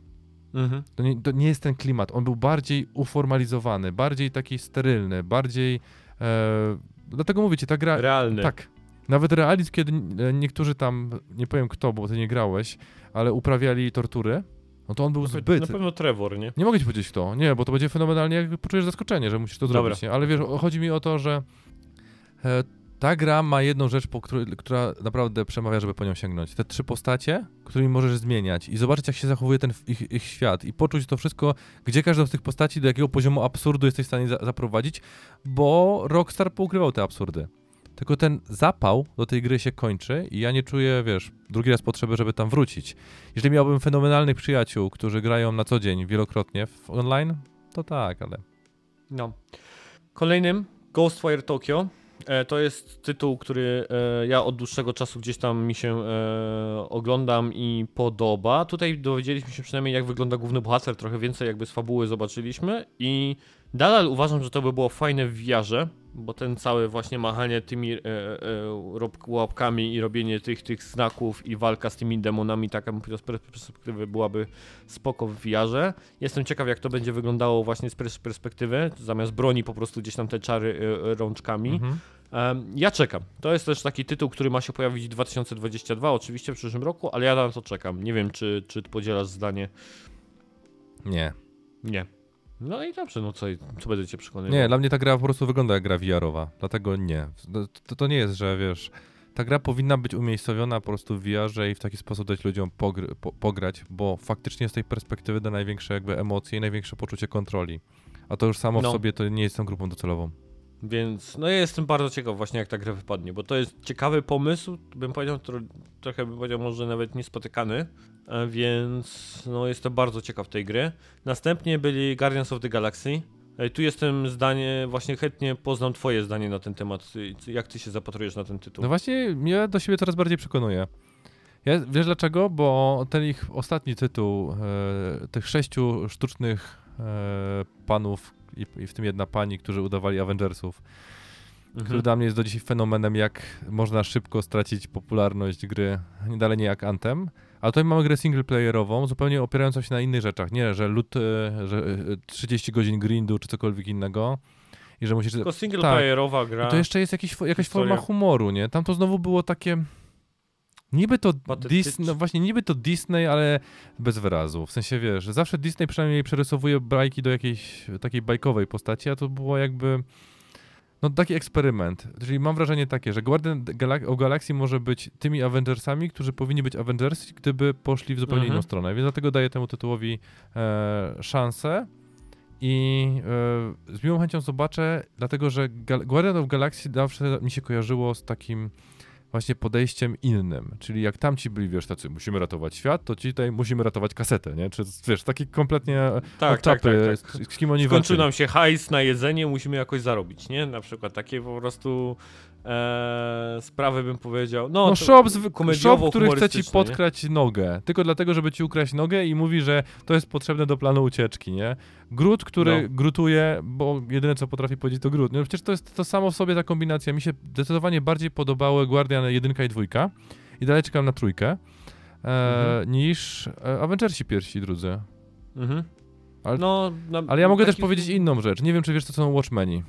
Mhm. To nie, to nie jest ten klimat. On był bardziej uformalizowany, bardziej taki sterylny, bardziej. E, dlatego mówię ci, ta gra. Realny. Tak. Nawet realizm, kiedy e, niektórzy tam, nie powiem kto, bo ty nie grałeś, ale uprawiali tortury, no to on był zbyt. Na pewno Trevor, nie? Nie mogę ci powiedzieć kto. Nie, bo to będzie fenomenalnie, jak poczujesz zaskoczenie, że musisz to Dobra. zrobić. Nie? Ale wiesz, chodzi mi o to, że e, ta gra ma jedną rzecz, po której, która naprawdę przemawia, żeby po nią sięgnąć. Te trzy postacie, którymi możesz zmieniać i zobaczyć, jak się zachowuje ten ich, ich świat i poczuć to wszystko, gdzie każdą z tych postaci, do jakiego poziomu absurdu jesteś w stanie za zaprowadzić, bo Rockstar poukrywał te absurdy. Tylko ten zapał do tej gry się kończy i ja nie czuję, wiesz, drugi raz potrzeby, żeby tam wrócić. Jeżeli miałbym fenomenalnych przyjaciół, którzy grają na co dzień wielokrotnie online, to tak, ale No. Kolejnym Ghostwire Tokyo. E, to jest tytuł, który e, ja od dłuższego czasu gdzieś tam mi się e, oglądam i podoba. Tutaj dowiedzieliśmy się przynajmniej jak wygląda główny bohater, trochę więcej jakby z fabuły zobaczyliśmy i nadal uważam, że to by było fajne w wiarze, bo ten cały właśnie machanie tymi e, e, łapkami i robienie tych, tych znaków i walka z tymi demonami, taka z perspektywy byłaby spoko w wiarze. Jestem ciekaw, jak to będzie wyglądało właśnie z pers- perspektywy. Zamiast broni po prostu gdzieś tam te czary e, rączkami. mhm. Ja czekam. To jest też taki tytuł, który ma się pojawić w 2022, oczywiście w przyszłym roku, ale ja na to czekam. Nie wiem, czy, czy podzielasz zdanie. nie. Nie. No i dobrze, no co, co będziecie przekonywać? Nie, dla mnie ta gra po prostu wygląda jak gra VR-owa, dlatego nie. To, to, nie jest, że wiesz, ta gra powinna być umiejscowiona po prostu w VR-ze i w taki sposób dać ludziom pogr- po, pograć, bo faktycznie z tej perspektywy da największe jakby emocje i największe poczucie kontroli. A to już samo No. w sobie to nie jest tą grupą docelową. Więc no ja jestem bardzo ciekaw właśnie jak ta gra wypadnie, bo to jest ciekawy pomysł, bym powiedział, tro, trochę bym powiedział może nawet niespotykany, więc no jestem bardzo ciekaw tej gry. Następnie byli Guardians of the Galaxy. E, Tu jestem zdanie, właśnie chętnie poznam twoje zdanie na ten temat, jak ty się zapatrujesz na ten tytuł. No właśnie, mnie do siebie coraz bardziej przekonuje. Ja, wiesz dlaczego? Bo ten ich ostatni tytuł, e, tych sześciu sztucznych e, panów i, i w tym jedna pani, którzy udawali Avengersów, który Mhm. dla mnie jest do dzisiaj fenomenem, jak można szybko stracić popularność gry, nie dalej nie jak Anthem. A tutaj mamy grę singleplayerową, zupełnie opierającą się na innych rzeczach. Nie, że loot, e, że e, 30 godzin grindu czy cokolwiek innego. I że musisz. Tylko singleplayerowa gra. I to jeszcze jest jakiś, jakaś historia. forma humoru, nie? Tam to znowu było takie. Niby to Disney, no właśnie niby to Disney, ale bez wyrazu. W sensie wiesz, że zawsze Disney przynajmniej przerysowuje bajki do jakiejś takiej bajkowej postaci, a to było jakby no taki eksperyment. Czyli mam wrażenie takie, że Guardian of Galaxy może być tymi Avengersami, którzy powinni być Avengers, gdyby poszli w zupełnie Mhm. inną stronę. Więc dlatego daję temu tytułowi e, szansę. I e, z miłą chęcią zobaczę, dlatego że Gal- Guardian of Galaxy zawsze mi się kojarzyło z takim właśnie podejściem innym. Czyli jak tamci byli, wiesz, tacy musimy ratować świat, to ci tutaj musimy ratować kasetę, nie? Czy wiesz, taki kompletnie tak, tak, tak, czapy, tak. Z, kim oni Skończył nam się hajs na jedzenie, musimy jakoś zarobić, nie? Na przykład takie po prostu e, sprawy bym powiedział. No, No shop, shop, który chce ci humorystyczne, nie? podkrać nogę, tylko dlatego, żeby ci ukraść nogę i mówi, że to jest potrzebne do planu ucieczki, nie? Grut, który No. grutuje, bo jedyne co potrafi powiedzieć to grut. No przecież to jest to samo w sobie ta kombinacja. Mi się zdecydowanie bardziej podobały Guardian 1 i 2 i dalej czekam na trójkę, e, Mhm. niż e, Avengersi pierwsi i drudzy. Mhm. Ale- no, na, Ale ja mogę też taki- powiedzieć inną rzecz. Nie wiem, czy wiesz, co są Watchmeni.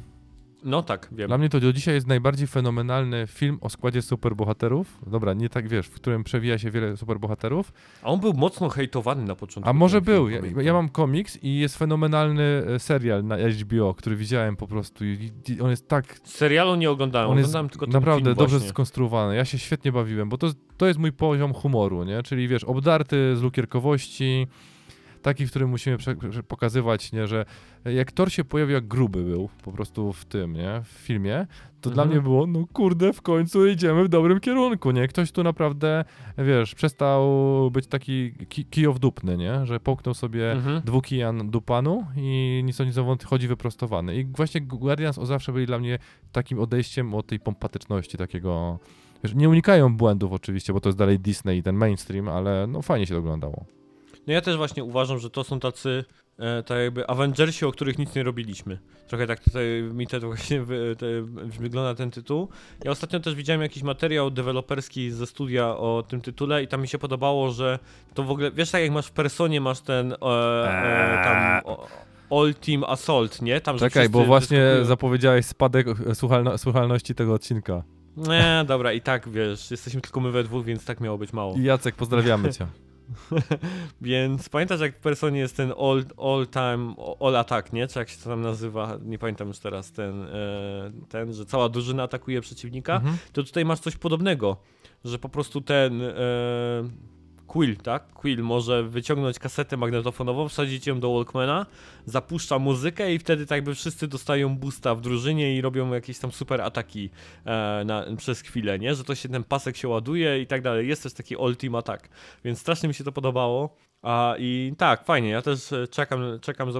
No tak, wiem. Dla mnie to do dzisiaj jest najbardziej fenomenalny film o składzie superbohaterów. Dobra, nie tak wiesz, w którym przewija się wiele superbohaterów. A on był mocno hejtowany na początku. A może był. Ja, ja mam komiks i jest fenomenalny e, serial na HBO, który widziałem po prostu. I, on jest tak. Serialu nie oglądałem, On jest oglądałem tylko ten naprawdę dobrze właśnie. skonstruowany. Ja się świetnie bawiłem, bo to, to jest mój poziom humoru, nie? Czyli wiesz, obdarty z lukierkowości. Taki, w którym musimy pokazywać, nie, że jak Thor się pojawił, jak gruby był po prostu w tym, nie, w filmie, to dla Mhm. mnie było, no kurde, w końcu idziemy w dobrym kierunku, nie? Ktoś tu naprawdę, wiesz, przestał być taki ki kijowdupny, nie? Że połknął sobie Mhm. dwukijan dupanu i nic o nic chodzi wyprostowany. I właśnie Guardians o zawsze byli dla mnie takim odejściem od tej pompatyczności, takiego... Wiesz, nie unikają błędów oczywiście, bo to jest dalej Disney i ten mainstream, ale no fajnie się to oglądało. No ja też właśnie uważam, że to są tacy e, tak jakby Avengersi, o których nic nie robiliśmy. Trochę tak tutaj mi to właśnie wy, te, wygląda ten tytuł. Ja ostatnio też widziałem jakiś materiał deweloperski ze studia o tym tytule i tam mi się podobało, że to w ogóle, wiesz tak jak masz w Personie, masz ten e, e, tam o, All Team Assault, nie? Tam, Czekaj, bo właśnie wyskakują. zapowiedziałeś spadek e, słuchalno słuchalności tego odcinka. Nie, dobra, i tak wiesz, jesteśmy tylko my we dwóch, więc tak miało być mało. Jacek, pozdrawiamy cię. (laughs) Więc pamiętasz jak w Personie jest ten all, all time, all attack, nie? Czy jak się to tam nazywa? Nie pamiętam już teraz ten, e, ten że cała drużyna atakuje przeciwnika. Mhm. To tutaj masz coś podobnego, że po prostu ten e, Quill, tak? Quill może wyciągnąć kasetę magnetofonową, wsadzić ją do Walkmana, zapuszcza muzykę i wtedy tak jakby wszyscy dostają boosta w drużynie i robią jakieś tam super ataki e, na, przez chwilę, nie? Że to się ten pasek się ładuje i tak dalej. Jest też taki ultimate attack, więc strasznie mi się to podobało. A i tak, fajnie, ja też e, czekam, czekam, e,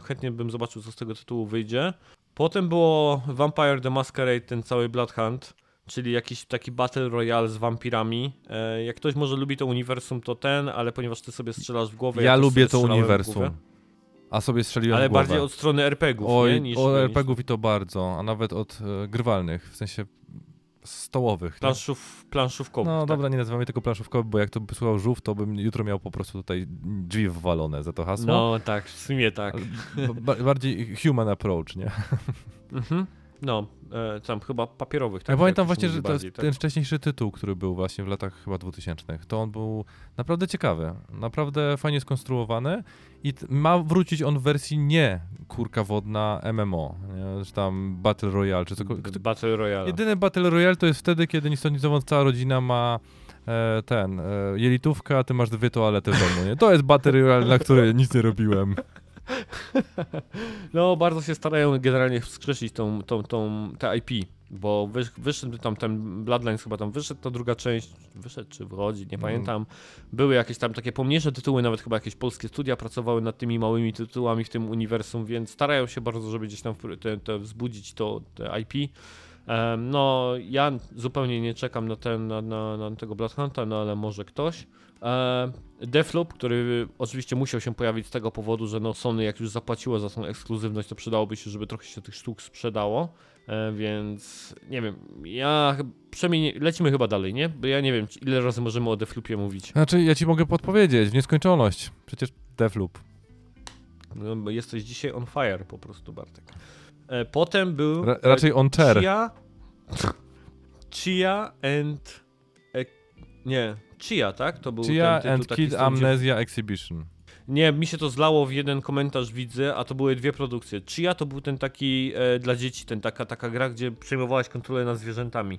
chętnie bym zobaczył, co z tego tytułu wyjdzie. Potem było Vampire the Masquerade, ten cały Blood Hunt, czyli jakiś taki Battle Royale z wampirami. E, jak ktoś może lubi to uniwersum, to ten, ale ponieważ ty sobie strzelasz w głowę... Ja też lubię to uniwersum. A sobie strzeliłem Ale w głowę. bardziej od strony RPGów, Oj, nie? Niż, od RPGów i to bardzo, a nawet od e, grywalnych, w sensie stołowych. planszów, planszówkowych. No tak. dobra, nie nazywamy tego planszówkowy, bo jak to by słuchał żółw, to bym jutro miał po prostu tutaj drzwi wwalone za to hasło. No tak, w sumie tak. Ba- bardziej human approach, nie? Mhm. No, e, tam chyba papierowych. Ja tak, pamiętam to się właśnie, że bardziej, tak? ten wcześniejszy tytuł, który był właśnie w latach chyba 2000, to on był naprawdę ciekawy, naprawdę fajnie skonstruowany i ma wrócić on w wersji nie kurka wodna MMO, nie? czy tam Battle Royale, czy cokolwiek. Battle Royale. Jedyny Battle Royale to jest wtedy, kiedy ni stąd ni zowąd cała rodzina ma e, ten, e, jelitówkę, a ty masz dwie toalety w domu, nie? To jest Battle Royale, na które nic nie robiłem. (laughs) No, bardzo się starają generalnie wskrzesić tą, tą, tą, te IP, bo wysz, wyszedł tam ten Bloodlines chyba tam wyszedł, to druga część, wyszedł czy wychodzi, nie Mm. pamiętam. Były jakieś tam takie pomniejsze tytuły, nawet chyba jakieś polskie studia pracowały nad tymi małymi tytułami w tym uniwersum, więc starają się bardzo, żeby gdzieś tam te, te wzbudzić to te IP. No, ja zupełnie nie czekam na, ten, na, na, na tego Blood Hunta, no ale może ktoś. E, Deathloop, który oczywiście musiał się pojawić z tego powodu, że no Sony jak już zapłaciło za tą ekskluzywność, to przydałoby się, żeby trochę się tych sztuk sprzedało, e, więc nie wiem, ja przynajmniej nie- lecimy chyba dalej, nie? Bo ja nie wiem, ile razy możemy o Deathloopie mówić. Znaczy, ja ci mogę podpowiedzieć, w nieskończoność. Przecież Deathloop. No, bo jesteś dzisiaj on fire po prostu, Bartek. E, potem był... Ra raczej on chair. Chia... Chia and... E, nie, Chia, tak? To był Chia ten tytuł and Kid tym, gdzie- Amnesia Exhibition. Nie, mi się to zlało w jeden komentarz widzę, a to były dwie produkcje. Chia to był ten taki e, dla dzieci, ten taka, taka gra, gdzie przejmowałeś kontrolę nad zwierzętami.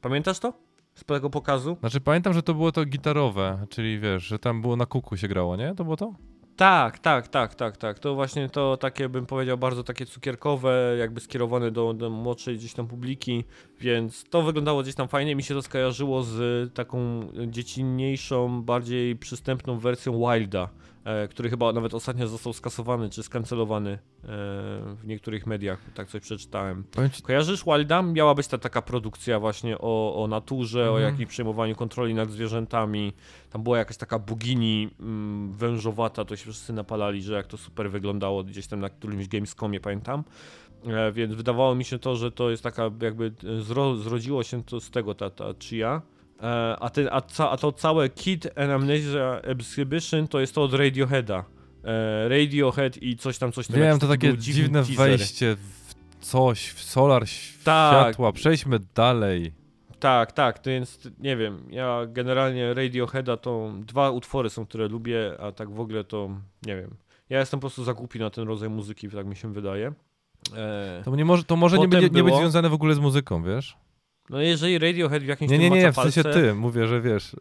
Pamiętasz to? Z tego pokazu? Znaczy, pamiętam, że to było to gitarowe, czyli wiesz, że tam było na kuku się grało, nie? To było to? Tak, tak, tak, tak, tak. To właśnie to takie bym powiedział bardzo takie cukierkowe, jakby skierowane do, do młodszej gdzieś tam publiki, więc to wyglądało gdzieś tam fajnie. Mi się to skojarzyło z taką dziecinniejszą, bardziej przystępną wersją Wilda, który chyba nawet ostatnio został skasowany czy skancelowany e, w niektórych mediach, tak coś przeczytałem. Kojarzysz Wilda? Miała być ta taka produkcja właśnie o, o naturze, o Mhm. jakimś przejmowaniu kontroli nad zwierzętami. Tam była jakaś taka bogini mm, wężowata, to się wszyscy napalali, że jak to super wyglądało gdzieś tam na którymś Gamescomie, pamiętam. E, więc wydawało mi się to, że to jest taka jakby e, zro, zrodziło się to z tego ta, ta Chia. E, a, ten, a, ca, a to całe Kid and Amnesia Exhibition to jest to od Radioheada. E, Radiohead i coś tam, coś tam. wiem, jakiś to taki takie dziwne teaser. wejście w coś, w solar Tak. światła. Przejdźmy dalej. Tak, tak, to więc nie wiem, ja generalnie Radioheada to dwa utwory są, które lubię, a tak w ogóle to nie wiem. Ja jestem po prostu za głupi na ten rodzaj muzyki, tak mi się wydaje. E, To, nie może, to może nie, będzie, nie być było- związane w ogóle z muzyką, wiesz? No jeżeli Radiohead w jakimś Nie, nie, nie, macza w sensie palce, ty. Mówię, że wiesz,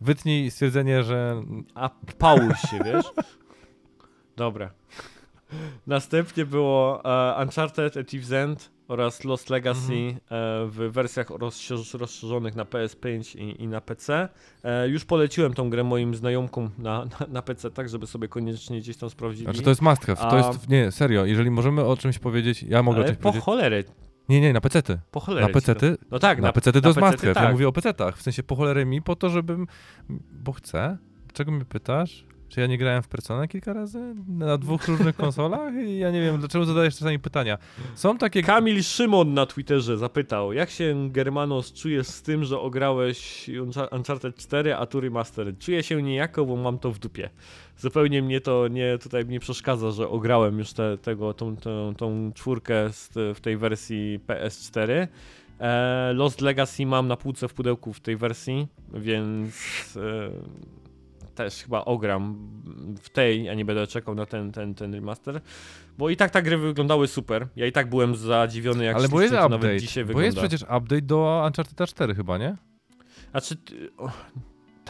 wytnij stwierdzenie, że A pałuj się, wiesz? Dobra. Następnie było e, Uncharted A Thief's End oraz Lost Legacy Mhm. e, w wersjach rozszerz- rozszerzonych na PS5 i, i na PC. E, już poleciłem tą grę moim znajomkom na, na, na PC, tak żeby sobie koniecznie gdzieś tam sprawdzili. Znaczy to jest must have. To jest, nie, serio, jeżeli możemy o czymś powiedzieć, ja mogę Ale czymś po powiedzieć. cholerę, Nie, nie, na pecety. po cholerę. Na pecety? No tak, na pecety to jest must have. tak. Ja mówię o pecetach. W sensie po cholerę mi, po to, żebym... Bo chcę. Dlaczego mnie pytasz? Czy ja nie grałem w Personę kilka razy? Na dwóch różnych konsolach? I ja nie wiem, dlaczego zadajesz czasami pytania. Są takie... Kamil Szymon na Twitterze zapytał, jak się Germanos czujesz z tym, że ograłeś Uncha- Uncharted 4, a tu remaster? Czuję się niejako, bo mam to w dupie. Zupełnie mnie to nie, tutaj nie przeszkadza, że ograłem już te, tego, tą, tą, tą czwórkę z, w tej wersji PS4. E, Lost Legacy mam na półce w pudełku w tej wersji, więc e, też chyba ogram w tej, a nie będę czekał na ten, ten, ten remaster. Bo i tak te gry wyglądały super. Ja i tak byłem zadziwiony, jak Ale bo jest to nawet update. dzisiaj Bo wygląda. jest przecież update do Uncharted 4 chyba, nie? Znaczy, o,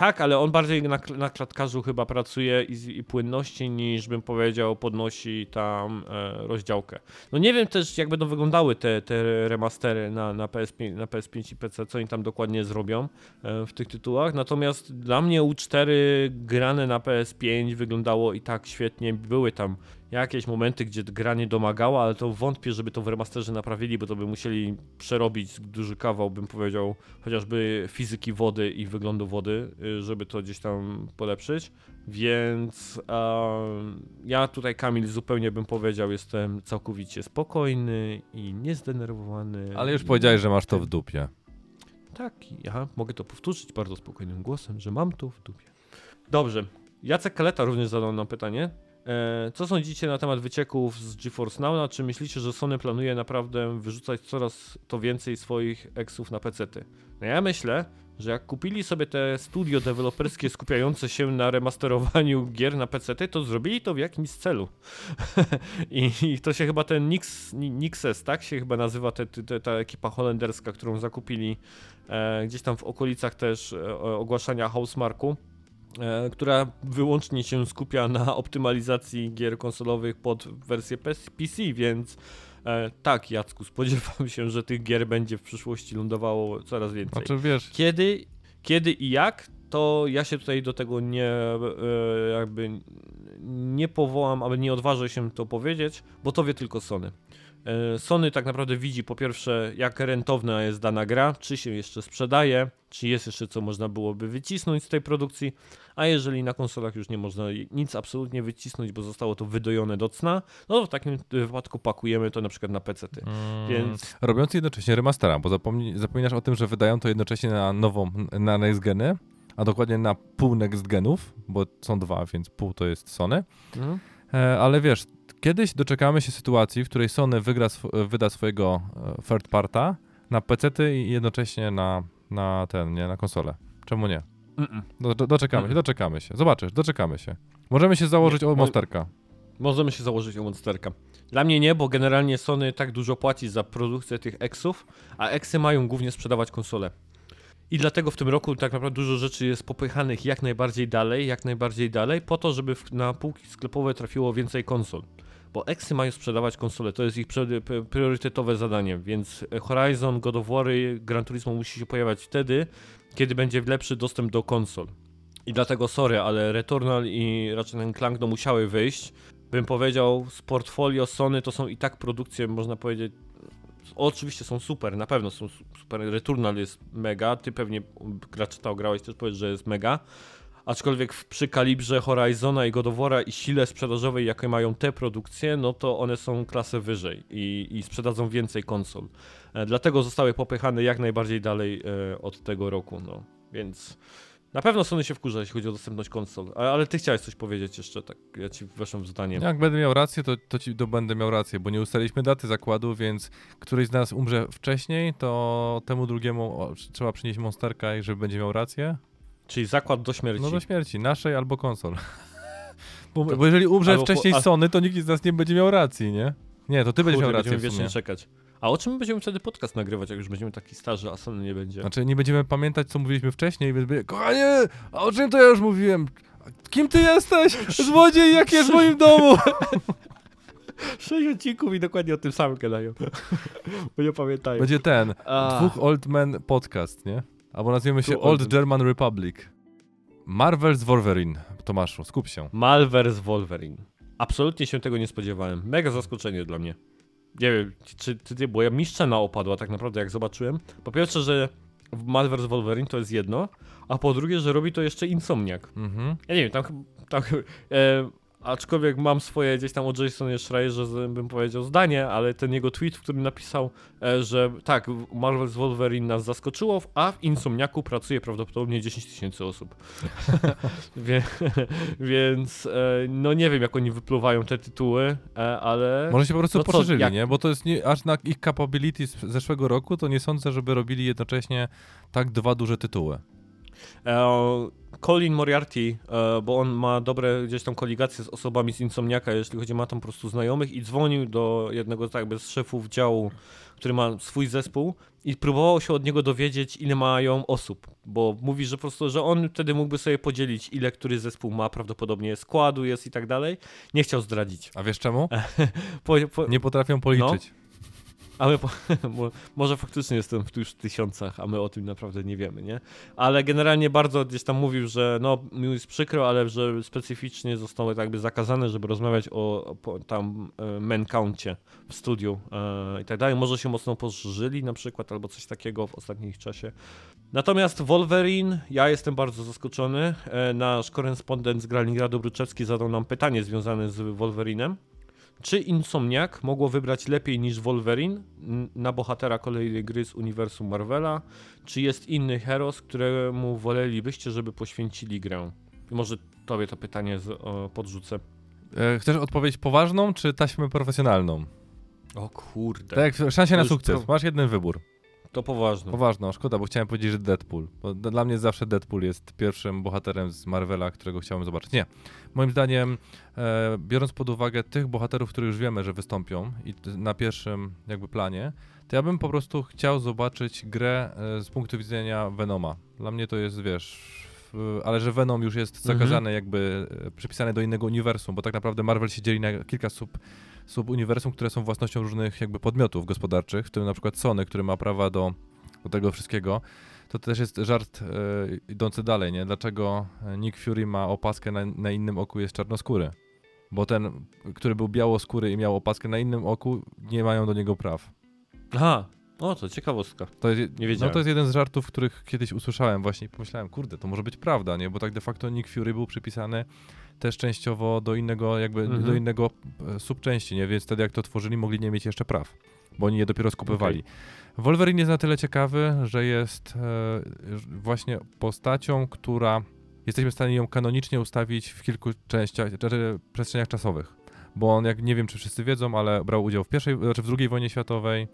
tak, ale on bardziej na, na klatkarzu chyba pracuje i, i płynności niż bym powiedział podnosi tam e, rozdziałkę. No nie wiem też jak będą wyglądały te, te remastery na, na, PS5, na PS5 i PC, co oni tam dokładnie zrobią e, w tych tytułach. Natomiast dla mnie U4 grane na PS5 wyglądało i tak świetnie. Były tam jakieś momenty, gdzie gra nie domagała, ale to wątpię, żeby to w remasterze naprawili, bo to by musieli przerobić duży kawał, bym powiedział, chociażby fizyki wody i wyglądu wody, y, żeby to gdzieś tam polepszyć. Więc em, ja tutaj, Kamil, zupełnie bym powiedział, jestem całkowicie spokojny i niezdenerwowany. Ale już powiedziałeś, że masz to w dupie. tak, ja mogę to powtórzyć bardzo spokojnym głosem, że mam to w dupie. Dobrze. Jacek Kaleta również zadał nam pytanie. E, co sądzicie na temat wycieków z GeForce Now? Czy myślicie, że Sony planuje naprawdę wyrzucać coraz to więcej swoich eksów na PC-ty? No ja myślę, że jak kupili sobie te studio deweloperskie (laughs) skupiające się na remasterowaniu gier na PC, to zrobili to w jakimś celu. (laughs) I, I, to się chyba ten Nix, Nixes, tak się chyba nazywa te, te, ta ekipa holenderska, którą zakupili e, gdzieś tam w okolicach też e, ogłaszania Housemarku. E, która wyłącznie się skupia na optymalizacji gier konsolowych pod wersję PC, więc e, tak, Jacku, (laughs) spodziewam się, że tych gier będzie w przyszłości lądowało coraz więcej. Znaczy, wiesz... Kiedy, kiedy i jak, to ja się tutaj do tego nie e, jakby nie powołam, aby nie odważę się to powiedzieć, bo to wie tylko Sony. E, Sony tak naprawdę widzi po pierwsze, jak rentowna jest dana gra, czy się jeszcze sprzedaje, czy jest jeszcze co można byłoby wycisnąć z tej produkcji, a jeżeli na konsolach już nie można nic absolutnie wycisnąć, bo zostało to wydojone do cna, no to w takim wypadku pakujemy to na przykład na PC. -ty. Mm, Więc... Robiąc jednocześnie remastera, bo zapomni, zapominasz o tym, że wydają to jednocześnie na nową, na next geny, a dokładnie na pół next genów, bo są dwa, więc pół to jest Sony. Mhm. E, ale wiesz, kiedyś doczekamy się sytuacji, w której Sony wygra sw wyda swojego e, third parta na PC i jednocześnie na, na ten, nie, na konsolę. Czemu nie? Do, do, doczekamy się, doczekamy się. Zobaczysz, doczekamy się. Możemy się założyć nie, o Monsterka. Możemy się założyć o Monsterka. Dla mnie nie, bo generalnie Sony tak dużo płaci za produkcję tych Exów, a Exy mają głównie sprzedawać konsole. I dlatego w tym roku tak naprawdę dużo rzeczy jest popychanych jak najbardziej dalej, jak najbardziej dalej, po to, żeby na półki sklepowe trafiło więcej konsol. Bo Exy mają sprzedawać konsole, to jest ich priorytetowe zadanie, więc Horizon, God of War, Gran Turismo musi się pojawiać wtedy, kiedy będzie lepszy dostęp do konsol. I dlatego sorry, ale Returnal i Ratchet Clank no musiały wyjść. Bym powiedział, z portfolio Sony to są i tak produkcje, można powiedzieć, oczywiście są super, na pewno są super. Returnal jest mega, ty pewnie Ratcheta grałeś, też powiedz, że jest mega. Aczkolwiek przy kalibrze Horizona i Godowora i sile sprzedażowej, jakie mają te produkcje, no to one są klasę wyżej i, i sprzedadzą więcej konsol. E, dlatego zostały popychane jak najbardziej dalej e, od tego roku, no. Więc na pewno Sony się wkurza, jeśli chodzi o dostępność konsol. Ale, ale ty chciałeś coś powiedzieć jeszcze, tak ja ci weszłem w zdanie. Jak będę miał rację, to, to ci to będę miał rację, bo nie ustaliliśmy daty zakładu, więc któryś z nas umrze wcześniej, to temu drugiemu o, trzeba przynieść monsterka i żeby będzie miał rację. Czyli zakład do śmierci. No do śmierci, naszej albo konsol. (laughs) bo, bo, jeżeli umrze wcześniej po, a... Sony, to nikt z nas nie będzie miał racji, nie? Nie, to ty Kurde, będziesz miał rację będziemy wiecznie czekać. A o czym będziemy wtedy podcast nagrywać, jak już będziemy taki starzy, a Sony nie będzie? Znaczy nie będziemy pamiętać, co mówiliśmy wcześniej, więc będzie, kochanie, a o czym to ja już mówiłem? Kim ty jesteś? Złodziej, jak jest w moim domu? (laughs) Sześć odcinków i dokładnie o tym samym gadają. (laughs) Bo nie pamiętają. Będzie ten, a. dwóch old men podcast, nie? Albo nazwiemy się Old German Republic. Marvel's Wolverine. Tomaszu, skup się. Malverse Wolverine. Absolutnie się tego nie spodziewałem. Mega zaskoczenie dla mnie. Nie wiem, czy, ty, bo ja mi szczena opadła tak naprawdę jak zobaczyłem. Po pierwsze, że Malverse Wolverine to jest jedno, a po drugie, że robi to jeszcze Insomniak. Mhm. Ja nie wiem, tam, tam e, Aczkolwiek mam swoje gdzieś tam o Jasonie Schreierze, bym powiedział, zdanie, ale ten jego tweet, w którym napisał, e, że tak, Marvel's Wolverine nas zaskoczyło, a w Insomniaku pracuje prawdopodobnie 10 tysięcy osób. (laughs) (laughs) Więc e, no nie wiem, jak oni wypluwają te tytuły, e, ale... Może się po prostu no poszerzyli, jak... nie? Bo to jest nie, aż na ich capability z zeszłego roku, to nie sądzę, żeby robili jednocześnie tak dwa duże tytuły. Colin Moriarty, e, bo on ma dobre gdzieś tam koligacje z osobami z Insomniaka, jeśli chodzi, ma tam po prostu znajomych i dzwonił do jednego tak jakby z szefów działu, który ma swój zespół i próbował się od niego dowiedzieć, ile mają osób, bo mówi, że po prostu, że on wtedy mógłby sobie podzielić, ile który zespół ma, prawdopodobnie składu jest i tak dalej. Nie chciał zdradzić. A wiesz czemu? (laughs) po, po... Nie potrafią policzyć. No. A (laughs) my, może faktycznie jestem w już tysiącach, a my o tym naprawdę nie wiemy, nie? Ale generalnie bardzo gdzieś tam mówił, że no, mi jest przykro, ale że specyficznie zostało tak jakby zakazane, żeby rozmawiać o, o tam e, men councie w studiu e, i tak dalej. Może się mocno poszerzyli na przykład, albo coś takiego w ostatnim czasie. Natomiast Wolverine, ja jestem bardzo zaskoczony. E, nasz korespondent z Graligradu Bruczewski zadał nam pytanie związane z Wolverinem. Czy Insomniak mogło wybrać lepiej niż Wolverine na bohatera kolejnej gry z uniwersum Marvela? Czy jest inny heros, któremu wolelibyście, żeby poświęcili grę? Może tobie to pytanie z, o, podrzucę. E, chcesz odpowiedź poważną, czy taśmę profesjonalną? O kurde. Tak, szansie na sukces. Masz jeden wybór. To poważne. Poważną, szkoda, bo chciałem powiedzieć, że Deadpool. Bo dla mnie zawsze Deadpool jest pierwszym bohaterem z Marvela, którego chciałem zobaczyć. Nie. Moim zdaniem, e, biorąc pod uwagę tych bohaterów, których już wiemy, że wystąpią i na pierwszym jakby planie, to ja bym po prostu chciał zobaczyć grę e, z punktu widzenia Venoma. Dla mnie to jest, wiesz, ale że Venom już jest Mhm. zakazany, jakby e, przypisany do innego uniwersum, bo tak naprawdę Marvel się dzieli na kilka sub subuniwersum, które są własnością różnych jakby podmiotów gospodarczych, w tym na przykład Sony, który ma prawa do, do tego wszystkiego. To też jest żart e, idący dalej, nie? Dlaczego e, Nick Fury ma opaskę na, na innym oku jest czarnoskóry? Bo ten, który był białoskóry i miał opaskę na innym oku, nie mają do niego praw. Aha, o to ciekawostka. To jest, Nie wiedziałem. No to jest jeden z żartów, których kiedyś usłyszałem właśnie i pomyślałem, kurde, to może być prawda, nie? Bo tak de facto Nick Fury był przypisany też częściowo do innego, jakby Mhm. do innego e, subczęści, nie? Więc wtedy jak to tworzyli, mogli nie mieć jeszcze praw, bo oni je dopiero skupywali. Wolverine jest na tyle ciekawy, że jest e, właśnie postacią, która jesteśmy w stanie ją kanonicznie ustawić w kilku częściach, znaczy przestrzeniach czasowych. Bo on, jak nie wiem, czy wszyscy wiedzą, ale brał udział w pierwszej, znaczy w drugiej wojnie światowej,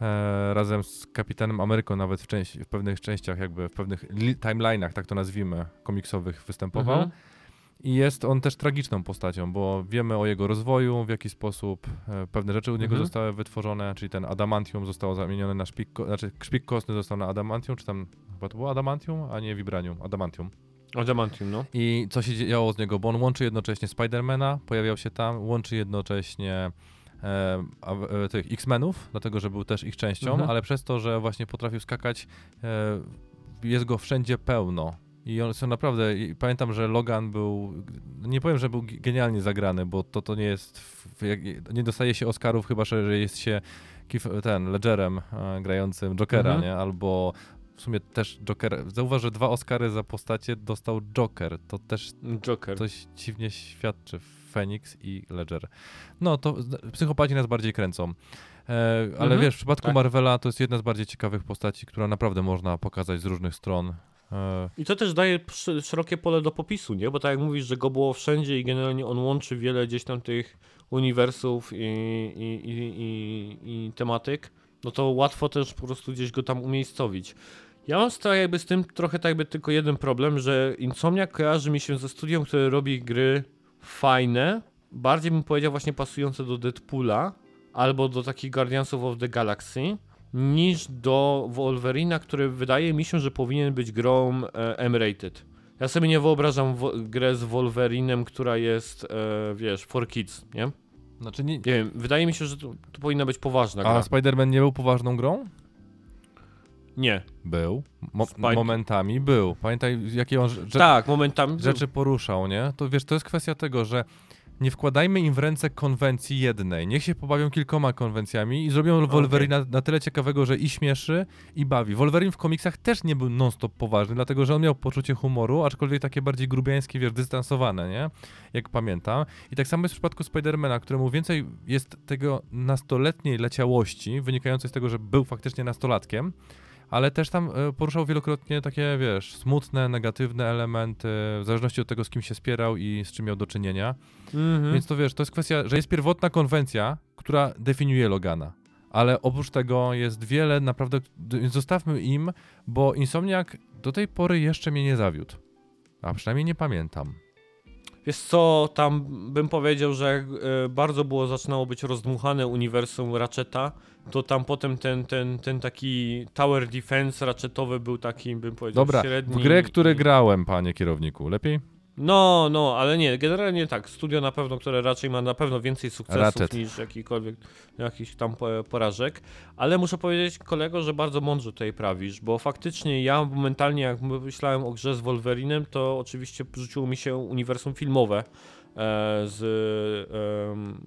e, razem z Kapitanem Ameryką nawet w, części, w pewnych częściach, jakby w pewnych li- timeline'ach, tak to nazwijmy, komiksowych występował. Mhm. I jest on też tragiczną postacią, bo wiemy o jego rozwoju, w jaki sposób e, pewne rzeczy u niego Mhm. zostały wytworzone, czyli ten adamantium zostało zamienione na szpik, znaczy szpik kostny został na adamantium, czy tam chyba to było adamantium, a nie vibranium, adamantium. Adamantium, no. I co się działo z niego, bo on łączy jednocześnie Spidermana, pojawiał się tam, łączy jednocześnie e, e, tych X-Menów, dlatego że był też ich częścią, Mhm. ale przez to, że właśnie potrafił skakać, e, jest go wszędzie pełno. I on są naprawdę, pamiętam, że Logan był, nie powiem, że był genialnie zagrany, bo to, to nie jest, nie dostaje się Oscarów chyba, że jest się ten Ledgerem e, grającym Jokera, Mhm. nie? Albo w sumie też Joker. Zauważ, że dwa Oscary za postacie dostał Joker. To też Joker. coś dziwnie świadczy. Phoenix i Ledger. No to psychopaci nas bardziej kręcą. E, ale Mhm, wiesz, w przypadku tak. Marvela to jest jedna z bardziej ciekawych postaci, która naprawdę można pokazać z różnych stron. I to też daje sz- szerokie pole do popisu, nie? Bo tak jak mówisz, że go było wszędzie i generalnie on łączy wiele gdzieś tam tych uniwersów i, i, i, i, tematyk, no to łatwo też po prostu gdzieś go tam umiejscowić. Ja mam z, jakby z tym trochę tak jakby tylko jeden problem, że Insomniac kojarzy mi się ze studią, które robi gry fajne, bardziej bym powiedział właśnie pasujące do Deadpoola albo do takich Guardiansów of the Galaxy, niż do Wolverina, który wydaje mi się, że powinien być grą e, M-rated. Ja sobie nie wyobrażam grę z Wolverinem, która jest, e, wiesz, for kids, nie? znaczy nie, Nie wiem, wydaje mi się, że to, to powinna być poważna gra. a Spider-Man nie był poważną grą? Nie. Był. Mo- momentami był. Pamiętaj, jakie on tak, momentami. rzeczy poruszał, nie? To wiesz, to jest kwestia tego, że nie wkładajmy im w ręce konwencji jednej. Niech się pobawią kilkoma konwencjami i zrobią Wolverina na tyle ciekawego, że i śmieszy, i bawi. Wolverine w komiksach też nie był non-stop poważny, dlatego że on miał poczucie humoru, aczkolwiek takie bardziej grubiańskie, wiesz, dystansowane, nie? Jak pamiętam. I tak samo jest w przypadku Spidermana, któremu więcej jest tego nastoletniej leciałości, wynikającej z tego, że był faktycznie nastolatkiem, ale też tam e, poruszał wielokrotnie takie, wiesz, smutne, negatywne elementy, w zależności od tego, z kim się spierał i z czym miał do czynienia. Mhm. Więc to wiesz, to jest kwestia, że jest pierwotna konwencja, która definiuje Logana. Ale oprócz tego jest wiele naprawdę, zostawmy im, bo Insomniac do tej pory jeszcze mnie nie zawiódł. A przynajmniej nie pamiętam. Wiesz co, tam bym powiedział, że jak e, bardzo było zaczynało być rozdmuchane uniwersum Ratcheta, to tam potem ten, ten, ten taki tower defense ratchetowy był taki, bym powiedział, Dobra, średni. w grę, które grałem, panie kierowniku, lepiej? No, no, ale nie, generalnie tak, studio na pewno, które raczej ma na pewno więcej sukcesów Ratchet. niż jakikolwiek jakichś tam po- porażek, ale muszę powiedzieć kolego, że bardzo mądrze tutaj prawisz, bo faktycznie ja momentalnie jak myślałem o grze z Wolverinem, to oczywiście rzuciło mi się uniwersum filmowe z em,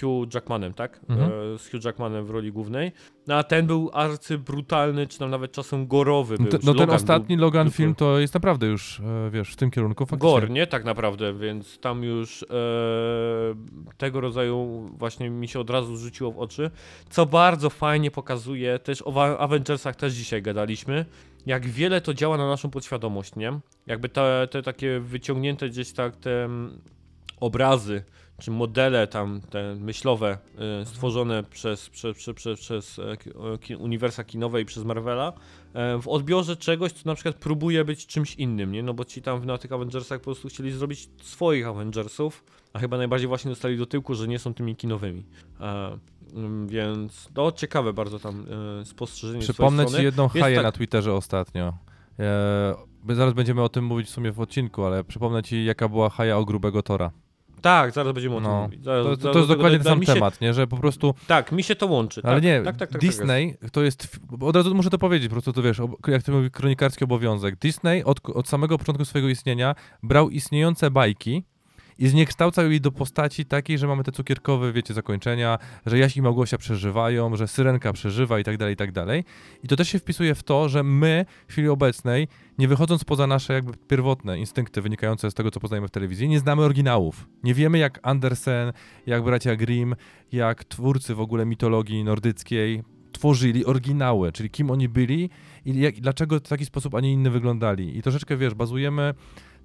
Hugh Jackmanem, tak? Mhm. E, z Hugh Jackmanem w roli głównej. No a ten był arcybrutalny, czy tam nawet czasem gorowy był. No, te- czy no ten ostatni był Logan tylko- film to jest naprawdę już, e, wiesz, w tym kierunku faktycznie. Gore, nie? Tak naprawdę, więc tam już e, tego rodzaju właśnie mi się od razu rzuciło w oczy, co bardzo fajnie pokazuje, też o Avengersach też dzisiaj gadaliśmy, jak wiele to działa na naszą podświadomość, nie? Jakby te, te takie wyciągnięte gdzieś tak te obrazy, czy modele tam te myślowe y, stworzone przez, przez, przez, przez, przez uniwersa kinowe i przez Marvela e, w odbiorze czegoś, co na przykład próbuje być czymś innym, nie? No bo ci tam na tych Avengersach po prostu chcieli zrobić swoich Avengersów, a chyba najbardziej właśnie dostali do tyłku, że nie są tymi kinowymi. E, mm, więc no ciekawe bardzo tam e, spostrzeżenie Przypomnę ci jedną Jest haję tak- na Twitterze ostatnio. My zaraz będziemy o tym mówić w sumie w odcinku, ale przypomnę ci, jaka była haja o grubego Tora. Tak, zaraz będziemy o tym No. mówić. Zaraz, To, to, zaraz to jest dokładnie ten sam się- temat, nie? Że po prostu Tak, mi się to łączy. Ale tak, nie, tak, tak, tak, tak jest. Disney to jest, f- bo od razu muszę to powiedzieć, po prostu to wiesz, jak to mówi kronikarski obowiązek. Disney od, od samego początku swojego istnienia brał istniejące bajki i zniekształcał je do postaci takiej, że mamy te cukierkowe, wiecie, zakończenia, że Jaś i Małgosia przeżywają, że Syrenka przeżywa i tak dalej, i tak dalej. I to też się wpisuje w to, że my w chwili obecnej, nie wychodząc poza nasze jakby pierwotne instynkty wynikające z tego, co poznajemy w telewizji, nie znamy oryginałów. Nie wiemy jak Andersen, jak bracia Grimm, jak twórcy w ogóle mitologii nordyckiej tworzyli oryginały, czyli kim oni byli i jak, dlaczego w taki sposób, a nie inny wyglądali. I troszeczkę, wiesz, bazujemy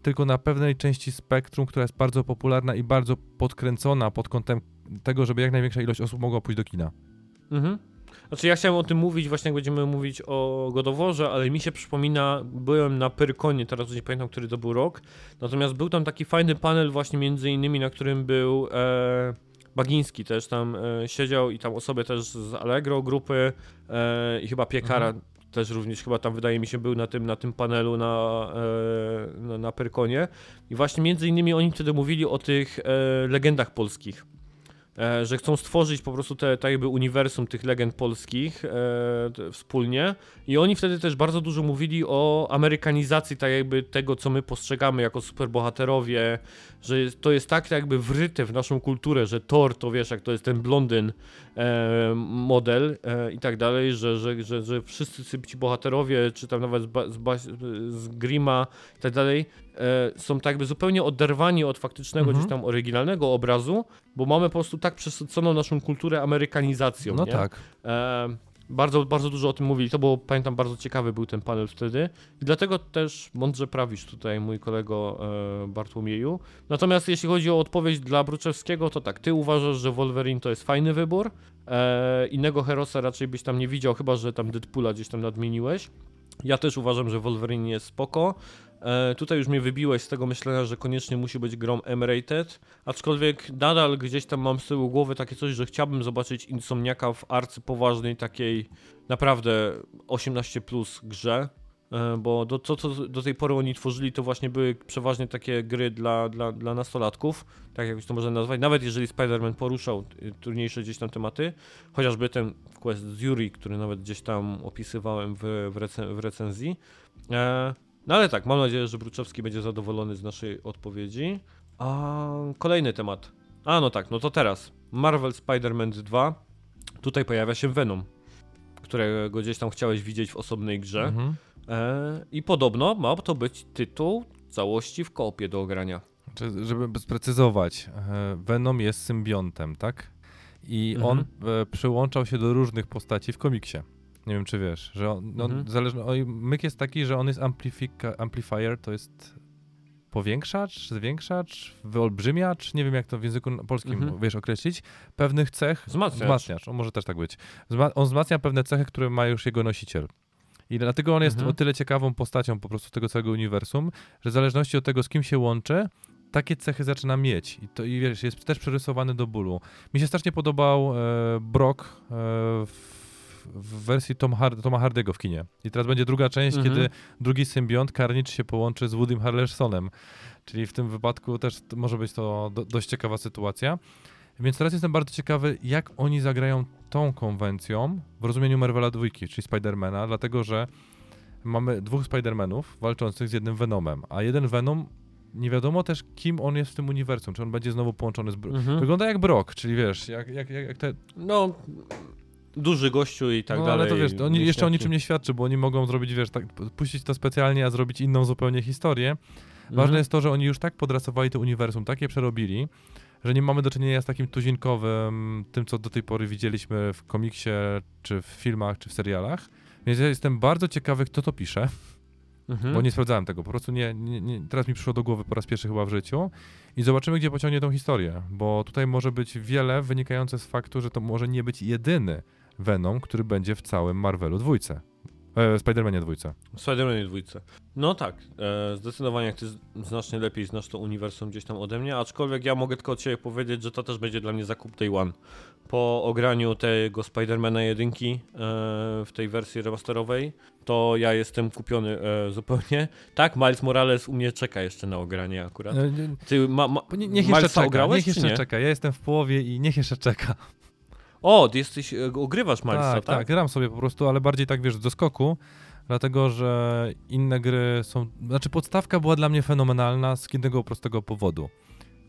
tylko na pewnej części spektrum, która jest bardzo popularna i bardzo podkręcona pod kątem tego, żeby jak największa ilość osób mogła pójść do kina. Mhm. Znaczy ja chciałem o tym mówić właśnie jak będziemy mówić o Godoworze, ale mi się przypomina, byłem na Pyrkonie, teraz już nie pamiętam, który to był rok, natomiast był tam taki fajny panel właśnie między innymi, na którym był e, Bagiński też tam e, siedział i tam osoby też z Allegro grupy e, i chyba Piekara też również chyba tam wydaje mi się był na tym, na tym panelu na, e, na, na Pyrkonie. I właśnie między innymi oni wtedy mówili o tych e, legendach polskich że chcą stworzyć po prostu te, tak jakby uniwersum tych legend polskich e, wspólnie. I oni wtedy też bardzo dużo mówili o amerykanizacji tak jakby tego, co my postrzegamy jako superbohaterowie, że to jest tak jakby wryte w naszą kulturę, że Thor to wiesz, jak to jest ten blondyn e, model e, i tak dalej, że, że, że, że wszyscy ci bohaterowie, czy tam nawet z, z, z Grima i tak dalej, e, są tak jakby zupełnie oderwani od faktycznego Mhm. gdzieś tam oryginalnego obrazu, bo mamy po prostu tak przesyconą naszą kulturę amerykanizacją. No nie? tak. E, bardzo, bardzo dużo o tym mówili. To było, pamiętam, bardzo ciekawy był ten panel wtedy. I dlatego też mądrze prawisz tutaj mój kolego e, Bartłomieju. Natomiast jeśli chodzi o odpowiedź dla Bruczewskiego, to tak, ty uważasz, że Wolverine to jest fajny wybór. E, innego Herosa raczej byś tam nie widział, chyba że tam Deadpoola gdzieś tam nadmieniłeś. Ja też uważam, że Wolverine jest spoko. E, tutaj już mnie wybiłeś z tego myślenia, że koniecznie musi być grą M-rated, aczkolwiek nadal gdzieś tam mam z tyłu głowy takie coś, że chciałbym zobaczyć Insomniaka w arcy poważnej takiej naprawdę 18 plus grze, e, bo do, to co do tej pory oni tworzyli to właśnie były przeważnie takie gry dla, dla, dla nastolatków, tak jak to można nazwać, nawet jeżeli Spider-Man poruszał y, trudniejsze gdzieś tam tematy, chociażby ten quest z Yuri, który nawet gdzieś tam opisywałem w, w, recen- w recenzji. E, no ale tak, mam nadzieję, że Bruczewski będzie zadowolony z naszej odpowiedzi. A kolejny temat. A no tak, no to teraz. Marvel Spider-Man 2. Tutaj pojawia się Venom, którego gdzieś tam chciałeś widzieć w osobnej grze. Mhm. E, I podobno ma to być tytuł całości w koopie do ogrania. Żeby sprecyzować, e, Venom jest symbiontem, tak? I Mhm. on e, przyłączał się do różnych postaci w komiksie. Nie wiem, czy wiesz, że on, no, Mhm. zależny, o, myk jest taki, że on jest amplifier, to jest powiększacz, zwiększacz, wyolbrzymiacz, nie wiem jak to w języku polskim, Mhm. wiesz, określić, pewnych cech, Wzmacniacz. wzmacniacz, on może też tak być. Wzma- on wzmacnia pewne cechy, które ma już jego nosiciel. I dlatego on jest Mhm. o tyle ciekawą postacią po prostu tego całego uniwersum, że w zależności od tego, z kim się łączy, takie cechy zaczyna mieć. I to i wiesz, jest też przerysowany do bólu. Mi się strasznie podobał e, Brock e, w, w wersji Tom Hard, Toma Hardego w kinie. I teraz będzie druga część, Mhm. kiedy drugi symbiont Carnage się połączy z Woodym Harrelsonem. Czyli w tym wypadku też może być to do, dość ciekawa sytuacja. Więc teraz jestem bardzo ciekawy, jak oni zagrają tą konwencją w rozumieniu Marvela dwójki, czyli Spidermana, dlatego że mamy dwóch Spidermanów walczących z jednym Venomem, a jeden Venom nie wiadomo też, kim on jest w tym uniwersum, czy on będzie znowu połączony z... Bro- Mhm. Wygląda jak Brock, czyli wiesz, jak, jak, jak, jak te... No, duży gościu i tak no, dalej. ale to wiesz, to oni, jeszcze o niczym nie świadczy, bo oni mogą zrobić, wiesz, tak, puścić to specjalnie, a zrobić inną zupełnie historię. Mhm. Ważne jest to, że oni już tak podrasowali to uniwersum, takie przerobili, że nie mamy do czynienia z takim tuzinkowym, tym co do tej pory widzieliśmy w komiksie, czy w filmach, czy w serialach. Więc ja jestem bardzo ciekawy, kto to pisze. Mhm. bo nie sprawdzałem tego, po prostu nie, nie, nie, teraz mi przyszło do głowy po raz pierwszy chyba w życiu i zobaczymy, gdzie pociągnie tą historię, bo tutaj może być wiele wynikające z faktu, że to może nie być jedyny Venom, który będzie w całym Marvelu dwójce, e, Spider-Manie dwójce. Spider-Man dwójce. No tak, e, zdecydowanie ty znacznie lepiej znasz to uniwersum gdzieś tam ode mnie, aczkolwiek ja mogę tylko od ciebie powiedzieć, że to też będzie dla mnie zakup Day One. Po ograniu tego Spider-Mana jedynki e, w tej wersji remasterowej, to ja jestem kupiony e, zupełnie. Tak, Miles Morales u mnie czeka jeszcze na ogranie akurat. E, Ty ma, ma, nie, niech jeszcze Milesa czeka, ograłeś, niech jeszcze nie? czeka, ja jestem w połowie i niech jeszcze czeka. O, ty jesteś, e, ogrywasz Milesa, tak, tak? tak, gram sobie po prostu, ale bardziej tak, wiesz, do skoku, dlatego, że inne gry są, znaczy podstawka była dla mnie fenomenalna z jednego prostego powodu.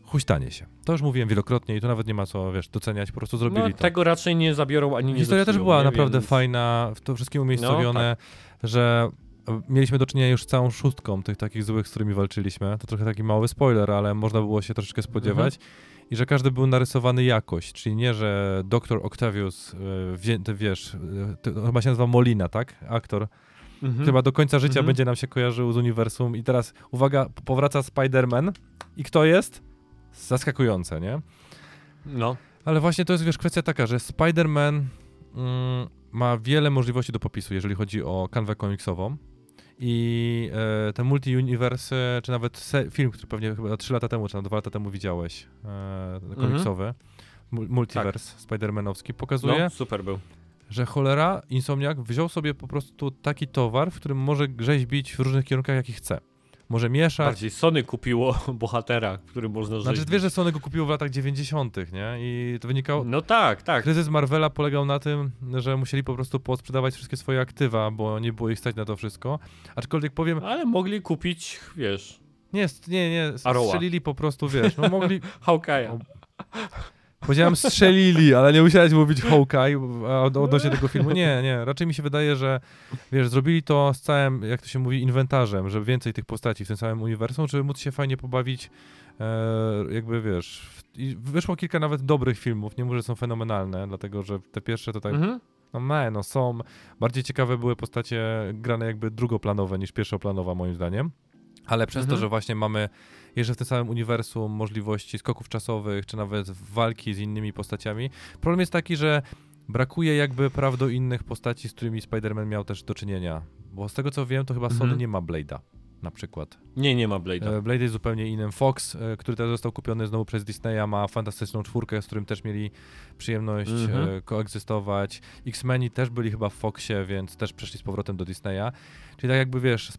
Huśtanie się. To już mówiłem wielokrotnie i tu nawet nie ma co, wiesz, doceniać, po prostu zrobili No, to. tego raczej nie zabiorą ani nie Historia też była nie? naprawdę Więc- fajna, w to wszystkim umiejscowione, No, że e, mieliśmy do czynienia już z całą szóstką tych takich złych, z którymi walczyliśmy. To trochę taki mały spoiler, ale można było się troszeczkę spodziewać. Mhm. I że każdy był narysowany jakoś, czyli nie, że doktor Octavius, e, ty wiesz, e, to chyba się nazywa Molina, tak? Aktor. Mhm. Chyba do końca życia Mhm. będzie nam się kojarzył z uniwersum. I teraz, uwaga, powraca Spider-Man. I kto jest? Zaskakujące, nie? No. Ale właśnie to jest, wiesz, kwestia taka, że Spider-Man mm, ma wiele możliwości do popisu, jeżeli chodzi o kanwę komiksową. I e, te multi-universe, czy nawet se- film, który pewnie chyba 3 lata temu, czy tam 2 lata temu widziałeś, e, komiksowy, mul- multiverse Spider-Manowski, pokazuje, no, super był. że cholera, Insomniak wziął sobie po prostu taki towar, w którym może rzeźbić w różnych kierunkach, jaki chce. Może mieszać. Bardziej Sony kupiło (laughs) bohatera, który można żyć. Znaczy, wiesz, że Sony go kupiło w latach 90., nie? I to wynikało. No tak, tak. Kryzys Marvela polegał na tym, że musieli po prostu posprzedawać wszystkie swoje aktywa, bo nie było ich stać na to wszystko. Aczkolwiek powiem, Ale mogli kupić, wiesz, nie, nie, nie, strzelili po prostu, wiesz, no mogli, (laughs) Hawkeye'a. Powiedziałem strzelili, ale nie musiałeś mówić Hawkeye odnośnie tego filmu. Nie, nie, raczej mi się wydaje, że wiesz, zrobili to z całym, jak to się mówi, inwentarzem, żeby więcej tych postaci w tym samym uniwersum, żeby móc się fajnie pobawić, e, jakby wiesz, i wyszło kilka nawet dobrych filmów, nie mówię, że są fenomenalne, dlatego, że te pierwsze to tak Mhm. No me, no są. Bardziej ciekawe były postacie grane jakby drugoplanowe niż pierwszoplanowa moim zdaniem. Ale przez to, Mhm. że właśnie mamy jeszcze w tym samym uniwersum możliwości skoków czasowych, czy nawet walki z innymi postaciami, problem jest taki, że brakuje jakby praw do innych postaci, z którymi Spider-Man miał też do czynienia. Bo z tego co wiem, to chyba Sony Mhm. nie ma Blade'a na przykład. Nie, nie ma Blade'a. E, Blade jest zupełnie innym. Fox, e, który teraz został kupiony znowu przez Disneya, ma fantastyczną czwórkę, z którym też mieli przyjemność e, koegzystować. X-Meni też byli chyba w Foxie, więc też przeszli z powrotem do Disneya. Czyli tak jakby wiesz,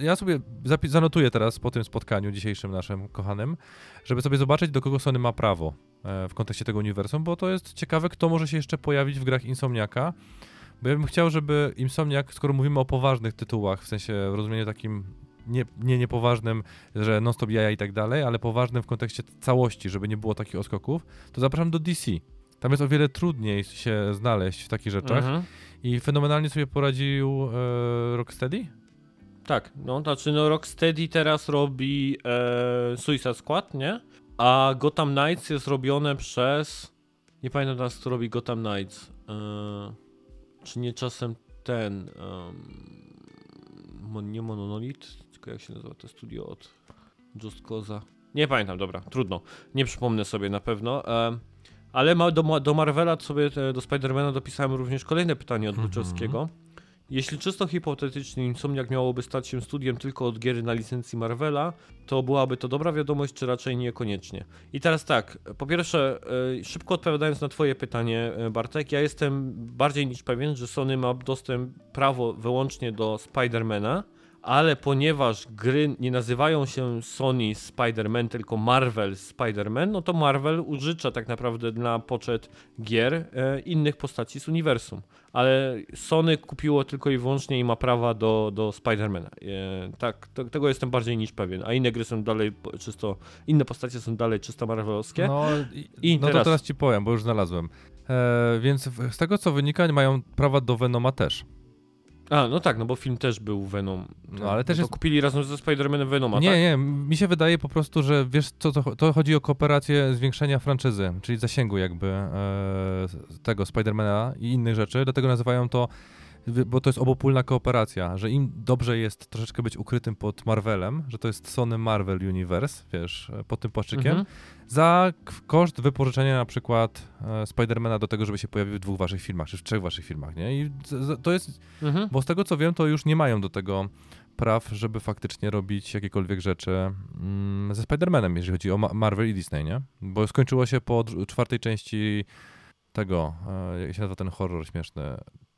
ja sobie zanotuję teraz po tym spotkaniu dzisiejszym naszym kochanym, żeby sobie zobaczyć, do kogo Sony ma prawo e, w kontekście tego uniwersum, bo to jest ciekawe, kto może się jeszcze pojawić w grach Insomniaka. Bo ja bym chciał, żeby Insomniak, skoro mówimy o poważnych tytułach, w sensie w rozumieniu takim nie, nie niepoważnym, że non-stop jaja i tak dalej, ale poważnym w kontekście całości, żeby nie było takich odskoków, to zapraszam do DC. Tam jest o wiele trudniej się znaleźć w takich rzeczach Mhm. i fenomenalnie sobie poradził e, Rocksteady? Tak, no znaczy no Rocksteady teraz robi e, Suicide Squad, nie? A Gotham Knights jest robione przez... Nie pamiętam teraz, kto robi Gotham Knights. E, czy nie czasem ten... Um, nie Monolith, tylko jak się nazywa to studio od Just Cause'a. Nie pamiętam, dobra, trudno. Nie przypomnę sobie na pewno. E, ale do, do Marvela sobie, te, do Spidermana dopisałem również kolejne pytanie od Mhm. Buczewskiego. Jeśli czysto hipotetycznie Insomniak miałoby stać się studiem tylko od gier na licencji Marvela, to byłaby to dobra wiadomość, czy raczej niekoniecznie. I teraz tak, po pierwsze, e, szybko odpowiadając na twoje pytanie, e, Bartek, ja jestem bardziej niż pewien, że Sony ma dostęp, prawo wyłącznie do Spidermana, ale ponieważ gry nie nazywają się Sony Spider-Man, tylko Marvel Spider-Man, no to Marvel użycza tak naprawdę na poczet gier e, innych postaci z uniwersum. Ale Sony kupiło tylko i wyłącznie i ma prawa do, do Spider-Mana. E, tak, to, tego jestem bardziej niż pewien. A inne gry są dalej czysto, inne postacie są dalej czysto marvelowskie. No, i, no to teraz- teraz ci powiem, bo już znalazłem. E, więc z tego co wynika, mają prawa do Venoma też. A, no tak, no bo film też był Venom. No, ale też to jest- kupili razem ze Spider-Manem Venoma, nie, tak? nie, mi się wydaje po prostu, że wiesz, co to, to chodzi o kooperację zwiększenia franczyzy, czyli zasięgu jakby e, tego Spidermana i innych rzeczy, dlatego nazywają to bo to jest obopólna kooperacja, że im dobrze jest troszeczkę być ukrytym pod Marvelem, że to jest Sony Marvel Universe, wiesz, e, pod tym płaszczykiem, Mhm. za koszt wypożyczenia na przykład e, Spidermana do tego, żeby się pojawił w dwóch waszych filmach, czy w trzech waszych filmach, nie? I to jest, Mhm. bo z tego co wiem, to już nie mają do tego praw, żeby faktycznie robić jakiekolwiek rzeczy mm, ze Spider-Manem, jeżeli chodzi o Ma- Marvel i Disney, nie? Bo skończyło się po czwartej części tego, e, jak się nazywa ten horror śmieszny,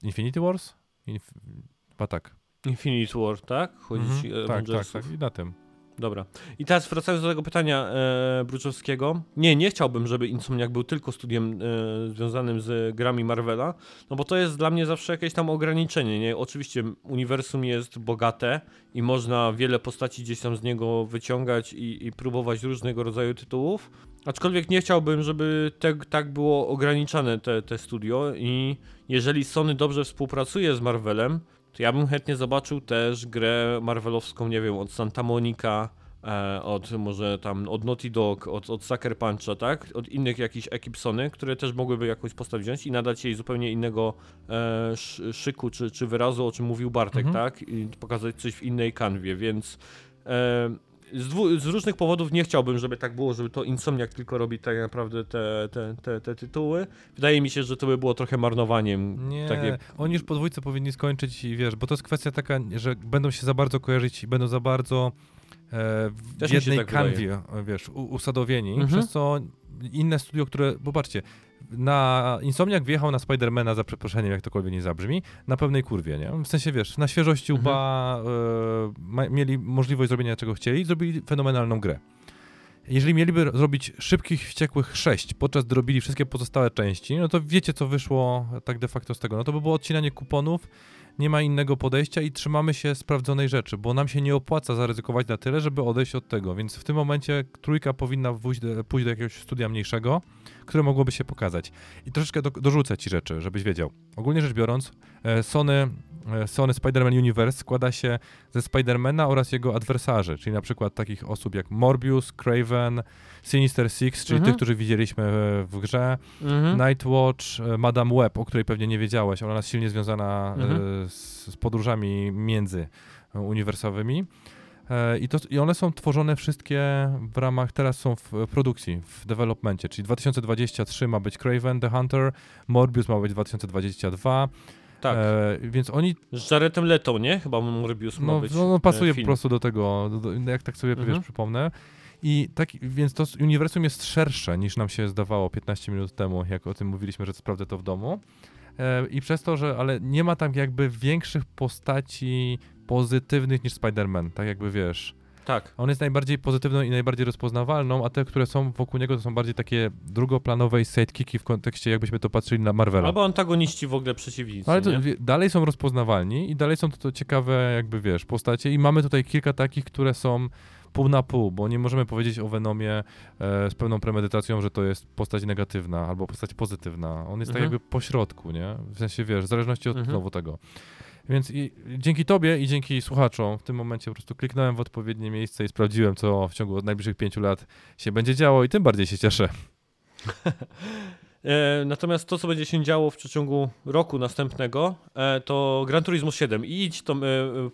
Infinity Wars? Inf- chyba tak. Infinite War, tak? Chodzi Mhm. ci o tak, tak, tak, i na tym. Dobra. I teraz wracając do tego pytania e, Bruczowskiego. Nie, nie chciałbym, żeby Insomniac był tylko studiem e, związanym z grami Marvela, no bo to jest dla mnie zawsze jakieś tam ograniczenie, nie? Oczywiście uniwersum jest bogate i można wiele postaci gdzieś tam z niego wyciągać i, i próbować różnego rodzaju tytułów, aczkolwiek nie chciałbym, żeby te, tak było ograniczane te, te studio i jeżeli Sony dobrze współpracuje z Marvelem, to ja bym chętnie zobaczył też grę marvelowską, nie wiem, od Santa Monica, e, od może tam od Naughty Dog, od, od Sucker Puncha, tak? Od innych jakichś ekip Sony, które też mogłyby jakąś postać wziąć i nadać jej zupełnie innego e, sz, szyku czy, czy wyrazu, o czym mówił Bartek, Mhm. tak? I pokazać coś w innej kanwie, więc e, z, dwu, z różnych powodów nie chciałbym, żeby tak było, żeby to Insomniac tylko robi tak naprawdę te, te, te, te tytuły. Wydaje mi się, że to by było trochę marnowaniem. Nie, Takie, oni już po dwójce powinni skończyć i wiesz, bo to jest kwestia taka, że będą się za bardzo kojarzyć i będą za bardzo e, w Też jednej tak kanwie, wiesz, usadowieni, Mhm. przez co inne studio, które, bo patrzcie, na Insomniac wjechał na Spidermana za przeproszeniem, jak tokolwiek nie zabrzmi, na pełnej kurwie, nie? W sensie, wiesz, na świeżości Mhm. łba e, ma, mieli możliwość zrobienia czego chcieli, zrobili fenomenalną grę. Jeżeli mieliby zrobić szybkich, wściekłych 6, podczas gdy robili wszystkie pozostałe części, no to wiecie, co wyszło tak de facto z tego. No to by było odcinanie kuponów, nie ma innego podejścia i trzymamy się sprawdzonej rzeczy, bo nam się nie opłaca zaryzykować na tyle, żeby odejść od tego. Więc w tym momencie trójka powinna pójść do, pójść do jakiegoś studia mniejszego, które mogłoby się pokazać. I troszeczkę do, dorzucę ci rzeczy, żebyś wiedział. Ogólnie rzecz biorąc, e, Sony, e, Sony Spider-Man Universe składa się ze Spidermana oraz jego adwersarzy, czyli na przykład takich osób jak Morbius, Craven, Sinister Six, czyli Mhm. tych, których widzieliśmy e, w grze, mhm. Nightwatch, Madame Web, o której pewnie nie wiedziałeś, ona jest silnie związana Mhm. z, z podróżami między uniwersowymi. E, I, to, I one są tworzone wszystkie w ramach, teraz są w produkcji, w developmencie, czyli 2023 ma być Craven the Hunter, Morbius ma być 2022, tak. e, więc oni, Z Jaredem Letą, nie? Chyba Morbius ma no, być. no, no pasuje e, po film. prostu do tego, do, do, jak tak sobie Mhm. wiesz, przypomnę. I tak, więc to uniwersum jest szersze niż nam się zdawało 15 minut temu, jak o tym mówiliśmy, że sprawdzę to w domu. E, I przez to, że ale nie ma tam jakby większych postaci pozytywnych niż Spider-Man, tak jakby wiesz. Tak. On jest najbardziej pozytywną i najbardziej rozpoznawalną, a te, które są wokół niego, to są bardziej takie drugoplanowe i sidekicki w kontekście, jakbyśmy to patrzyli na Marvela. Albo antagoniści w ogóle przeciwnicy, ale to, dalej są rozpoznawalni i dalej są to, to ciekawe, jakby wiesz, postacie. I mamy tutaj kilka takich, które są pół na pół, bo nie możemy powiedzieć o Venomie e, z pełną premedytacją, że to jest postać negatywna albo postać pozytywna. On jest tak Mhm. jakby po środku, nie? W sensie, wiesz, w zależności od Mhm. znowu tego. Więc i, dzięki tobie i dzięki słuchaczom w tym momencie po prostu kliknąłem w odpowiednie miejsce i sprawdziłem, co w ciągu najbliższych pięciu lat się będzie działo i tym bardziej się cieszę. (laughs) E, natomiast to, co będzie się działo w przeciągu roku następnego, e, to Gran Turismo 7. I idź tą e,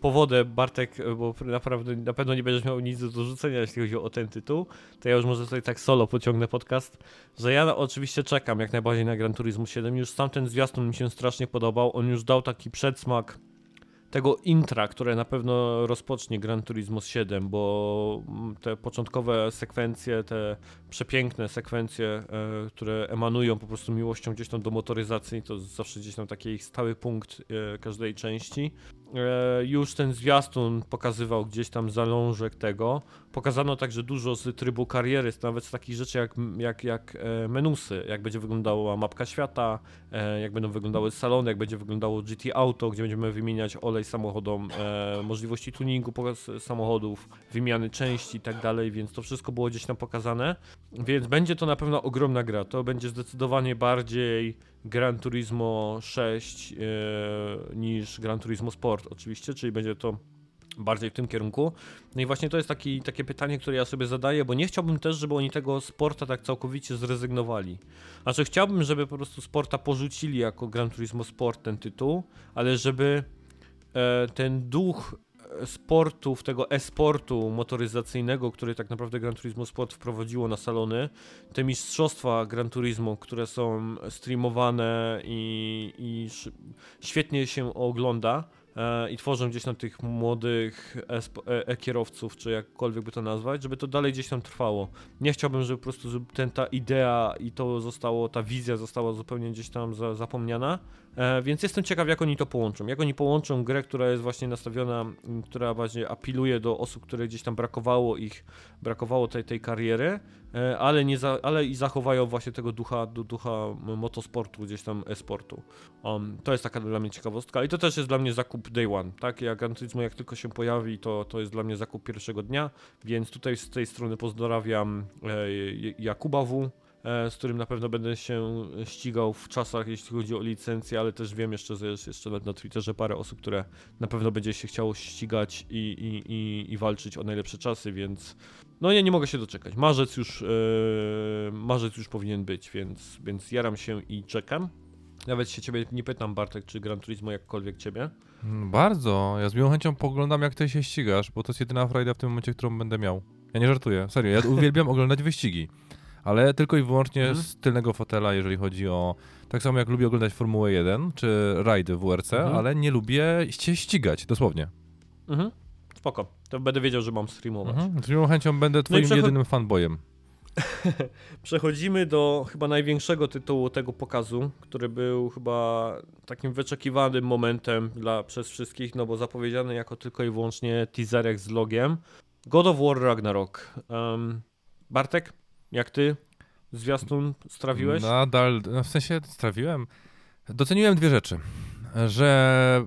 powodę, Bartek, bo naprawdę na pewno nie będziesz miał nic do dorzucenia, jeśli chodzi o ten tytuł. To ja już może tutaj tak solo pociągnę podcast, że ja oczywiście czekam jak najbardziej na Gran Turismo 7. Już sam ten zwiastun mi się strasznie podobał. On już dał taki przedsmak tego intra, które na pewno rozpocznie Gran Turismo 7, bo mm, te początkowe sekwencje, te przepiękne sekwencje, e, które emanują po prostu miłością gdzieś tam do motoryzacji, to zawsze gdzieś tam taki ich stały punkt e, każdej części. E, już ten zwiastun pokazywał gdzieś tam zalążek tego. Pokazano także dużo z trybu kariery, nawet z takich rzeczy jak, jak, jak e, menusy, jak będzie wyglądała mapka świata, e, jak będą wyglądały salony, jak będzie wyglądało GT Auto, gdzie będziemy wymieniać olej samochodom, możliwości tuningu samochodów, wymiany części i tak dalej, więc to wszystko było gdzieś tam pokazane. Więc będzie to na pewno ogromna gra. To będzie zdecydowanie bardziej Gran Turismo 6 e, niż Gran Turismo Sport oczywiście, czyli będzie to bardziej w tym kierunku. No i właśnie to jest taki, takie pytanie, które ja sobie zadaję, bo nie chciałbym też, żeby oni tego sporta tak całkowicie zrezygnowali. Znaczy chciałbym, żeby po prostu sporta porzucili jako Gran Turismo Sport ten tytuł, ale żeby e, ten duch sportów, tego e-sportu motoryzacyjnego, który tak naprawdę Gran Turismo Sport wprowadziło na salony, te mistrzostwa Gran Turismo, które są streamowane i, i świetnie się ogląda, E, i tworzą gdzieś tam tych młodych e, e-kierowców, czy jakkolwiek by to nazwać, żeby to dalej gdzieś tam trwało. Nie chciałbym, żeby po prostu ten, ta idea i to zostało, ta wizja została zupełnie gdzieś tam za, zapomniana, e, więc jestem ciekaw, jak oni to połączą. Jak oni połączą grę, która jest właśnie nastawiona, która właśnie apeluje do osób, które gdzieś tam brakowało ich, brakowało tej, tej kariery, E, ale, nie za, ale i zachowają właśnie tego ducha, ducha motosportu, gdzieś tam e-sportu. Um, to jest taka dla mnie ciekawostka i to też jest dla mnie zakup day one, tak? Jak Turismo jak tylko się pojawi, to, to jest dla mnie zakup pierwszego dnia, więc tutaj z tej strony pozdrawiam e, Jakuba W., e, z którym na pewno będę się ścigał w czasach, jeśli chodzi o licencję, ale też wiem jeszcze, że jest jeszcze na Twitterze parę osób, które na pewno będzie się chciało ścigać i, i, i, i walczyć o najlepsze czasy, więc no ja nie mogę się doczekać. Marzec już, yy, marzec już powinien być, więc, więc jaram się i czekam. Nawet się ciebie nie pytam, Bartek, czy Gran Turismo jakkolwiek ciebie? Mm, bardzo. Ja z miłą chęcią poglądam, jak ty się ścigasz, bo to jest jedyna frajda w tym momencie, którą będę miał. Ja nie żartuję, serio. Ja uwielbiam (laughs) oglądać wyścigi, ale tylko i wyłącznie mhm. z tylnego fotela, jeżeli chodzi o... Tak samo jak lubię oglądać Formułę 1 czy rajdy WRC, mhm. ale nie lubię się ścigać, dosłownie. Mhm. Spoko. To będę wiedział, że mam streamować. Mhm. Z miłą chęcią będę no twoim no jedynym fanboyem. (laughs) Przechodzimy do chyba największego tytułu tego pokazu, który był chyba takim wyczekiwanym momentem dla przez wszystkich, no bo zapowiedziany jako tylko i wyłącznie teaserek z logiem. God of War Ragnarok. Um, Bartek, jak ty zwiastun strawiłeś? Nadal, no w sensie strawiłem. Doceniłem dwie rzeczy. Że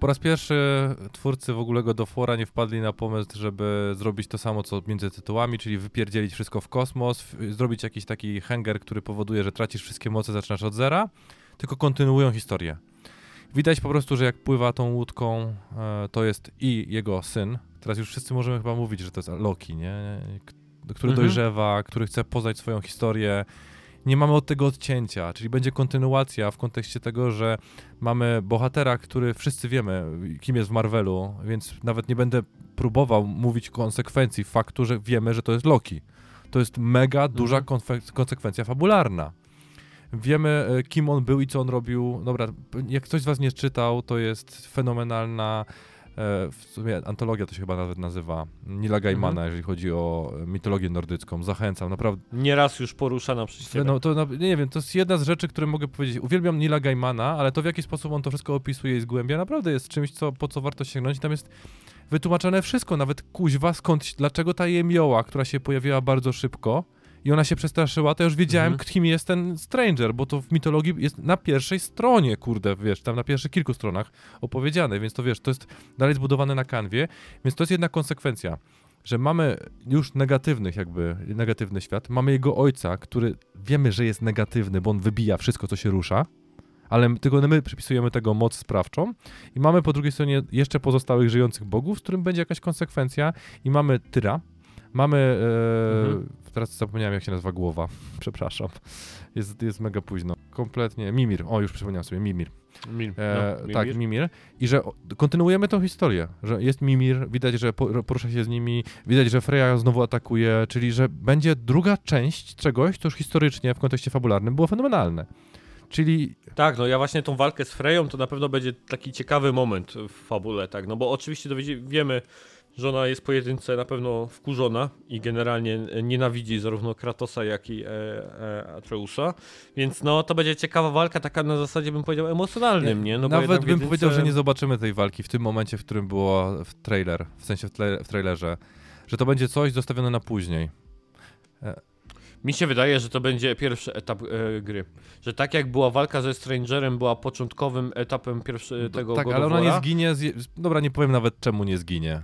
po raz pierwszy twórcy w ogóle go do fora nie wpadli na pomysł, żeby zrobić to samo co między tytułami, czyli wypierdzielić wszystko w kosmos, zrobić jakiś taki hanger, który powoduje, że tracisz wszystkie moce, zaczynasz od zera, tylko kontynuują historię. Widać po prostu, że jak pływa tą łódką, e, to jest i jego syn. Teraz już wszyscy możemy chyba mówić, że to jest Loki, nie? Który mhm. dojrzewa, który chce poznać swoją historię, nie mamy od tego odcięcia, czyli będzie kontynuacja w kontekście tego, że mamy bohatera, który wszyscy wiemy, kim jest w Marvelu, więc nawet nie będę próbował mówić konsekwencji faktu, że wiemy, że to jest Loki. To jest mega duża mhm. konsekwencja fabularna. Wiemy, e, kim on był i co on robił. Dobra, jak ktoś z was nie czytał, to jest fenomenalna w sumie antologia to się chyba nawet nazywa, Nila Gaimana, mhm. jeżeli chodzi o mitologię nordycką. Zachęcam, naprawdę. Nieraz już poruszana przez ciebie. No to nie wiem, to jest jedna z rzeczy, które mogę powiedzieć. Uwielbiam Nila Gaimana, ale to w jaki sposób on to wszystko opisuje i zgłębia, naprawdę jest czymś, co, po co warto sięgnąć. Tam jest wytłumaczone wszystko, nawet kuźwa, skąd, dlaczego ta jemioła, która się pojawiła bardzo szybko, i ona się przestraszyła, to już wiedziałem, mhm. kim jest ten Stranger, bo to w mitologii jest na pierwszej stronie, kurde, wiesz, tam na pierwszych kilku stronach opowiedziane, więc to wiesz, to jest dalej zbudowane na kanwie, więc to jest jedna konsekwencja, że mamy już negatywnych jakby, negatywny świat, mamy jego ojca, który wiemy, że jest negatywny, bo on wybija wszystko, co się rusza, ale tylko my przypisujemy tego moc sprawczą i mamy po drugiej stronie jeszcze pozostałych żyjących bogów, z którym będzie jakaś konsekwencja i mamy Tyra, mamy e, mhm teraz zapomniałem jak się nazywa głowa, (laughs) przepraszam. Jest, jest mega późno. Kompletnie. Mimir, o już przypomniałem sobie, Mimir. Mim, e, no, tak, Mimir. I że kontynuujemy tą historię, że jest Mimir, widać, że porusza się z nimi, widać, że Freya znowu atakuje, czyli że będzie druga część czegoś, co już historycznie w kontekście fabularnym było fenomenalne. Czyli... Tak, no ja właśnie tą walkę z Freją to na pewno będzie taki ciekawy moment w fabule, tak, no bo oczywiście wiemy, Żona jest pojedynce na pewno wkurzona i generalnie nienawidzi zarówno Kratosa, jak i e, e, Atreusa, więc no to będzie ciekawa walka, taka na zasadzie bym powiedział emocjonalnym, nie? No, Nawet bym jedynce... powiedział, że nie zobaczymy tej walki w tym momencie, w którym było w trailer, w sensie w, w trailerze, że to będzie coś zostawione na później. E... Mi się wydaje, że to będzie pierwszy etap e, gry. Że tak jak była walka ze Strangerem, była początkowym etapem pierwszego tego Tak, ale ona nie zginie. Z... Dobra, nie powiem nawet czemu nie zginie.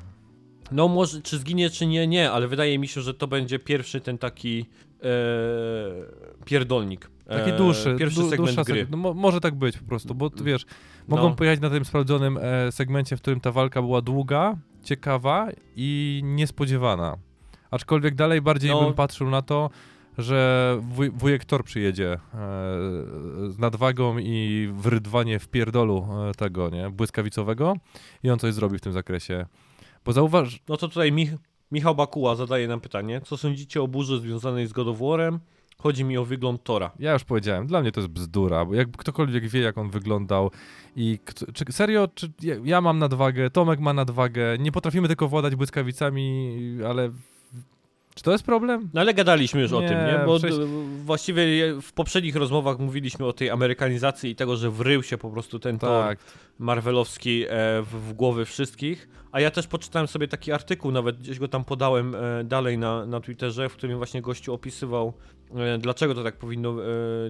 No może, czy zginie, czy nie, nie, ale wydaje mi się, że to będzie pierwszy ten taki e, pierdolnik. Taki dłuższy, pierwszy du, segment gry. no, mo, może tak być po prostu, bo wiesz, mogą no. pojechać na tym sprawdzonym e, segmencie, w którym ta walka była długa ciekawa i niespodziewana. Aczkolwiek dalej bardziej No. bym patrzył na to, że wuj, wujek Thor przyjedzie e, z nadwagą i w rydwanie w pierdolu e, tego, nie, błyskawicowego i on coś zrobi w tym zakresie. Bo zauważ, No to tutaj Mich Michał Bakuła zadaje nam pytanie. Co sądzicie o burzy związanej z God of War'em? Chodzi mi o wygląd Tora. Ja już powiedziałem, dla mnie to jest bzdura, bo jak ktokolwiek wie, jak on wyglądał i czy serio, czy ja, ja mam nadwagę, Tomek ma nadwagę, nie potrafimy tylko władać błyskawicami, ale czy to jest problem? No ale gadaliśmy już o Nie, tym, nie? Bo przecież- właściwie w poprzednich rozmowach mówiliśmy o tej amerykanizacji i tego, że wrył się po prostu ten Tak, marvelowski e, w, głowy wszystkich. A ja też poczytałem sobie taki artykuł, nawet gdzieś go tam podałem e, dalej na, na Twitterze, w którym właśnie gościu opisywał, e, dlaczego to tak powinno,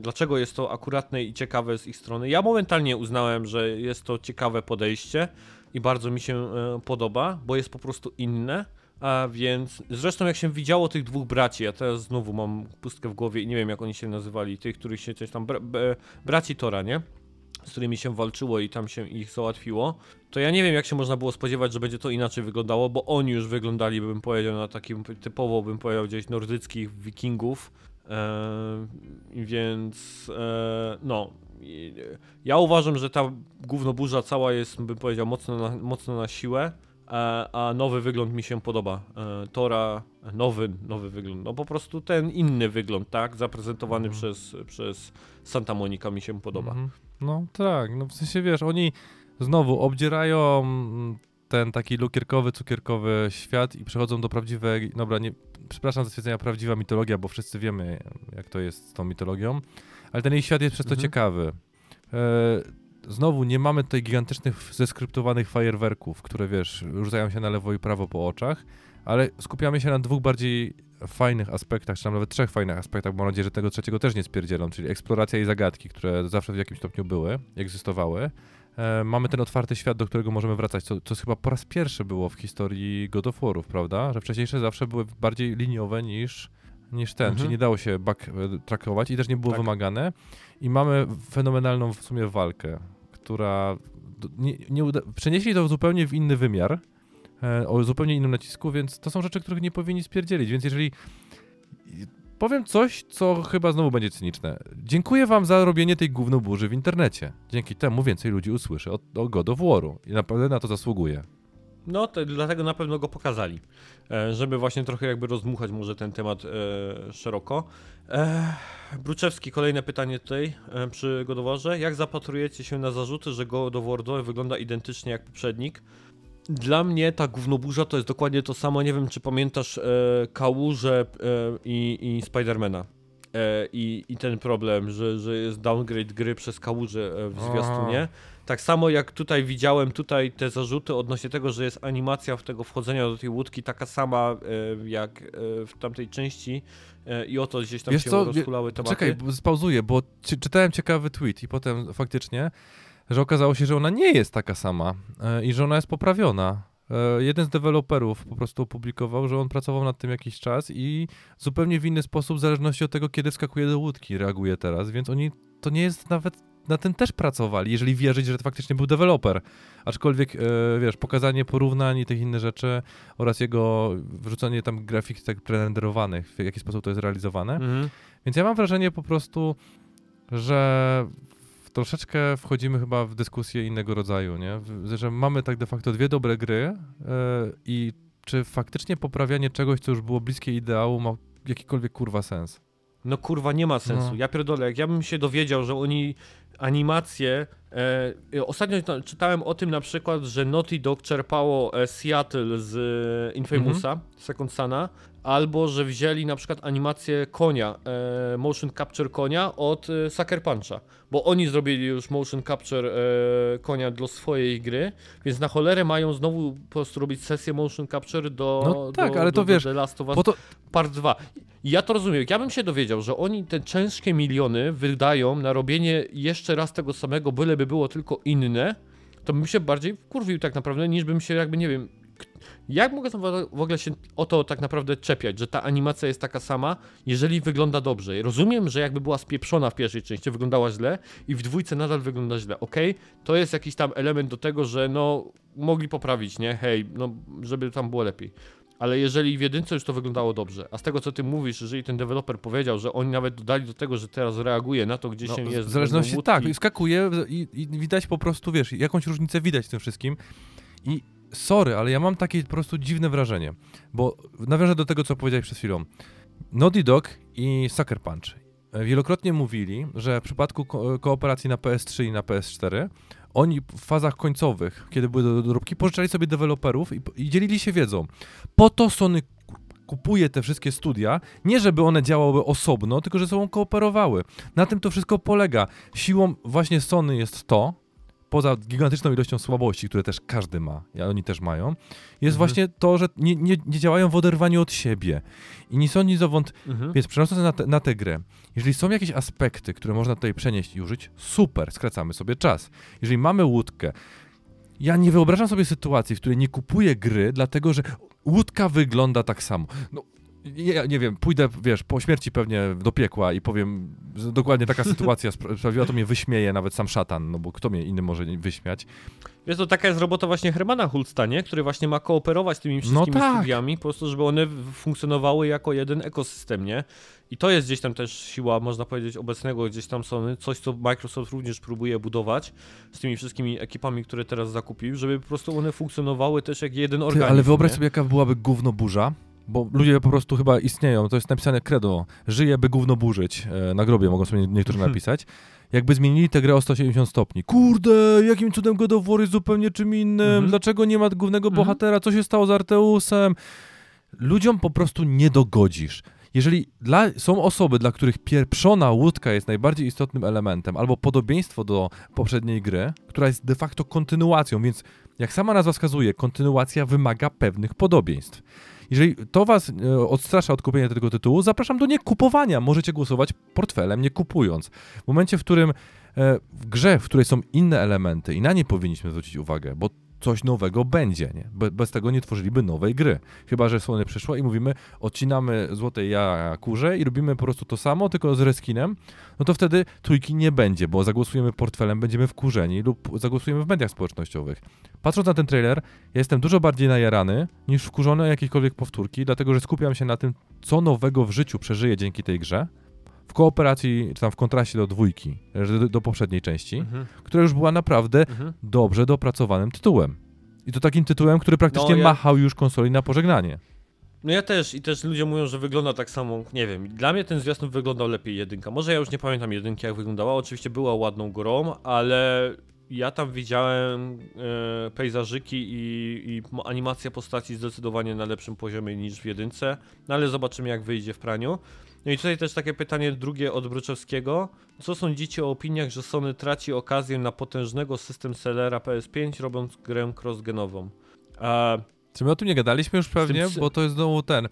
dlaczego jest to akuratne i ciekawe z ich strony. Ja momentalnie uznałem, że jest to ciekawe podejście i bardzo mi się podoba, bo jest po prostu inne. A więc, zresztą jak się widziało tych dwóch braci, ja teraz znowu mam pustkę w głowie i nie wiem jak oni się nazywali, tych, których się coś tam, bra, braci Tora, nie? z którymi się walczyło i tam się ich załatwiło, to ja nie wiem, jak się można było spodziewać, że będzie to inaczej wyglądało, bo oni już wyglądali, bym powiedział, na takim typowo, bym powiedział, gdzieś nordyckich wikingów. Eee, więc e, no. Ja uważam, że ta gównoburza cała jest, bym powiedział, mocno na, mocno na siłę. A nowy wygląd mi się podoba. E, Tora, nowy, nowy wygląd. No po prostu ten inny wygląd, tak? Zaprezentowany Mhm. przez, przez Santa Monica mi się podoba. Mhm. No tak, no w sensie wiesz, oni znowu obdzierają mm, ten taki lukierkowy, cukierkowy świat i przechodzą do prawdziwej, dobra, nie, przepraszam za stwierdzenia prawdziwa mitologia, bo wszyscy wiemy jak to jest z tą mitologią, ale ten jej świat jest przez to Mhm. ciekawy. E, znowu nie mamy tutaj gigantycznych zeskryptowanych fajerwerków, które wiesz, rzucają się na lewo i prawo po oczach, ale skupiamy się na dwóch bardziej fajnych aspektach, czy tam nawet trzech fajnych aspektach, bo mam nadzieję, że tego trzeciego też nie spierdzielą, czyli eksploracja i zagadki, które zawsze w jakimś stopniu były, egzystowały. E, mamy ten otwarty świat, do którego możemy wracać, co, co chyba po raz pierwszy było w historii God of War'ów, prawda? Że wcześniejsze zawsze były bardziej liniowe niż, niż ten, Mhm. czyli nie dało się backtrackować i też nie było Tak. wymagane. I mamy fenomenalną w sumie walkę, która nie, nie uda... przenieśli to zupełnie w inny wymiar, e, o zupełnie innym nacisku, więc to są rzeczy, których nie powinni spierdzielić, więc jeżeli powiem coś, co chyba znowu będzie cyniczne. Dziękuję wam za robienie tej gównoburzy w internecie. Dzięki temu więcej ludzi usłyszy o, o God of War'u i naprawdę na to zasługuje. No, to, dlatego na pewno go pokazali, e, żeby właśnie trochę jakby rozdmuchać może ten temat e, szeroko. E, Bruczewski, kolejne pytanie tutaj e, przy Godoworze. Jak zapatrujecie się na zarzuty, że God of War 2 wygląda identycznie jak poprzednik? Dla mnie ta gównoburza to jest dokładnie to samo. Nie wiem, czy pamiętasz e, e, i, i Spidermana. E, i, I ten problem, że, że jest downgrade gry przez Kałużę w zwiastunie. Tak samo jak tutaj widziałem tutaj te zarzuty odnośnie tego, że jest animacja w tego wchodzenia do tej łódki taka sama e, jak e, w tamtej części e, i oto gdzieś tam Wiesz się co, rozkulały tematy. Czekaj, spauzuję, bo czy, czytałem ciekawy tweet i potem faktycznie, że okazało się, że ona nie jest taka sama i że ona jest poprawiona. Jeden z deweloperów po prostu opublikował, że on pracował nad tym jakiś czas i zupełnie w inny sposób, w zależności od tego, kiedy wskakuje do łódki, reaguje teraz, więc oni, to nie jest nawet, na tym też pracowali, jeżeli wierzyć, że to faktycznie był deweloper. Aczkolwiek, e, wiesz, pokazanie porównań i tych innych rzeczy oraz jego wrzucanie tam grafik tak prerenderowanych, w jaki sposób to jest realizowane, Mhm. więc ja mam wrażenie po prostu, że troszeczkę wchodzimy chyba w dyskusję innego rodzaju, nie? Że mamy tak de facto dwie dobre gry yy, i czy faktycznie poprawianie czegoś, co już było bliskie ideału, ma jakikolwiek kurwa sens? No kurwa, nie ma sensu. No. Ja pierdolę, jak ja bym się dowiedział, że oni animacje... E, ostatnio czytałem o tym na przykład, że Naughty Dog czerpało e, Seattle z e, Infamousa, Second Sona, albo że wzięli na przykład animację konia, e, motion capture konia od e, Sucker Puncha, bo oni zrobili już motion capture e, konia dla swojej gry, więc na cholerę mają znowu po prostu robić sesję motion capture do, No tak, do, ale to do, wiesz, do The Last of Us to, Part 2. I ja to rozumiem. Ja bym się dowiedział, że oni te ciężkie miliony wydają na robienie jeszcze raz tego samego, byleby było tylko inne, to bym się bardziej wkurwił tak naprawdę, niż bym się jakby, nie wiem, Jak mogę w ogóle się o to tak naprawdę czepiać, że ta animacja jest taka sama, jeżeli wygląda dobrze? Rozumiem, że jakby była spieprzona w pierwszej części, wyglądała źle i w dwójce nadal wygląda źle. Okej, to jest jakiś tam element do tego, że no mogli poprawić, nie? Hej, no żeby tam było lepiej. Ale jeżeli w jedynce już to wyglądało dobrze, a z tego co ty mówisz, jeżeli ten deweloper powiedział, że oni nawet dodali do tego, że teraz reaguje na to, gdzie No, się jest. w zależności, tak, skakuje i, i widać po prostu, wiesz, jakąś różnicę widać w tym wszystkim. I sorry, ale ja mam takie po prostu dziwne wrażenie, bo nawiążę do tego, co powiedziałeś przed chwilą. Naughty Dog i Sucker Punch e, wielokrotnie mówili, że w przypadku ko- kooperacji na PS3 i na PS4 oni w fazach końcowych, kiedy były do- doróbki, pożyczali sobie deweloperów i, i dzielili się wiedzą. Po to Sony ku- kupuje te wszystkie studia, nie żeby one działały osobno, tylko że ze sobą kooperowały. Na tym to wszystko polega. Siłą właśnie Sony jest to, poza gigantyczną ilością słabości, które też każdy ma, a oni też mają, jest Mhm. właśnie to, że nie, nie, nie działają w oderwaniu od siebie. I ni sąd, ni zowąd, Mhm. więc przenosząc na, te, na tę grę, jeżeli są jakieś aspekty, które można tutaj przenieść i użyć, super, skracamy sobie czas. Jeżeli mamy łódkę, ja nie wyobrażam sobie sytuacji, w której nie kupuję gry, dlatego że łódka wygląda tak samo. No, ja nie wiem, pójdę, wiesz, po śmierci pewnie do piekła i powiem, że dokładnie taka (laughs) sytuacja spra- sprawiła, to mnie wyśmieje nawet sam szatan, no bo kto mnie inny może nie wyśmiać. Wiesz, to taka jest robota właśnie Hermana Hulsta, nie? Który właśnie ma kooperować z tymi wszystkimi tak. studiami, po prostu, żeby one funkcjonowały jako jeden ekosystem, nie? I to jest gdzieś tam też siła, można powiedzieć, obecnego gdzieś tam Sony, coś, co Microsoft również próbuje budować z tymi wszystkimi ekipami, które teraz zakupił, żeby po prostu one funkcjonowały też jak jeden Ty, organizm, ale wyobraź nie? sobie, jaka byłaby gówno burza, bo ludzie po prostu chyba istnieją, to jest napisane credo, żyje, by gówno burzyć, e, na grobie mogą sobie niektórzy (laughs) napisać. Jakby zmienili tę grę o 170 stopni. Kurde, jakim cudem God of War jest zupełnie czym innym, Mhm. dlaczego nie ma głównego Mhm. bohatera, co się stało z Arteusem? Ludziom po prostu nie dogodzisz. Jeżeli dla, są osoby, dla których pieprzona łódka jest najbardziej istotnym elementem, albo podobieństwo do poprzedniej gry, która jest de facto kontynuacją, więc jak sama nazwa wskazuje, kontynuacja wymaga pewnych podobieństw. Jeżeli to was e, odstrasza od kupienia tego tytułu, zapraszam do niekupowania. Możecie głosować portfelem, nie kupując. W momencie, w którym e, w grze, w której są inne elementy i na nie powinniśmy zwrócić uwagę, bo coś nowego będzie, nie? Be, bez tego nie tworzyliby nowej gry. Chyba, że Sony przyszło i mówimy, odcinamy złote ja kurze i robimy po prostu to samo, tylko z reskinem, no to wtedy trójki nie będzie, bo zagłosujemy portfelem, będziemy wkurzeni lub zagłosujemy w mediach społecznościowych. Patrząc na ten trailer, jestem dużo bardziej najarany niż wkurzony o jakiekolwiek powtórki, dlatego że skupiam się na tym, co nowego w życiu przeżyję dzięki tej grze, w kooperacji, czy tam w kontraście do dwójki, do, do poprzedniej części, Mhm, która już była naprawdę mhm. dobrze dopracowanym tytułem. I to takim tytułem, który praktycznie No, ja- machał już konsoli na pożegnanie. No ja też i też ludzie mówią, że wygląda tak samo, nie wiem, dla mnie ten zwiastun wyglądał lepiej jedynka. Może ja już nie pamiętam jedynki jak wyglądała, oczywiście była ładną grą, ale ja tam widziałem e, pejzażyki i, i animacja postaci zdecydowanie na lepszym poziomie niż w jedynce, no ale zobaczymy jak wyjdzie w praniu. No i tutaj też takie pytanie drugie od Bruczewskiego. Co sądzicie o opiniach, że Sony traci okazję na potężnego system sellera PS5 robiąc grę crossgenową? A Czy my o tym nie gadaliśmy już pewnie, psy- bo to jest znowu ten.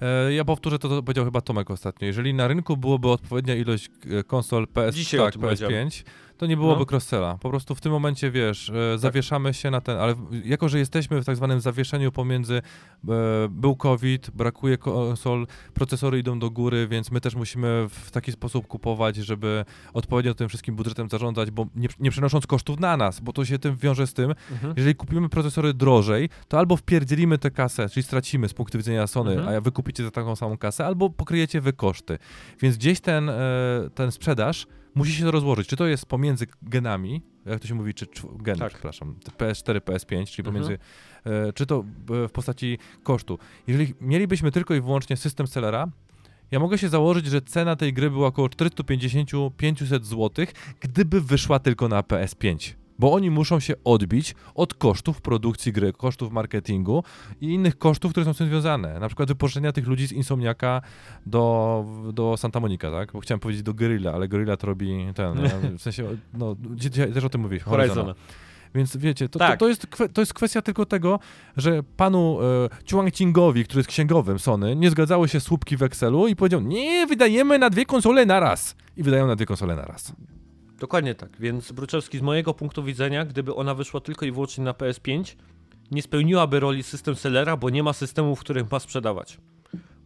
E, ja powtórzę to, co powiedział chyba Tomek ostatnio. Jeżeli na rynku byłoby odpowiednia ilość e, konsol PS, Dzisiaj tak, tym PS5, to nie byłoby No. cross-sella. Po prostu w tym momencie, wiesz, e, zawieszamy się na ten, ale jako, że jesteśmy w tak zwanym zawieszeniu pomiędzy, e, był COVID, brakuje konsol, procesory idą do góry, więc my też musimy w taki sposób kupować, żeby odpowiednio tym wszystkim budżetem zarządzać, bo nie, nie przenosząc kosztów na nas, bo to się tym wiąże z tym, mhm. jeżeli kupimy procesory drożej, to albo wpierdzielimy tę kasę, czyli stracimy z punktu widzenia Sony, Mhm. a wy kupicie za taką samą kasę, albo pokryjecie wy koszty. Więc gdzieś ten, e, ten sprzedaż musi się rozłożyć. Czy to jest pomiędzy genami, jak to się mówi, czy gen, Tak. przepraszam, PS4, PS5, czyli Mhm. pomiędzy, e, czy to e, w postaci kosztu. Jeżeli mielibyśmy tylko i wyłącznie system sellera, ja mogę się założyć, że cena tej gry była około 450-500 zł, gdyby wyszła tylko na PS5. Bo oni muszą się odbić od kosztów produkcji gry, kosztów marketingu i innych kosztów, które są z tym związane. Na przykład wypożyczenia tych ludzi z Insomniaka do, do Santa Monica, tak? Bo chciałem powiedzieć do Gorilla, ale Gorilla to robi ten, nie? (laughs) w sensie, no, dzisiaj też o tym mówiłeś, Horizona. Horizona. Więc wiecie, to, Tak. to, to, jest to jest kwestia tylko tego, że panu e, który jest księgowym Sony, nie zgadzały się słupki w Excelu i powiedział, nie, wydajemy na dwie konsole naraz. I wydają na dwie konsole naraz. Dokładnie tak, więc Bruczewski z mojego punktu widzenia, gdyby ona wyszła tylko i wyłącznie na PS5, nie spełniłaby roli system sellera, bo nie ma systemu, w którym ma sprzedawać.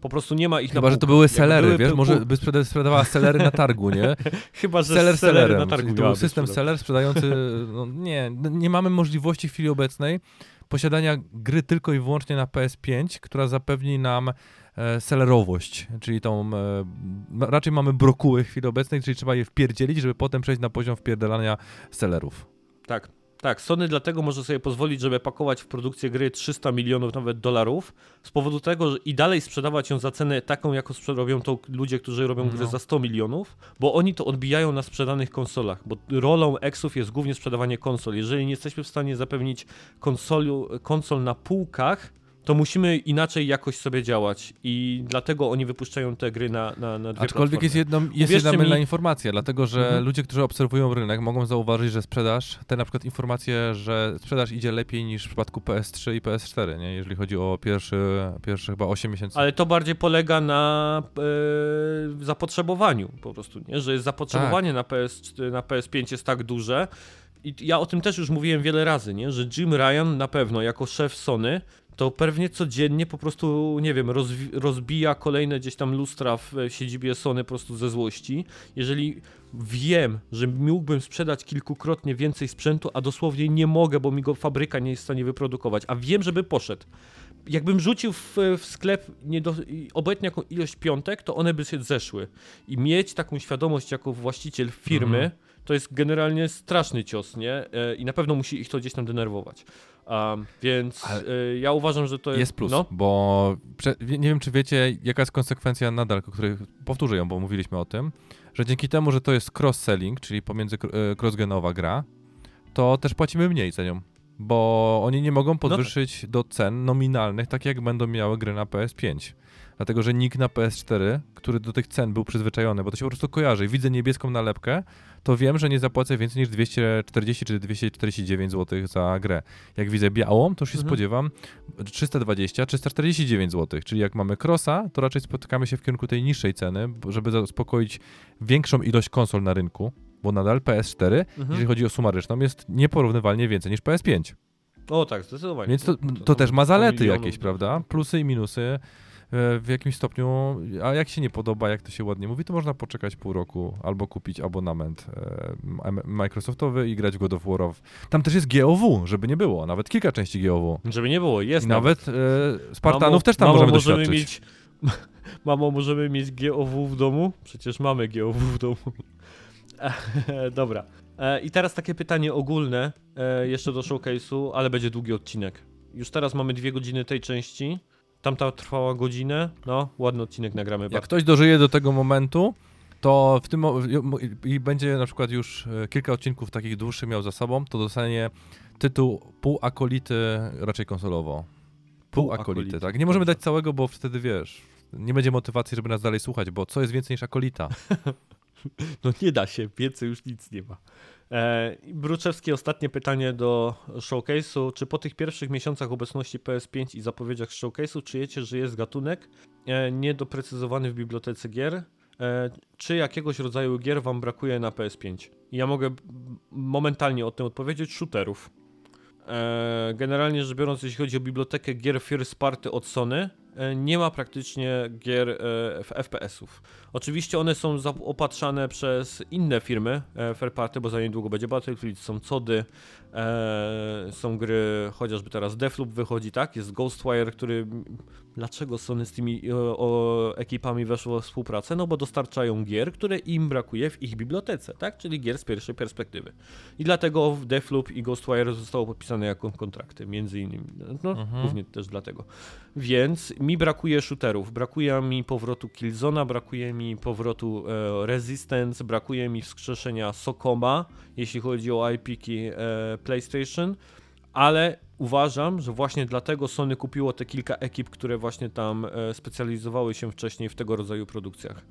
Po prostu nie ma ich Chyba, na że to były sellery, były wiesz, może by sprzeda- sprzedawała sellery na targu, nie? (laughs) Chyba, że Seller sellery na targu to był system seller sprzedający, no nie, nie mamy możliwości w chwili obecnej posiadania gry tylko i wyłącznie na PS5, która zapewni nam sellerowość, czyli tą, e, raczej mamy brokuły w chwili obecnej, czyli trzeba je wpierdzielić, żeby potem przejść na poziom wpierdalania sellerów. Tak, tak. Sony dlatego może sobie pozwolić, żeby pakować w produkcję gry 300 milionów nawet dolarów, z powodu tego, że i dalej sprzedawać ją za cenę taką, jaką robią to ludzie, którzy robią gry No. za 100 milionów, bo oni to odbijają na sprzedanych konsolach, bo rolą Exów jest głównie sprzedawanie konsol. Jeżeli nie jesteśmy w stanie zapewnić konsolu, konsol na półkach, to musimy inaczej jakoś sobie działać i dlatego oni wypuszczają te gry na, na, na dwie Aczkolwiek jest, platformy. jedno, jest Uwierzcie jedna mylna mi- informacja, dlatego że Mhm. ludzie, którzy obserwują rynek, mogą zauważyć, że sprzedaż, te na przykład informacje, że sprzedaż idzie lepiej niż w przypadku PS3 i PS4, nie? jeżeli chodzi o pierwszy, pierwszy chyba 8 miesięcy. Ale to bardziej polega na e, zapotrzebowaniu po prostu, nie? że jest zapotrzebowanie na, PS, na PS5 jest tak duże. I ja o tym też już mówiłem wiele razy, nie? że Jim Ryan na pewno jako szef Sony to pewnie codziennie po prostu, nie wiem, rozbija kolejne gdzieś tam lustra w siedzibie Sony po prostu ze złości. Jeżeli wiem, że mógłbym sprzedać kilkukrotnie więcej sprzętu, a dosłownie nie mogę, bo mi go fabryka nie jest w stanie wyprodukować, a wiem, żeby poszedł. Jakbym rzucił w, w sklep do, i obojętnie jaką ilość piątek, to one by się zeszły. I mieć taką świadomość jako właściciel firmy, Mhm. To jest generalnie straszny cios, nie? E, I na pewno musi ich to gdzieś tam denerwować. Um, więc Ale e, ja uważam, że to jest. Jest plus, No, bo nie wiem, czy wiecie, jaka jest konsekwencja nadal, o której powtórzę ją, bo mówiliśmy o tym, że dzięki temu, że to jest cross-selling, czyli pomiędzy e, cross-genowa gra, to też płacimy mniej za nią, bo oni nie mogą podwyższyć do cen nominalnych, tak jak będą miały gry na PS5. Dlatego, że nikt na PS4, który do tych cen był przyzwyczajony, bo to się po prostu kojarzy, widzę niebieską nalepkę, to wiem, że nie zapłacę więcej niż 240 czy 249 zł za grę. Jak widzę białą, to już się Mhm. spodziewam 320, 349 zł. Czyli jak mamy crossa, to raczej spotykamy się w kierunku tej niższej ceny, żeby zaspokoić większą ilość konsol na rynku, bo nadal PS4, mhm. jeżeli chodzi o sumaryczną, jest nieporównywalnie więcej niż PS5. O tak, zdecydowanie. Więc to, To- to też ma 100 zalety jakieś, prawda? Plusy i minusy w jakimś stopniu, a jak się nie podoba, jak to się ładnie mówi, to można poczekać pół roku albo kupić abonament e, Microsoftowy i grać w God of War. Tam też jest GOW, żeby nie było, nawet kilka części GOW. Żeby nie było, jest I nawet e, Spartanów Mamo- też tam mamo, możemy możemy doświadczyć. mieć. (laughs) Mamo, możemy mieć GOW w domu? Przecież mamy GOW w domu. (laughs) Dobra. E, I teraz takie pytanie ogólne, e, jeszcze do showcase'u, ale będzie długi odcinek. Już teraz mamy dwie godziny tej części. Tamta trwała godzinę. No, ładny odcinek nagramy. Jak Bartek. ktoś dożyje do tego momentu, to w tym i- będzie na przykład już e, kilka odcinków takich dłuższych miał za sobą, to dostanie tytuł półakolity raczej konsolowo. Półakolity, Półakolity, tak. Nie możemy dać całego, bo wtedy wiesz, nie będzie motywacji, żeby nas dalej słuchać, bo co jest więcej niż akolita? (laughs) No nie da się, więcej już nic nie ma. E, Bruczewski, ostatnie pytanie do showcase'u. Czy po tych pierwszych miesiącach obecności PS5 i zapowiedziach showcase'u czujecie, że jest gatunek e, niedoprecyzowany w bibliotece gier? E, czy jakiegoś rodzaju gier wam brakuje na PS5? I Ja mogę momentalnie o tym odpowiedzieć. Shooterów. Generalnie rzecz biorąc, jeśli chodzi o bibliotekę gier first party od Sony, nie ma praktycznie gier e, FPS-ów. Oczywiście one są zaopatrzane przez inne firmy e, fair party, bo za niedługo będzie Battlefield, są cody, e, są gry, chociażby teraz Deathloop wychodzi, tak? Jest Ghostwire, który... Dlaczego Sony z tymi e, o, ekipami weszło w współpracę? No bo dostarczają gier, które im brakuje w ich bibliotece, tak? Czyli gier z pierwszej perspektywy. I dlatego Deathloop i Ghostwire zostało podpisane jako kontrakty, między innymi. No, Mhm. głównie też dlatego. Więc mi brakuje shooterów, brakuje mi powrotu Killzona, brakuje mi powrotu e, Resistance, brakuje mi wskrzeszenia Sokoma, jeśli chodzi o IP-ki e, PlayStation, ale uważam, że właśnie dlatego Sony kupiło te kilka ekip, które właśnie tam e, specjalizowały się wcześniej w tego rodzaju produkcjach.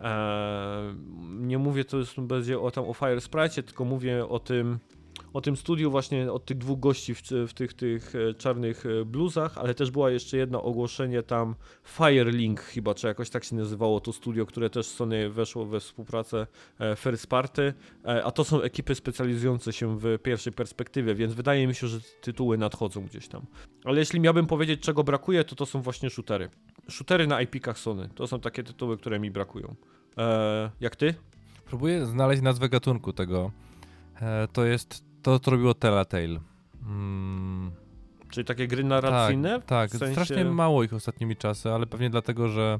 E, nie mówię jest będzie o tam o Fire Sprite, tylko mówię o tym o tym studiu właśnie od tych dwóch gości w, w tych, tych e, czarnych e, bluzach, ale też była jeszcze jedno ogłoszenie tam Firelink chyba, czy jakoś tak się nazywało to studio, które też Sony weszło we współpracę e, First Party, a to są ekipy specjalizujące się w pierwszej perspektywie, więc wydaje mi się, że tytuły nadchodzą gdzieś tam. Ale jeśli miałbym powiedzieć, czego brakuje, to to są właśnie shootery. Shootery na IP-kach Sony. To są takie tytuły, które mi brakują. Eee, jak ty? Próbuję znaleźć nazwę gatunku tego. Eee, to jest to, co robiło Telltale. Mm. Czyli takie gry narracyjne? Tak, tak. Sensie... strasznie mało ich ostatnimi czasy, ale pewnie dlatego, że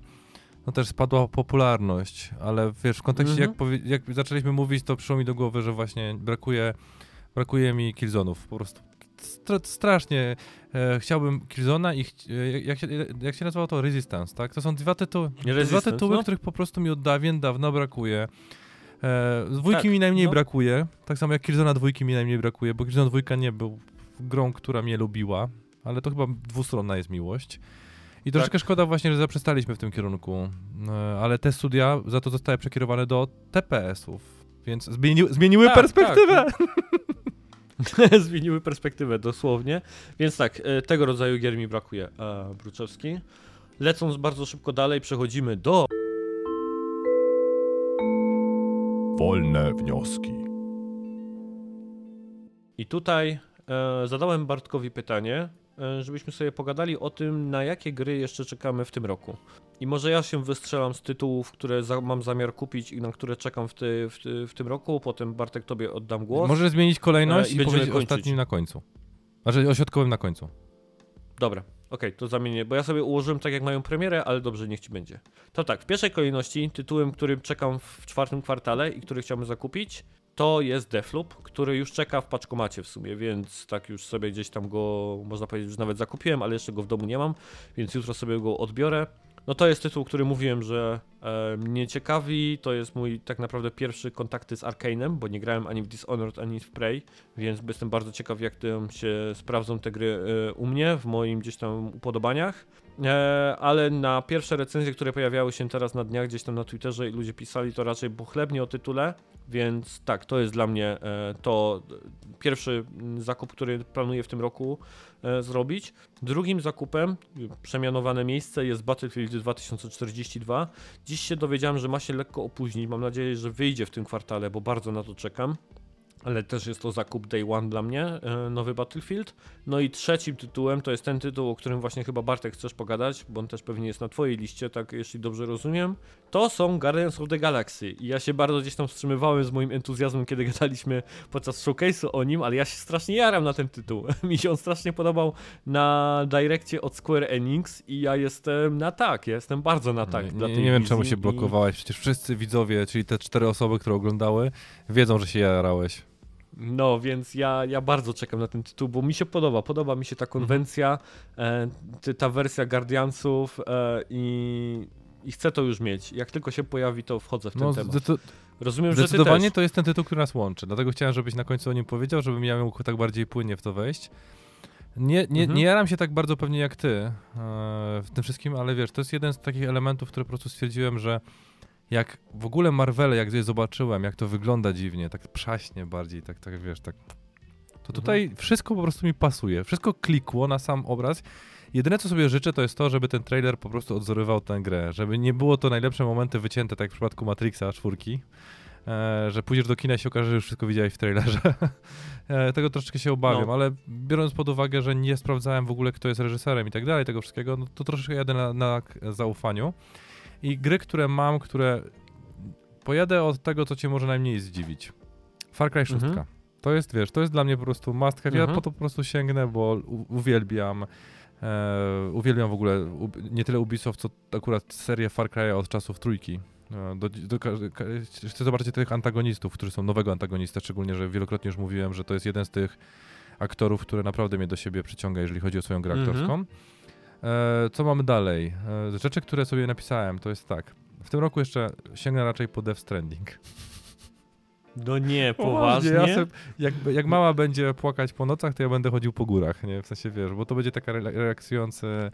no też spadła popularność, ale wiesz, w kontekście jak, mhm. jak zaczęliśmy mówić, to przyszło mi do głowy, że właśnie brakuje, brakuje mi Killzonów, po prostu strasznie e, chciałbym Killzona i e, jak, się, jak się nazywało to? Resistance, tak? To są dwa tytuły, dwa tytuły, no? których po prostu mi od dawien dawno brakuje. E, dwójki tak, mi najmniej no. brakuje, tak samo jak Killzona dwójki mi najmniej brakuje, bo Killzona dwójka nie był grą, która mnie lubiła, ale to chyba dwustronna jest miłość. I troszeczkę tak. szkoda właśnie, że zaprzestaliśmy w tym kierunku, e, ale te studia za to zostały przekierowane do TPS-ów, więc zmieni zmieniły tak, perspektywę. Tak. (laughs) zmieniły perspektywę dosłownie. Więc tak, e, tego rodzaju gier mi brakuje, e, Bruczewski. Lecąc bardzo szybko dalej, przechodzimy do... Wolne wnioski. I tutaj e, zadałem Bartkowi pytanie, E, żebyśmy sobie pogadali o tym, na jakie gry jeszcze czekamy w tym roku. I może ja się wystrzelam z tytułów, które za mam zamiar kupić i na które czekam w, ty, w, ty, w tym roku, potem Bartek tobie oddam głos. Może zmienić kolejność e, i, i powiedzieć kończyć. ostatnim na końcu. Znaczy ośrodkowym na końcu. Dobra, okej, okay, to zamienię, bo ja sobie ułożyłem tak jak mają premierę, ale dobrze, niech ci będzie. To tak, w pierwszej kolejności tytułem, którym czekam w czwartym kwartale i który chciałbym zakupić, to jest Defloop, który już czeka w paczkomacie w sumie, więc tak już sobie gdzieś tam go, można powiedzieć, już nawet zakupiłem, ale jeszcze go w domu nie mam, więc jutro sobie go odbiorę. No to jest tytuł, który mówiłem, że e, mnie ciekawi. To jest mój tak naprawdę pierwszy kontakty z Arkane'em, bo nie grałem ani w Dishonored, ani w Prey, więc jestem bardzo ciekaw, jak się sprawdzą te gry e, u mnie, w moim gdzieś tam upodobaniach. E, ale na pierwsze recenzje, które pojawiały się teraz na dniach gdzieś tam na Twitterze i ludzie pisali, to raczej pochlebnie o tytule, więc tak, to jest dla mnie e, to pierwszy zakup, który planuję w tym roku e, zrobić. Drugim zakupem, przemianowane miejsce, jest Battlefield 2042. Dziś się dowiedziałem, że ma się lekko opóźnić. Mam nadzieję, że wyjdzie w tym kwartale, bo bardzo na to czekam ale też jest to zakup Day One dla mnie, e, nowy Battlefield. No i trzecim tytułem to jest ten tytuł, o którym właśnie chyba Bartek chcesz pogadać, bo on też pewnie jest na twojej liście, tak jeśli dobrze rozumiem. To są Guardians of the Galaxy i ja się bardzo gdzieś tam wstrzymywałem z moim entuzjazmem, kiedy gadaliśmy podczas showcase'u o nim, ale ja się strasznie jaram na ten tytuł. (laughs) Mi się on strasznie podobał na direkcie od Square Enix i ja jestem na tak, ja jestem bardzo na tak. Nie, nie, nie wiem czemu się blokowałeś, przecież wszyscy widzowie, czyli te cztery osoby, które oglądały, wiedzą, że się jarałeś. No, więc ja, ja bardzo czekam na ten tytuł, bo mi się podoba. Podoba mi się ta konwencja, mhm. ta wersja Guardiansów e, i, i chcę to już mieć. Jak tylko się pojawi, to wchodzę w ten no, temat. Rozumiem, że Zdecydowanie to jest ten tytuł, który nas łączy. Dlatego chciałem, żebyś na końcu o nim powiedział, żebym ja mógł tak bardziej płynnie w to wejść. Nie, nie, mhm. nie jaram się tak bardzo pewnie jak ty e, w tym wszystkim, ale wiesz, to jest jeden z takich elementów, który po prostu stwierdziłem, że jak w ogóle Marvel, jak je zobaczyłem, jak to wygląda dziwnie, tak przaśnie bardziej, tak, tak wiesz, tak. To tutaj mhm. wszystko po prostu mi pasuje. Wszystko klikło na sam obraz. Jedyne, co sobie życzę, to jest to, żeby ten trailer po prostu odzorywał tę grę. Żeby nie było to najlepsze momenty wycięte, tak jak w przypadku Matrixa czwórki. E, że pójdziesz do kina i się okaże, że już wszystko widziałeś w trailerze. (laughs) e, tego troszeczkę się obawiam, no. ale biorąc pod uwagę, że nie sprawdzałem w ogóle, kto jest reżyserem i tak dalej, tego wszystkiego, no to troszeczkę jadę na, na zaufaniu. I gry, które mam, które. Pojadę od tego, co cię może najmniej zdziwić. Far Cry 6. Mhm. To jest, wiesz, to jest dla mnie po prostu must have. Mhm. Ja po to po prostu sięgnę, bo uwielbiam. E, uwielbiam w ogóle u, nie tyle Ubisoft, co akurat serię Far Cry od czasów trójki. E, do, do, chcę zobaczyć tych antagonistów, którzy są nowego antagonista, szczególnie, że wielokrotnie już mówiłem, że to jest jeden z tych aktorów, który naprawdę mnie do siebie przyciąga, jeżeli chodzi o swoją grę mhm. aktorską. E, co mamy dalej? E, rzeczy, które sobie napisałem, to jest tak. W tym roku jeszcze sięgnę raczej po Death Stranding. No nie, (laughs) poważnie? Ja jak, jak mama będzie płakać po nocach, to ja będę chodził po górach, nie? W sensie, wiesz, bo to będzie taka relaksujące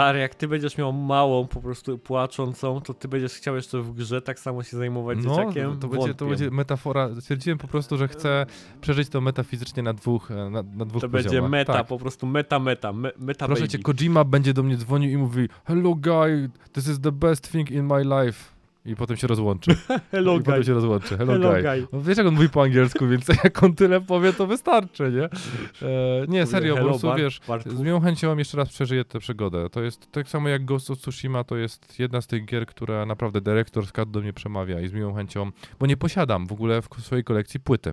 Stary, jak ty będziesz miał małą, po prostu płaczącą, to ty będziesz chciał jeszcze w grze tak samo się zajmować No, dzieciakiem? to będzie, to będzie metafora. Stwierdziłem po prostu, że chcę przeżyć to metafizycznie na dwóch, e, na, na dwóch To poziomach. będzie meta, Tak. po prostu meta, meta, me, meta Proszę baby. cię, Kojima będzie do mnie dzwonił i mówi Hello guy, this is the best thing in my life. I potem się rozłączy. (laughs) Hello, I potem guy. się rozłączy. Hello, Hello, guy. guy. No, wiesz jak on mówi po angielsku, więc (laughs) jak on tyle powie, to wystarczy, nie? E, nie, serio, po prostu Bart- wiesz, Bartku. z miłą chęcią jeszcze raz przeżyję tę przygodę. To jest tak samo jak Ghost of Tsushima, to jest jedna z tych gier, która naprawdę dyrektor Cut do mnie przemawia i z miłą chęcią, bo nie posiadam w ogóle w swojej kolekcji płyty.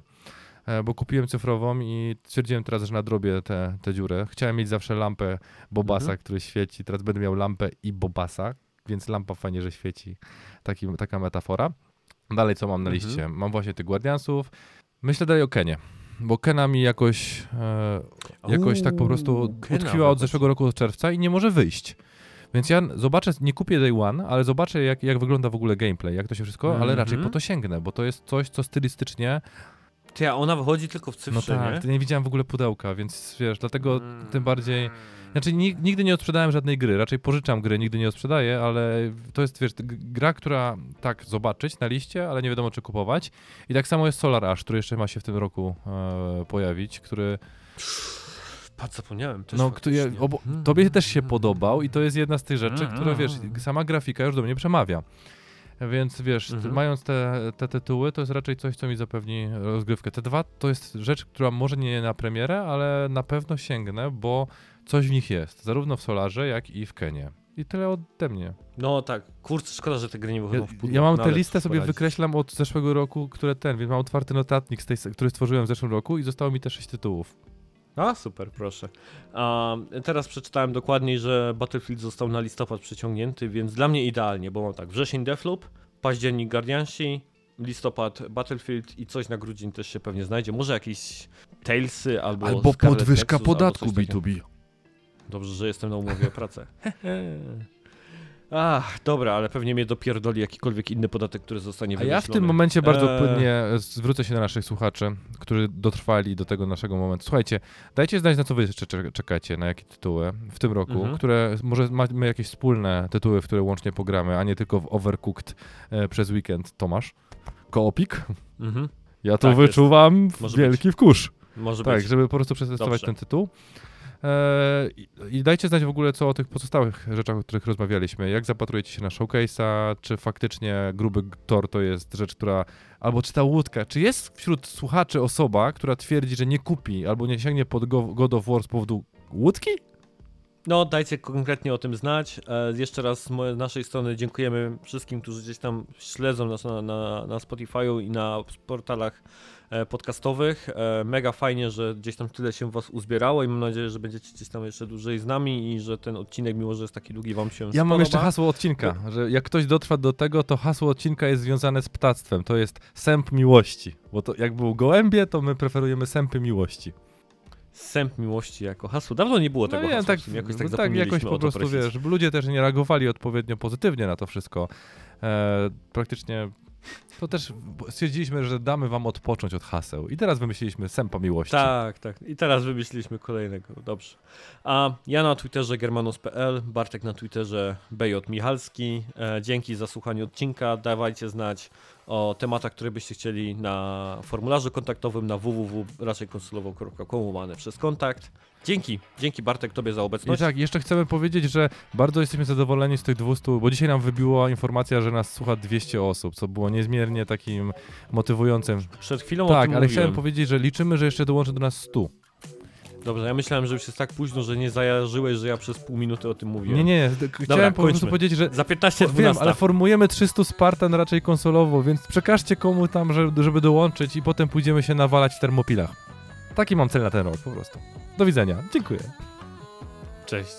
E, Bo kupiłem cyfrową i stwierdziłem teraz, że nadrobię tę tę dziurę. Chciałem mieć zawsze lampę Bobasa, Mhm. który świeci. Teraz będę miał lampę i Bobasa, więc lampa fajnie, że świeci. Taki, taka metafora. Dalej co mam na Mhm. liście? Mam właśnie tych Guardiansów. Myślę dalej o Kenie. Bo Kena mi jakoś, e, jakoś tak po prostu Uuu, Kena utkwiła od zeszłego roku od czerwca i nie może wyjść. Więc ja zobaczę, nie kupię Day One, ale zobaczę jak, jak wygląda w ogóle gameplay, jak to się wszystko, ale raczej Mhm. po to sięgnę, bo to jest coś, co stylistycznie, Ty, a ona wychodzi tylko w no cyfrze, tak, nie? nie widziałem w ogóle pudełka, więc wiesz, dlatego Mm. tym bardziej... Znaczy ni- nigdy nie odsprzedałem żadnej gry, raczej pożyczam gry, nigdy nie odsprzedaję, ale to jest, wiesz, gra, która tak zobaczyć na liście, ale nie wiadomo czy kupować. I tak samo jest Solar Ash, który jeszcze ma się w tym roku e, pojawić, który, Patrz, zapomniałem też no, faktycznie. obo, Mm. tobie też się podobał i to jest jedna z tych rzeczy, Mm, która, mm, wiesz, mm. sama grafika już do mnie przemawia. Więc wiesz, Mhm. mając te, te tytuły, to jest raczej coś, co mi zapewni rozgrywkę. Te dwa to jest rzecz, która może nie na premierę, ale na pewno sięgnę, bo coś w nich jest. Zarówno w Solarze, jak i w Kenie. I tyle ode mnie. No tak, kurczę, szkoda, że te gry nie wychodzą Ja, w pudłach. ja mam no, tę listę sobie poradzić. wykreślam od zeszłego roku, które ten, więc mam otwarty notatnik, z tej, który stworzyłem w zeszłym roku i zostało mi te sześć tytułów. A, super, proszę. A, teraz przeczytałem dokładniej, że Battlefield został na listopad przeciągnięty, więc dla mnie idealnie, bo mam tak, wrzesień Deathloop, październik Guardiansi, listopad Battlefield i coś na grudzień też się pewnie znajdzie. Może jakieś Talesy albo Scarlet Nexus, albo coś takiego. Dobrze, że jestem na umowie o pracę. (laughs) Ach, dobra, ale pewnie mnie dopierdoli jakikolwiek inny podatek, który zostanie A wymyślony. ja w tym momencie bardzo Eee. płynnie zwrócę się do naszych słuchaczy, którzy dotrwali do tego naszego momentu. Słuchajcie, dajcie znać, na co wy jeszcze cze- czekacie, na jakie tytuły w tym roku, Mhm. które może mamy jakieś wspólne tytuły, w które łącznie pogramy, a nie tylko w Overcooked e, przez weekend. Tomasz? Koopik? Mhm, Ja tu Tak, wyczuwam wielki wkurz. może Tak, być. żeby po prostu przetestować Dobrze. ten tytuł. Eee, i- dajcie znać w ogóle, co o tych pozostałych rzeczach, o których rozmawialiśmy. Jak zapatrujecie się na showcase'a? Czy faktycznie gruby tor to jest rzecz, która. Albo czy ta łódka. Czy jest wśród słuchaczy osoba, która twierdzi, że nie kupi albo nie sięgnie pod Go- God of War z powodu łódki? No, dajcie konkretnie o tym znać. E, jeszcze raz z mojej, naszej strony dziękujemy wszystkim, którzy gdzieś tam śledzą nas na, na, na Spotify'u i na portalach e, podcastowych. E, mega fajnie, że gdzieś tam tyle się was uzbierało i mam nadzieję, że będziecie gdzieś tam jeszcze dłużej z nami i że ten odcinek, mimo że jest taki długi, wam się Ja spodoba. mam jeszcze hasło odcinka, że jak ktoś dotrwa do tego, to hasło odcinka jest związane z ptactwem. To jest sęp miłości. Bo to jak był gołębie, to my preferujemy sępy miłości. Sęp miłości jako hasło. Dawno nie było tego No nie, hasła, tak, w sumie, jakoś tak tak jakoś po prostu, prosić. wiesz, ludzie też nie reagowali odpowiednio pozytywnie na to wszystko. E, praktycznie to też stwierdziliśmy, że damy wam odpocząć od haseł. I teraz wymyśliliśmy sępa miłości. Tak, tak. I teraz wymyśliliśmy kolejnego. Dobrze. A ja na Twitterze germanos.pl, Bartek na Twitterze BJ Michalski. E, dzięki za słuchanie odcinka. Dawajcie znać o tematach, które byście chcieli na formularzu kontaktowym na www.raczejkonsulowo.com łamane przez kontakt. Dzięki. Dzięki Bartek Tobie za I obecność. tak, jeszcze chcemy powiedzieć, że bardzo jesteśmy zadowoleni z tych 200, bo dzisiaj nam wybiła informacja, że nas słucha 200 osób, co było niezmiernie takim motywującym. Przed chwilą Tak, ale mówiłem. chciałem powiedzieć, że liczymy, że jeszcze dołączy do nas 100. Dobrze, ja myślałem, że już jest tak późno, że nie zajarzyłeś, że ja przez pół minuty o tym mówiłem. Nie, nie, chciałem po prostu powiedzieć, że Za 15 Wiem, 12. ale formujemy 300 Spartan raczej konsolowo, więc przekażcie komu tam, żeby, żeby dołączyć i potem pójdziemy się nawalać w termopilach. Taki mam cel na ten rok po prostu. Do widzenia. Dziękuję. Cześć.